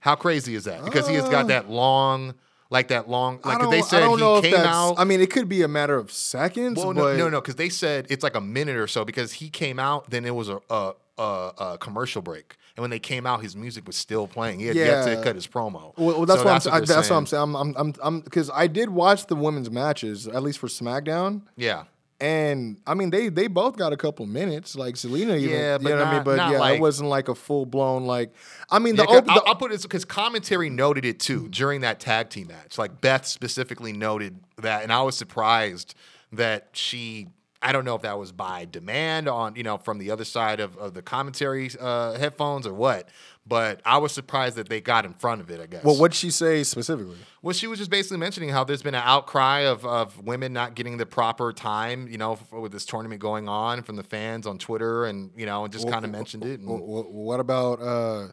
How crazy is that? Because he has got oh. that long, like that long, like they said I don't know he if came that's. out. I mean, it could be a matter of seconds. Well, but no, no, no, because they said it's like a minute or so because he came out, then it was a, a, a, a commercial break, and when they came out, his music was still playing. He had yet to cut his promo. Well, well, that's So what I'm. that's what I, that's, what I'm, saying. I'm, I'm, I'm, because I did watch the women's matches, at least for SmackDown, Yeah, and I mean, they they both got a couple minutes. Like Zelina, even, Yeah, but you know what I mean. But not yeah, like- it wasn't like a full blown like. I mean, Yeah, the, 'cause op- I'll, I'll put it because commentary noted it too during that tag team match. Like Beth specifically noted that, and I was surprised that she. I don't know if that was by demand on you know from the other side of, of the commentary uh, headphones or what, but I was surprised that they got in front of it. I guess. well, what'd she say specifically? Well, she was just basically mentioning how there's been an outcry of, of women not getting the proper time, you know, with this tournament going on from the fans on Twitter, and you know, and just kind of mentioned it. And, wh- What about uh,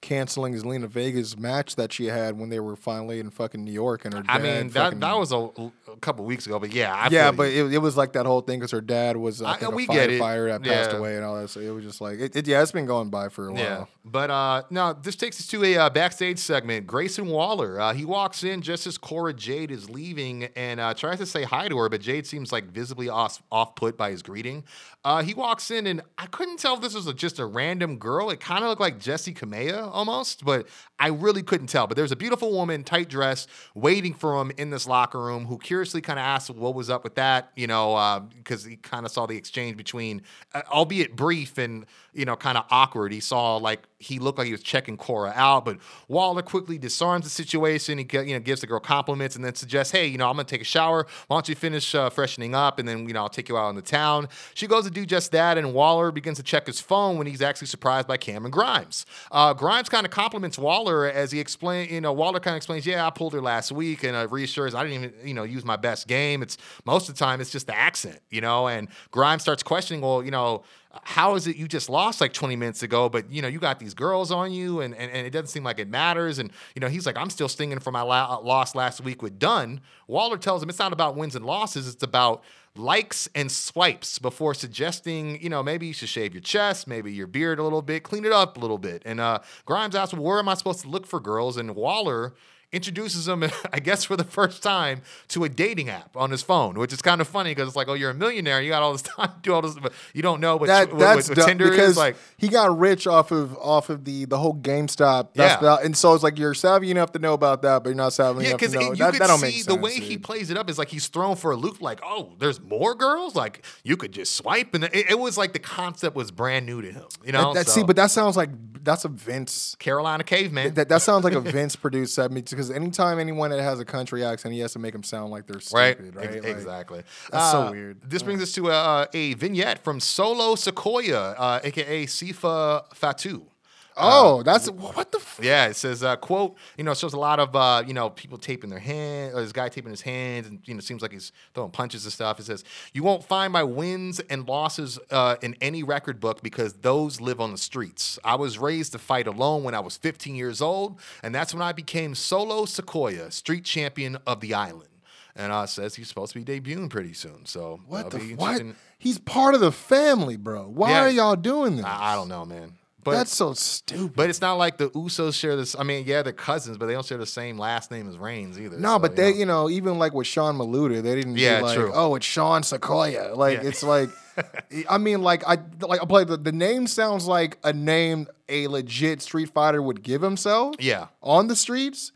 canceling Zelina Vega's match that she had when they were finally in fucking New York and her dad I mean, that, fucking- that was a, a couple weeks ago, but yeah, I yeah, but it, it was like that whole thing because her dad was I I- think, we a get it. that passed Yeah. away and all that. So it was just like it, it- yeah, it's been going by for a while. Yeah, but uh, no, this takes us to a uh, backstage segment. Grayson Waller, uh, he walks in just as Cora Jade is leaving and uh, tries to say hi to her, but Jade seems like visibly off off put by his greeting. Uh, he walks in and I couldn't tell if this was a, just a random girl. It kind of looked like Jessi Kamea almost, but I really couldn't tell. But there's a beautiful woman, tight dress, waiting for him in this locker room, who kind of asked what was up with that, you know, because he kind of saw the exchange between, uh, albeit brief and you know, kind of awkward. He saw like he looked like he was checking Cora out, but Waller quickly disarms the situation. He you know gives the girl compliments and then suggests, "Hey, you know, I'm gonna take a shower. Why don't you finish uh, freshening up, and then you know I'll take you out in the town." She goes to do just that, and Waller begins to check his phone when he's actually surprised by Cameron Grimes. Uh, Grimes kind of compliments Waller as he explain, you know, Waller kind of explains, "Yeah, I pulled her last week," and uh, reassures, "I didn't even you know use my best game. It's most of the time it's just the accent, you know." And Grimes starts questioning, "Well, you know." How is it you just lost like 20 minutes ago, but you know, you got these girls on you and, and, and it doesn't seem like it matters. And, you know, he's like, I'm still stinging for my la- loss last week with Dunne. Waller tells him it's not about wins and losses, it's about likes and swipes before suggesting, you know, maybe you should shave your chest, maybe your beard a little bit, clean it up a little bit. And uh, Grimes asks, where am I supposed to look for girls? And Waller introduces him, I guess, for the first time to a dating app on his phone, which is kind of funny because it's like, oh, you're a millionaire, you got all this time to do all this, but you don't know what, that what, that's what Tinder because is like. he got rich off of off of the the whole GameStop. That's Yeah. and so it's like you're savvy enough to know about that, but you're not savvy Yeah, enough to know you that, could that see the way he plays it up is like he's thrown for a loop. Like, oh, there's more girls. Like you could just swipe, and it, it was like the concept was brand new to him. You know, That, So, see, but that sounds like that's a Vince. Carolina caveman. That, that sounds like a Vince produced segment because anytime anyone that has a country accent, he has to make them sound like they're stupid, right? Ex- Like, exactly. that's so Uh, weird. This brings us to uh, a vignette from Solo Sikoa, uh, aka Sifa Fatu. Oh, that's what the. F- Yeah, it says, uh, quote, you know, it shows a lot of, uh, you know, people taping their hand, or this guy taping his hands, and, you know, seems like he's throwing punches and stuff. It says, you won't find my wins and losses uh, in any record book because those live on the streets. I was raised to fight alone when I was 15 years old, and that's when I became Solo Sikoa, street champion of the island. And uh, says he's supposed to be debuting pretty soon. So what the what? He's part of the family, bro. Why Yeah. are y'all doing this? I, I don't know, man. But that's so stupid. But it's not like the Usos share this. I mean, yeah, they're cousins, but they don't share the same last name as Reigns either. No, so, but they, you know, even like with Sean Maluta, they didn't Yeah, be like, true. oh, it's Sean Sequoia. Like Yeah. it's like, I mean, like I like I play the, the name sounds like a name a legit Street Fighter would give himself. Yeah. on the streets.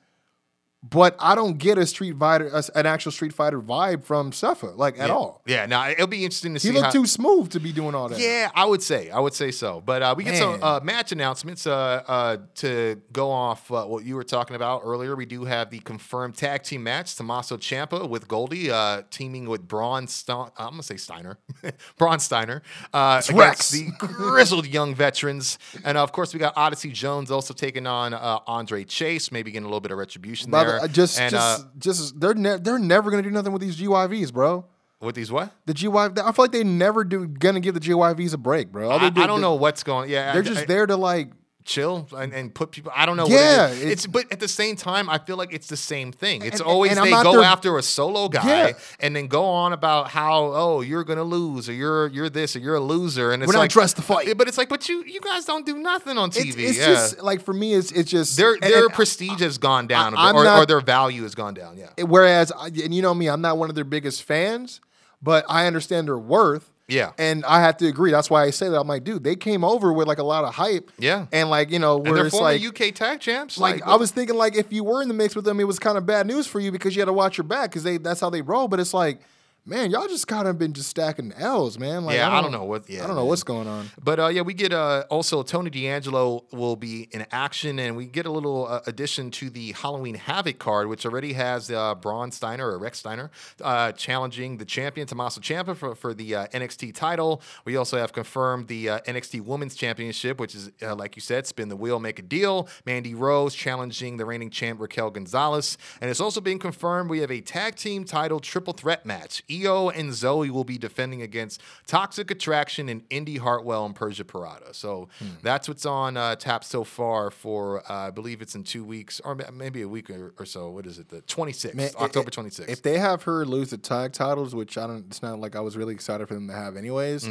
But I don't get a Street Fighter, an actual Street Fighter vibe from Suffa, like at yeah. all. Yeah, now it'll be interesting to see. He looked how, too smooth to be doing all that. Yeah, I would say, I would say so. But uh, we get some uh, match announcements uh, uh, to go off uh, what you were talking about earlier. We do have the confirmed tag team match: Tommaso Ciampa with Goldie uh, teaming with Bron. I'm gonna say Steiner, Bron Steiner, uh, against Rex. the grizzled young veterans, and uh, of course we got Odyssey Jones also taking on uh, Andre Chase, maybe getting a little bit of retribution By the- uh, just, and, just, uh, just they're ne- they're never gonna do nothing with these GYVs, bro. with these what? The GY, I feel like they never do gonna give the GYVs a break, bro. All they I, do- I don't they- know what's going. Yeah, They're I- just I- there to like chill and, and put people. I don't know. Yeah, what it is. it- it's but at the same time, I feel like it's the same thing. It's And- always and they go their- after a solo guy Yeah. and then go on about how oh you're gonna lose or you're you're this or you're a loser and it's We're not like dressed to fight. Uh, but it's like, but you you guys don't do nothing on TV. it's, it's yeah. just like for me, it's it's just their their and- uh, prestige has gone down, I- bit, or, or their value has gone down. Yeah, Whereas, and you know me, I'm not one of their biggest fans, but I understand their worth. Yeah. and I have to agree. That's why I say that. I'm like, dude, they came over with like a lot of hype. Yeah. and like you know, and where they're it's like. UK tag champs. like I was thinking, like if you were in the mix with them, it was kind of bad news for you because you had to watch your back because they that's how they roll. But it's like, man, y'all just kind of been just stacking L's, man. Like, Yeah, I don't know what- yeah, I don't know man. what's going on. But uh, yeah, we get uh, also Tony D'Angelo will be in action, and we get a little uh, addition to the Halloween Havoc card, which already has uh, Bron Steiner or Rex Steiner uh, challenging the champion Tommaso Ciampa for, for the uh, NXT title. We also have confirmed the uh, NXT Women's Championship, which is uh, like you said, spin the wheel, make a deal. Mandy Rose challenging the reigning champ Raquel Gonzalez, and it's also been confirmed we have a tag team title triple threat match. Io and Zoey will be defending against Toxic Attraction and Indi Hartwell and Persia Pirotta. So Hmm. that's what's on uh, tap so far for uh, I believe it's in two weeks or maybe a week or, or so. What is it? The 26th, Man, October 26th. If they have her lose the tag titles, which I don't, it's not like I was really excited for them to have, anyways.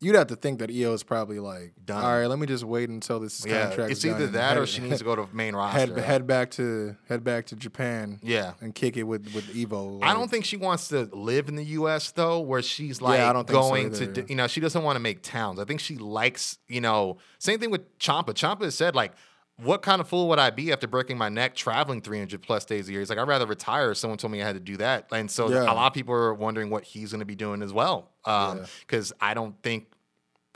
You'd have to think that Io is probably like. Done. all right, let me just wait until this yeah, contract. it's is done either and that or head- she needs to go to main roster. head head back to head back to Japan. Yeah. and kick it with with Evo. I like- don't think she wants to live in the U.S. though, where she's like I don't think so going to, either. d- you know, she doesn't want to make towns. I think she likes, you know, same thing with Ciampa. Ciampa has said like, what kind of fool would I be after breaking my neck traveling 300 plus days a year? He's like, I'd rather retire. Someone told me I had to do that, and so Yeah. a lot of people are wondering what he's going to be doing as well. Yeah. Because I don't think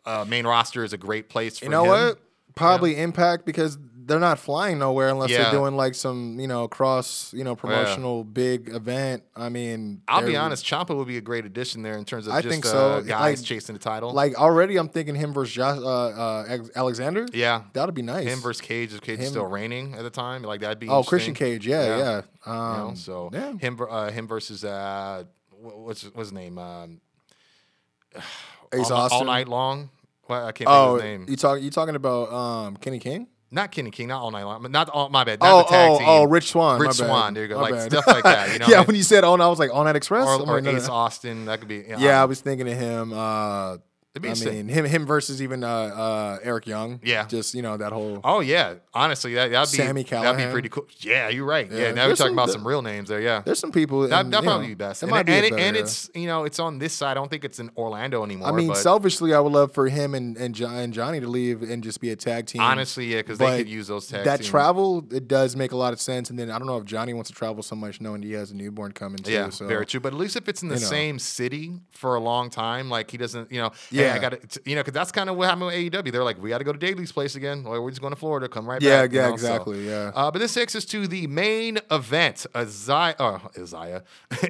uh, main roster is a great place for You know him. what? Probably Impact because they're not flying nowhere unless Yeah. they're doing like some, you know, cross, you know, promotional big event. I mean, I'll be honest, Ciampa would be a great addition there in terms of I just think uh, so. guys Like- chasing the title. Like already, I'm thinking him versus Josh, uh, uh, Alexander. yeah, That'd be nice. him versus Cage. If Cage is Him- still reigning at the time, like that'd be oh, Christian. Cage. Yeah, Yeah. yeah. You Um, know, so yeah. him uh, him versus uh, what's what's his name? Um, Ace all, all night long. Well, I can't think Oh, of his name. you talk you talking about um, Kenny King? Not Kenny King, not all night long, not all. My bad. Not Oh, the tag oh, team. oh, Rich Swann. Rich. Swann. There you go. Like bad. stuff like that. You know. yeah, like- when you said "Oh," I was like, "All Night Express." or, or no, Ace. Austin. That could be. you know, Yeah, I um, was thinking of him. Uh, It'd be I mean, him him versus even uh, uh, Eric Young. Yeah. just you know that whole. Oh yeah, honestly, that, that'd be Sammy that'd be now we're right. Yeah, now we're talking about some real names there. Yeah, There's some people. that that probably know, be best. It And, might be and, better, and it's you know it's on this side. I don't think it's in Orlando anymore. I mean, but selfishly, I would love for him and, and, Jo- and Johnny to leave and just be a tag team. honestly, yeah, because they could use those tag that teams. travel, it does make a lot of sense. And then I don't know if Johnny wants to travel so much, knowing he has a newborn coming too. Yeah, so. very true. But at least if it's in the you know. same city for a long time, like he doesn't, you know, hey, Yeah. I got to, you know, because that's kind of what happened with AEW. They're like, we got to go to Daily's place again. Or we're just going to Florida. Come right Yeah, back. you yeah, know, so. exactly, yeah. Uh, but this takes us to the main event. Isaiah, oh, Isaiah,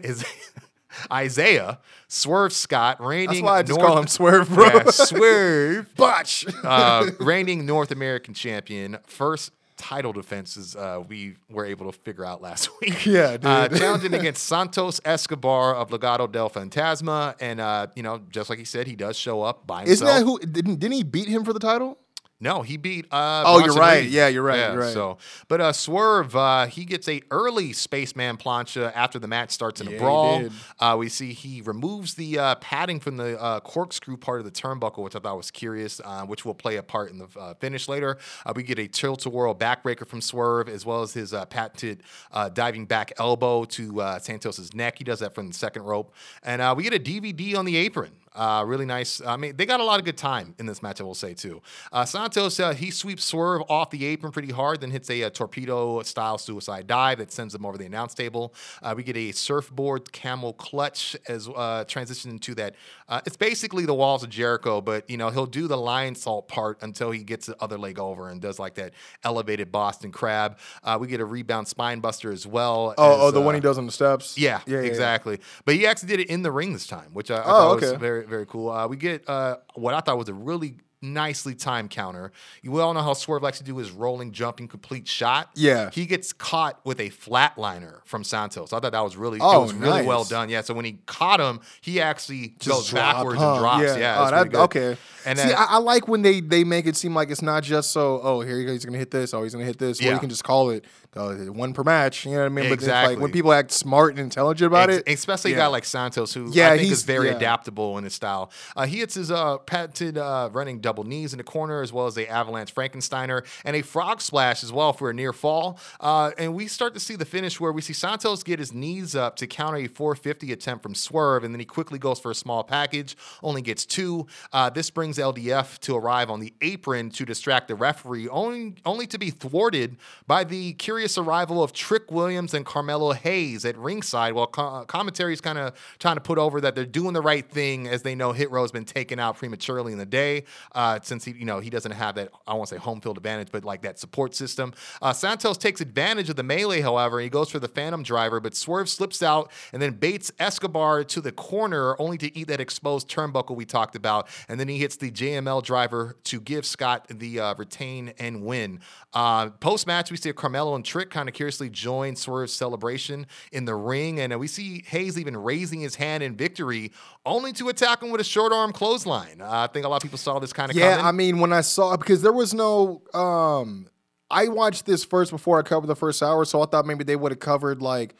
is Isaiah Swerve Scott reigning. That's why I just North- call him Swerve, bro. Yeah, Swerve. Botch. uh, reigning North American champion, first title defenses uh, we were able to figure out last week. Yeah, Uh, challenging against Santos Escobar of Legado del Fantasma, and uh, you know, just like he said, he does show up by himself. Isn't that who? Didn't, didn't he beat him for the title? No, he beat. Uh, Oh, you're right. Reed. Yeah, you're right, Yeah, you're right. So, but uh, Swerve, uh, he gets a early Spaceman plancha after the match starts in Yeah, a brawl. Uh, we see he removes the uh, padding from the uh, corkscrew part of the turnbuckle, which I thought was curious, uh, which will play a part in the uh, finish later. Uh, we get a tilt-a-whirl backbreaker from Swerve, as well as his uh, patented uh, diving back elbow to uh, Santos's neck. He does that from the second rope, and uh, we get a DVD on the apron. Uh, really nice. I mean, they got a lot of good time in this match, I will say, too. Uh, Santos, uh, he sweeps Swerve off the apron pretty hard, then hits a, uh torpedo style suicide dive that sends him over the announce table. Uh, we get a surfboard camel clutch as uh, transition into that. Uh, it's basically the walls of Jericho, but, you know, he'll do the lionsault part until he gets the other leg over and does like that elevated Boston crab. Uh, we get a rebound spine buster as well. Oh, as, oh, the one he does on the steps. yeah, yeah, yeah, yeah. exactly. But he actually did it in the ring this time, which I, I Oh, thought was okay. Very, very cool. Uh, we get uh, what I thought was a really nicely timed counter. You all know how Swerve likes to do his rolling, jumping, complete shot. Yeah. he gets caught with a flatliner from Santos. So I thought that was really, it Oh, was really well done. Yeah, so when he caught him, he actually goes drop, backwards huh? and drops. Yeah, Oh, that- okay. And see, I, I like when they they make it seem like it's not just so. Oh, here go. He's gonna hit this. Oh, he's gonna hit this. Or Yeah. you can just call it uh, one per match. You know what I mean? But it's like Exactly. when people act smart and intelligent about Ex- it, especially a guy like Santos, who Yeah, I think he's- is very yeah. adaptable in his style. Uh, he hits his uh, patented uh, running double knees in the corner, as well as a avalanche Frankensteiner and a frog splash as well for a near fall. Uh, and we start to see the finish where we see Santos get his knees up to counter a 450 attempt from Swerve, and then he quickly goes for a small package, only gets two. Uh, this brings LDF to arrive on the apron to distract the referee, only only to be thwarted by the curious arrival of Trick Williams and Carmelo Hayes at ringside, while co- commentary is kind of trying to put over that they're doing the right thing as they know Hit Row has been taken out prematurely in the day, uh, since he you know he doesn't have that I won't say home field advantage, but like that support system. Uh, Santos takes advantage of the melee, however, he goes for the Phantom Driver, but Swerve slips out and then baits Escobar to the corner, only to eat that exposed turnbuckle we talked about, and then he hits the JML Driver to give Scott the uh, retain and win. Uh, Post match, we see Carmelo and Trick kind of curiously join Swerve's celebration in the ring, and uh, we see Hayes even raising his hand in victory, only to attack him with a short arm clothesline. Uh, I think a lot of people saw this kind of Yeah, coming. I mean, when I saw because there was no. um I watched this first before I covered the first hour, so I thought maybe they would have covered like,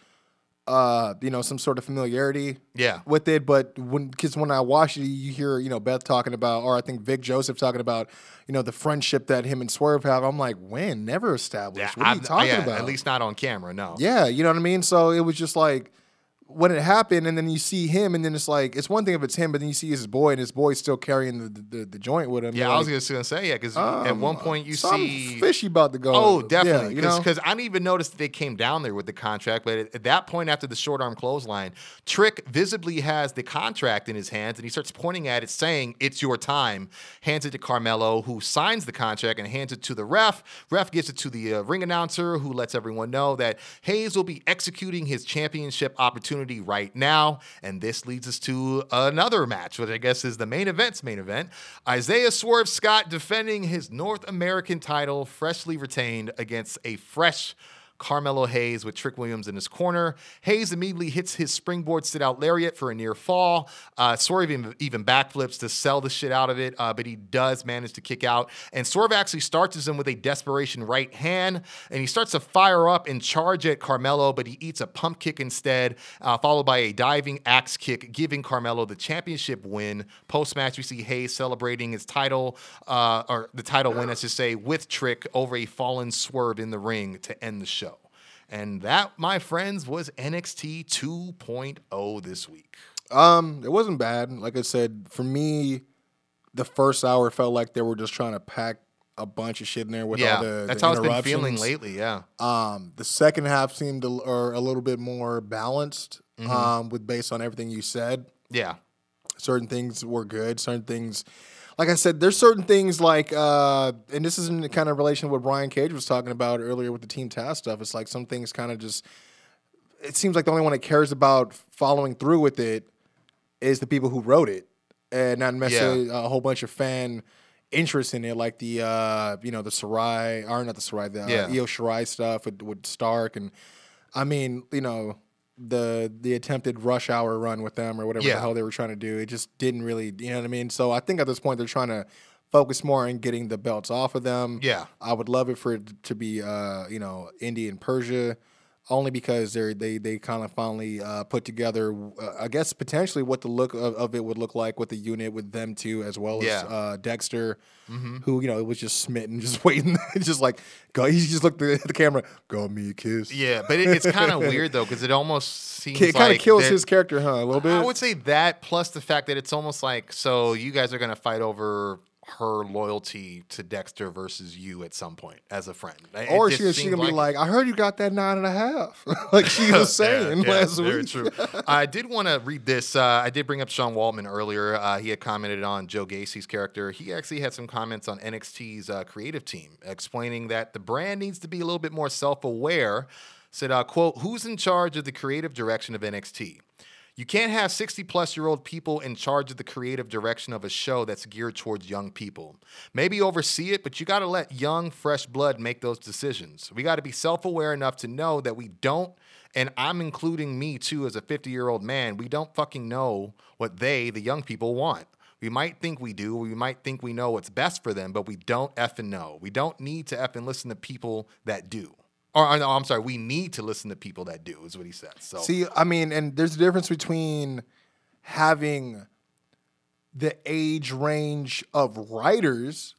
uh, you know, some sort of familiarity. Yeah. With it, but when because when I watch it, you hear you know Beth talking about, or I think Vic Joseph talking about, you know, the friendship that him and Swerve have. I'm like, when? Never established. what are you I've- talking yeah, about? At least not on camera, no. Yeah, you know what I mean. So it was just like, when it happened, and then you see him, and then it's like it's one thing if it's him, but then you see his boy, and his boy's still carrying the the, the joint with him. Yeah, I was like, just gonna say yeah, because at um, one point you see fishy about to go. Oh, Yeah, definitely. you know? Because I didn't even notice that they came down there with the contract. But at, at that point, after the short arm clothesline, Trick visibly has the contract in his hands and he starts pointing at it, saying, It's your time. Hands it to Carmelo, who signs the contract and hands it to the ref. Ref gives it to the uh, ring announcer, who lets everyone know that Hayes will be executing his championship opportunity right now. And this leads us to another match, which I guess is the main event's main event. Isaiah Swerve Scott defending his North American title, freshly retained against a fresh Carmelo Hayes with Trick Williams in his corner. Hayes immediately hits his springboard sit out lariat for a near fall. Uh, Swerve even, even backflips to sell the shit out of it, uh, but he does manage to kick out. And Swerve actually starts him with a desperation right hand, and he starts to fire up and charge at Carmelo, but he eats a pump kick instead, uh, followed by a diving axe kick, giving Carmelo the championship win. Post match, we see Hayes celebrating his title, uh, or the title win, as should say, with Trick over a fallen Swerve in the ring to end the show. And that, my friends, was NXT 2.0 this week. Um, it wasn't bad. Like I said, for me, the first hour felt like they were just trying to pack a bunch of shit in there with yeah, all the that's the how it's been feeling lately. Yeah, Um, the second half seemed a, or a little bit more balanced. Mm-hmm. Um, with based on everything you said, yeah, certain things were good. Certain things, like I said, there's certain things like, uh, and this is in the kind of relation to what Brian Cage was talking about earlier with the team task stuff. It's like some things kind of just. It seems like the only one that cares about following through with it is the people who wrote it, and not necessarily a whole bunch of fan interest in it, like the uh, you know the Sarai or not the Sarai, the Yeah. uh, Io Shirai stuff with, with Stark, and I mean you know the the attempted rush hour run with them or whatever Yeah. the hell they were trying to do. It just didn't really, you know what I mean. So I think at this point they're trying to focus more on getting the belts off of them. Yeah. I would love it for it to be uh, you know India and Persia. Only because they they they kind of finally uh, put together, uh, I guess potentially what the look of, of it would look like with the unit with them two as well Yeah. as uh, Dexter, who you know was just smitten, just waiting, just like go. He just looked at the camera, go me a kiss. yeah. But it, it's kind of weird though because it almost seems it kind of like kills that- his character, huh? A little bit. I would say that plus the fact that it's almost like so you guys are gonna fight over her loyalty to Dexter versus you at some point as a friend. It or she she gonna be like, I heard you got that nine and a half, like she was saying Yeah, yeah, last very week. true. I did want to read this. Uh, I did bring up Sean Waltman earlier. Uh, he had commented on Joe Gacy's character. He actually had some comments on NXT's uh, creative team, explaining that the brand needs to be a little bit more self-aware. Said, uh, "quote Who's in charge of the creative direction of NXT?" You can't have 60 plus year old people in charge of the creative direction of a show that's geared towards young people. Maybe oversee it, but you got to let young, fresh blood make those decisions. We got to be self aware enough to know that we don't, and I'm including me too as a 50 year old man, we don't fucking know what they, the young people, want. We might think we do, we might think we know what's best for them, but we don't effing know. We don't need to effing listen to people that do. Or, no, I'm sorry, we need to listen to people that do, is what he said. So, See, I mean, and there's a difference between having the age range of writers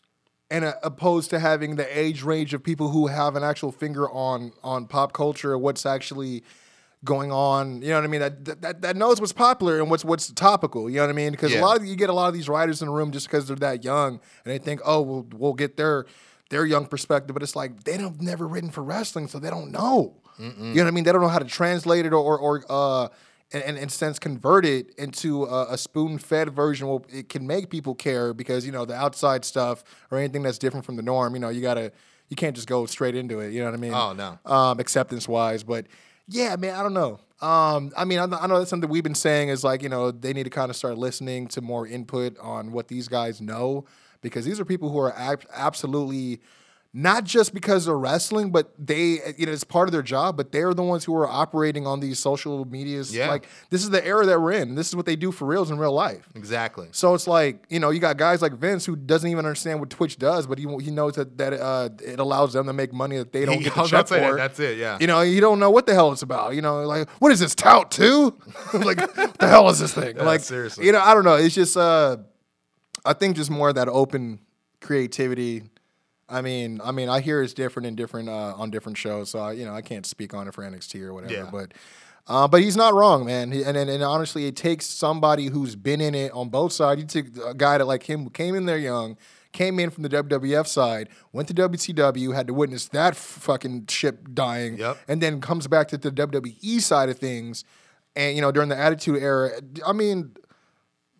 and uh, opposed to having the age range of people who have an actual finger on on pop culture what's actually going on you know what i mean that that, that knows what's popular and what's what's topical you know what i mean because Yeah. a lot of you get a lot of these writers in the room just because they're that young and they think oh we'll, we'll get their their young perspective but it's like they don't never written for wrestling so they don't know you know what i mean they don't know how to translate it or or, uh and, and, and sense convert it into a, a spoon-fed version well, it can make people care because you know the outside stuff or anything that's different from the norm you know you gotta you can't just go straight into it you know what i mean Oh, no. um, acceptance wise. But yeah, man, I don't know. Um, I mean, I, I know that's something we've been saying is like, you know, they need to kind of start listening to more input on what these guys know because these are people who are ab- absolutely not just because they're wrestling, but they, you know, it's part of their job, but they're the ones who are operating on these social medias. Yeah. Like, this is the era that we're in. This is what they do for reals in real life. exactly. So it's like you know you got guys like Vince who doesn't even understand what Twitch does, but he he knows that that uh, it allows them to make money that they don't He- get to check about to say for. that's it, yeah. You know you don't know what the hell it's about. You know like what is this tout too? like what the hell is this thing? like seriously. You know I don't know. It's just uh, I think just more of that open creativity. I mean, I mean, I hear it's different in different uh, on different shows, so I, you know, I can't speak on it for NXT or whatever. Yeah. But, uh, but he's not wrong, man. He, and, and and honestly, it takes somebody who's been in it on both sides. You take a guy that like him who came in there young, came in from the WWF side, went to WCW, had to witness that fucking ship dying, Yep. and then comes back to the WWE side of things, and you know during the Attitude Era. I mean.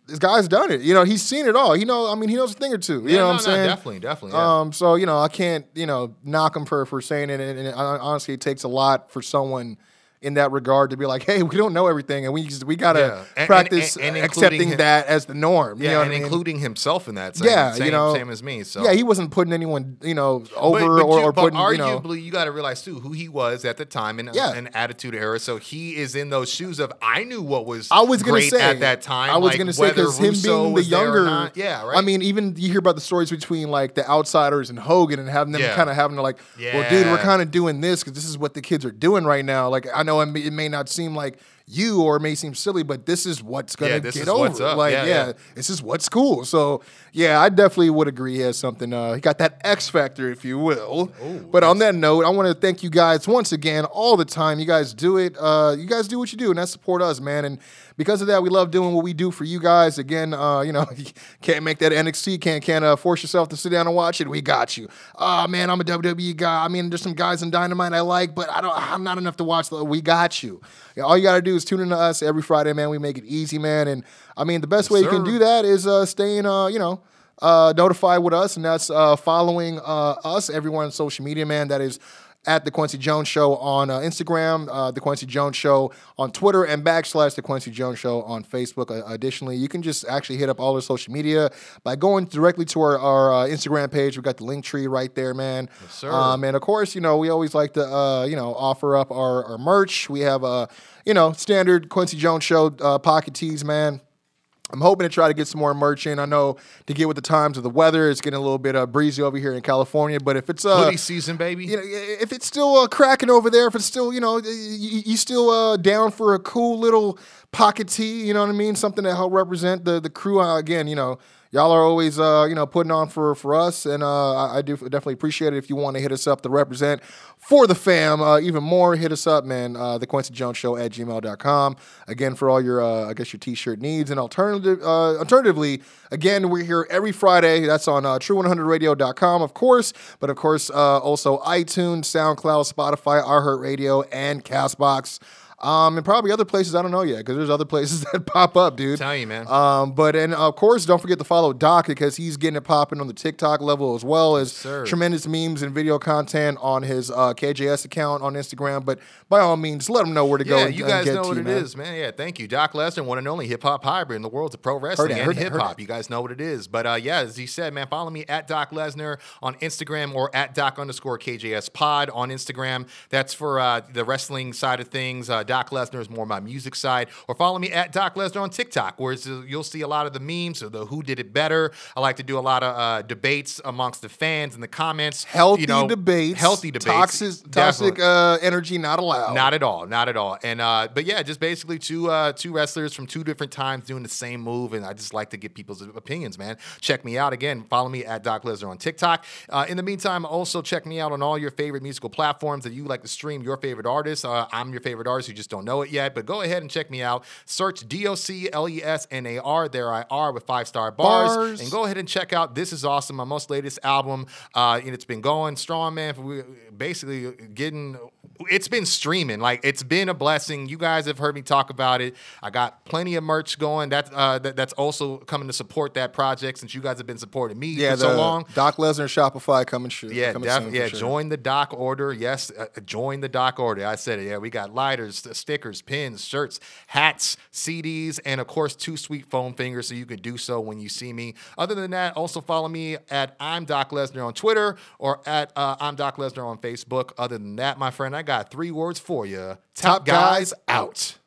This guy's done it. You know, he's seen it all. He know. I mean, he knows a thing or two. You Yeah, know no, what I'm no, saying? definitely, definitely, yeah. Um, so you know, I can't you know knock him for for saying it. And, and honestly, it takes a lot for someone in that regard to be like, hey, we don't know everything, and we just, we gotta Yeah. And- practice and- and uh, accepting him- that as the norm. Yeah, you know and what I mean? including himself in that. Same, yeah, same, you know, same as me. So yeah, he wasn't putting anyone you know over But- but or, you- or putting you know. arguably, you, got to realize too who he was at the time in Yeah. an attitude era. So he is in those shoes of I knew what was I was gonna great say at that time. I was like, gonna say because him being the was there or younger, not. yeah, right. I mean, even you hear about the stories between like the outsiders and Hogan, and having them Yeah. kind of having to like, well, dude, we're kind of doing this because this is what the kids are doing right now. Like, I know it may, it may not seem like you or it may seem silly, but this is what's gonna Yeah, this get is over. Like, Yeah, yeah, yeah. this is what's cool. So, yeah, I definitely would agree. He has something. Uh, he got that X factor, if you will. but on that note, I want to thank you guys once again, all the time. You guys do it. Uh, you guys do what you do, and that support us, man. And because of that, we love doing what we do for you guys. Again, uh, you know, you can't make that NXT. Can't can't uh, force yourself to sit down and watch it. We got you. Ah, man, I'm a WWE guy. I mean, there's some guys in Dynamite I like, but I don't. I'm not enough to watch. The, we got you. All you got to do is tune in to us every Friday, man. We make it easy, man. And I mean, the best way you can do that is uh, staying, uh, you know, uh, notified with us, and that's uh, following uh, us, everyone on social media, man. That is at the Quincy Jones Show on uh, Instagram, uh, the Quincy Jones Show on Twitter, and backslash the Quincy Jones Show on Facebook. Uh, additionally, you can just actually hit up all our social media by going directly to our, our uh, Instagram page. We've got the Linktree right there, man. Yes, sir. Um, and of course, you know, we always like to, uh, you know, offer up our, our merch. We have a, you know, standard Quincy Jones Show uh, pocket tees, man. I'm hoping to try to get some more merch in. I know to get with the times of the weather, it's getting a little bit uh, breezy over here in California. But if it's uh, hoodie season, baby. you know, if it's still uh, cracking over there, if it's still, you know, you, you still uh, down for a cool little pocket tee, you know what I mean? Something to help represent the the crew. Uh, again, you know, y'all are always, uh, you know, putting on for for us, and uh, I, I do definitely appreciate it. If you want to hit us up to represent for the fam, uh, even more, hit us up, man. Uh, the Quincy Jones Show at gmail.com. Again, for all your, uh, I guess, your t-shirt needs. And alternative, uh, alternatively, again, we're here every Friday. That's on uh, true100radio.com, of course. But of course, also iTunes, SoundCloud, Spotify, iHeartRadio, and CastBox. Um, and probably other places I don't know yet because there's other places that pop up, dude. Tell you, man. Um, but and of course, don't forget to follow Doc because he's getting it popping on the TikTok level as well as sir. tremendous memes and video content on his uh, KJS account on Instagram. But by all means, let him know where to go. Yeah, and, you guys get know to what you, it man. is, man. Yeah, thank you, Doc Lesnar, one and only hip hop hybrid in the world of pro wrestling that, and hip hop. You guys know what it is. But uh, yeah, as he said, man, follow me at Doc Lesnar on Instagram or at Doc underscore KJS Pod on Instagram. That's for uh, the wrestling side of things. Uh, Doc Lesnar is more my music side. Or follow me at Doc Lesnar on TikTok, where you'll see a lot of the memes of the who did it better. I like to do a lot of uh, debates amongst the fans in the comments. Healthy you know, debates. Healthy debates. Toxic, toxic uh, energy not allowed. Not at all, not at all. And uh, but yeah, just basically two uh, two wrestlers from two different times doing the same move, and I just like to get people's opinions, man. Check me out again. Follow me at Doc Lesnar on TikTok. Uh, in the meantime, also check me out on all your favorite musical platforms that you like to stream your favorite artists. Uh, I'm your favorite artist. You just don't know it yet, but go ahead and check me out. Search D O C L E S N A R. There I are with five star bars, Bars. and go ahead and check out. This is awesome. My most latest album, uh, and it's been going strong, man. We basically getting. It's been streaming. Like it's been a blessing. You guys have heard me talk about it. I got plenty of merch going. That, uh, that that's also coming to support that project since you guys have been supporting me yeah, for so long. Doc Lesnar Shopify coming soon. Yeah, coming def- yeah. sure. Join the doc order. Yes, uh, join the doc order. I said it. Yeah, we got lighters, stickers, pins, shirts, hats, CDs, and of course two sweet foam fingers, so you can do so when you see me. Other than that, also follow me at I'm Doc Lesnar on Twitter or at uh, I'm Doc Lesnar on Facebook. Other than that, my friend, I got three words for you. Top, Top guys guys out.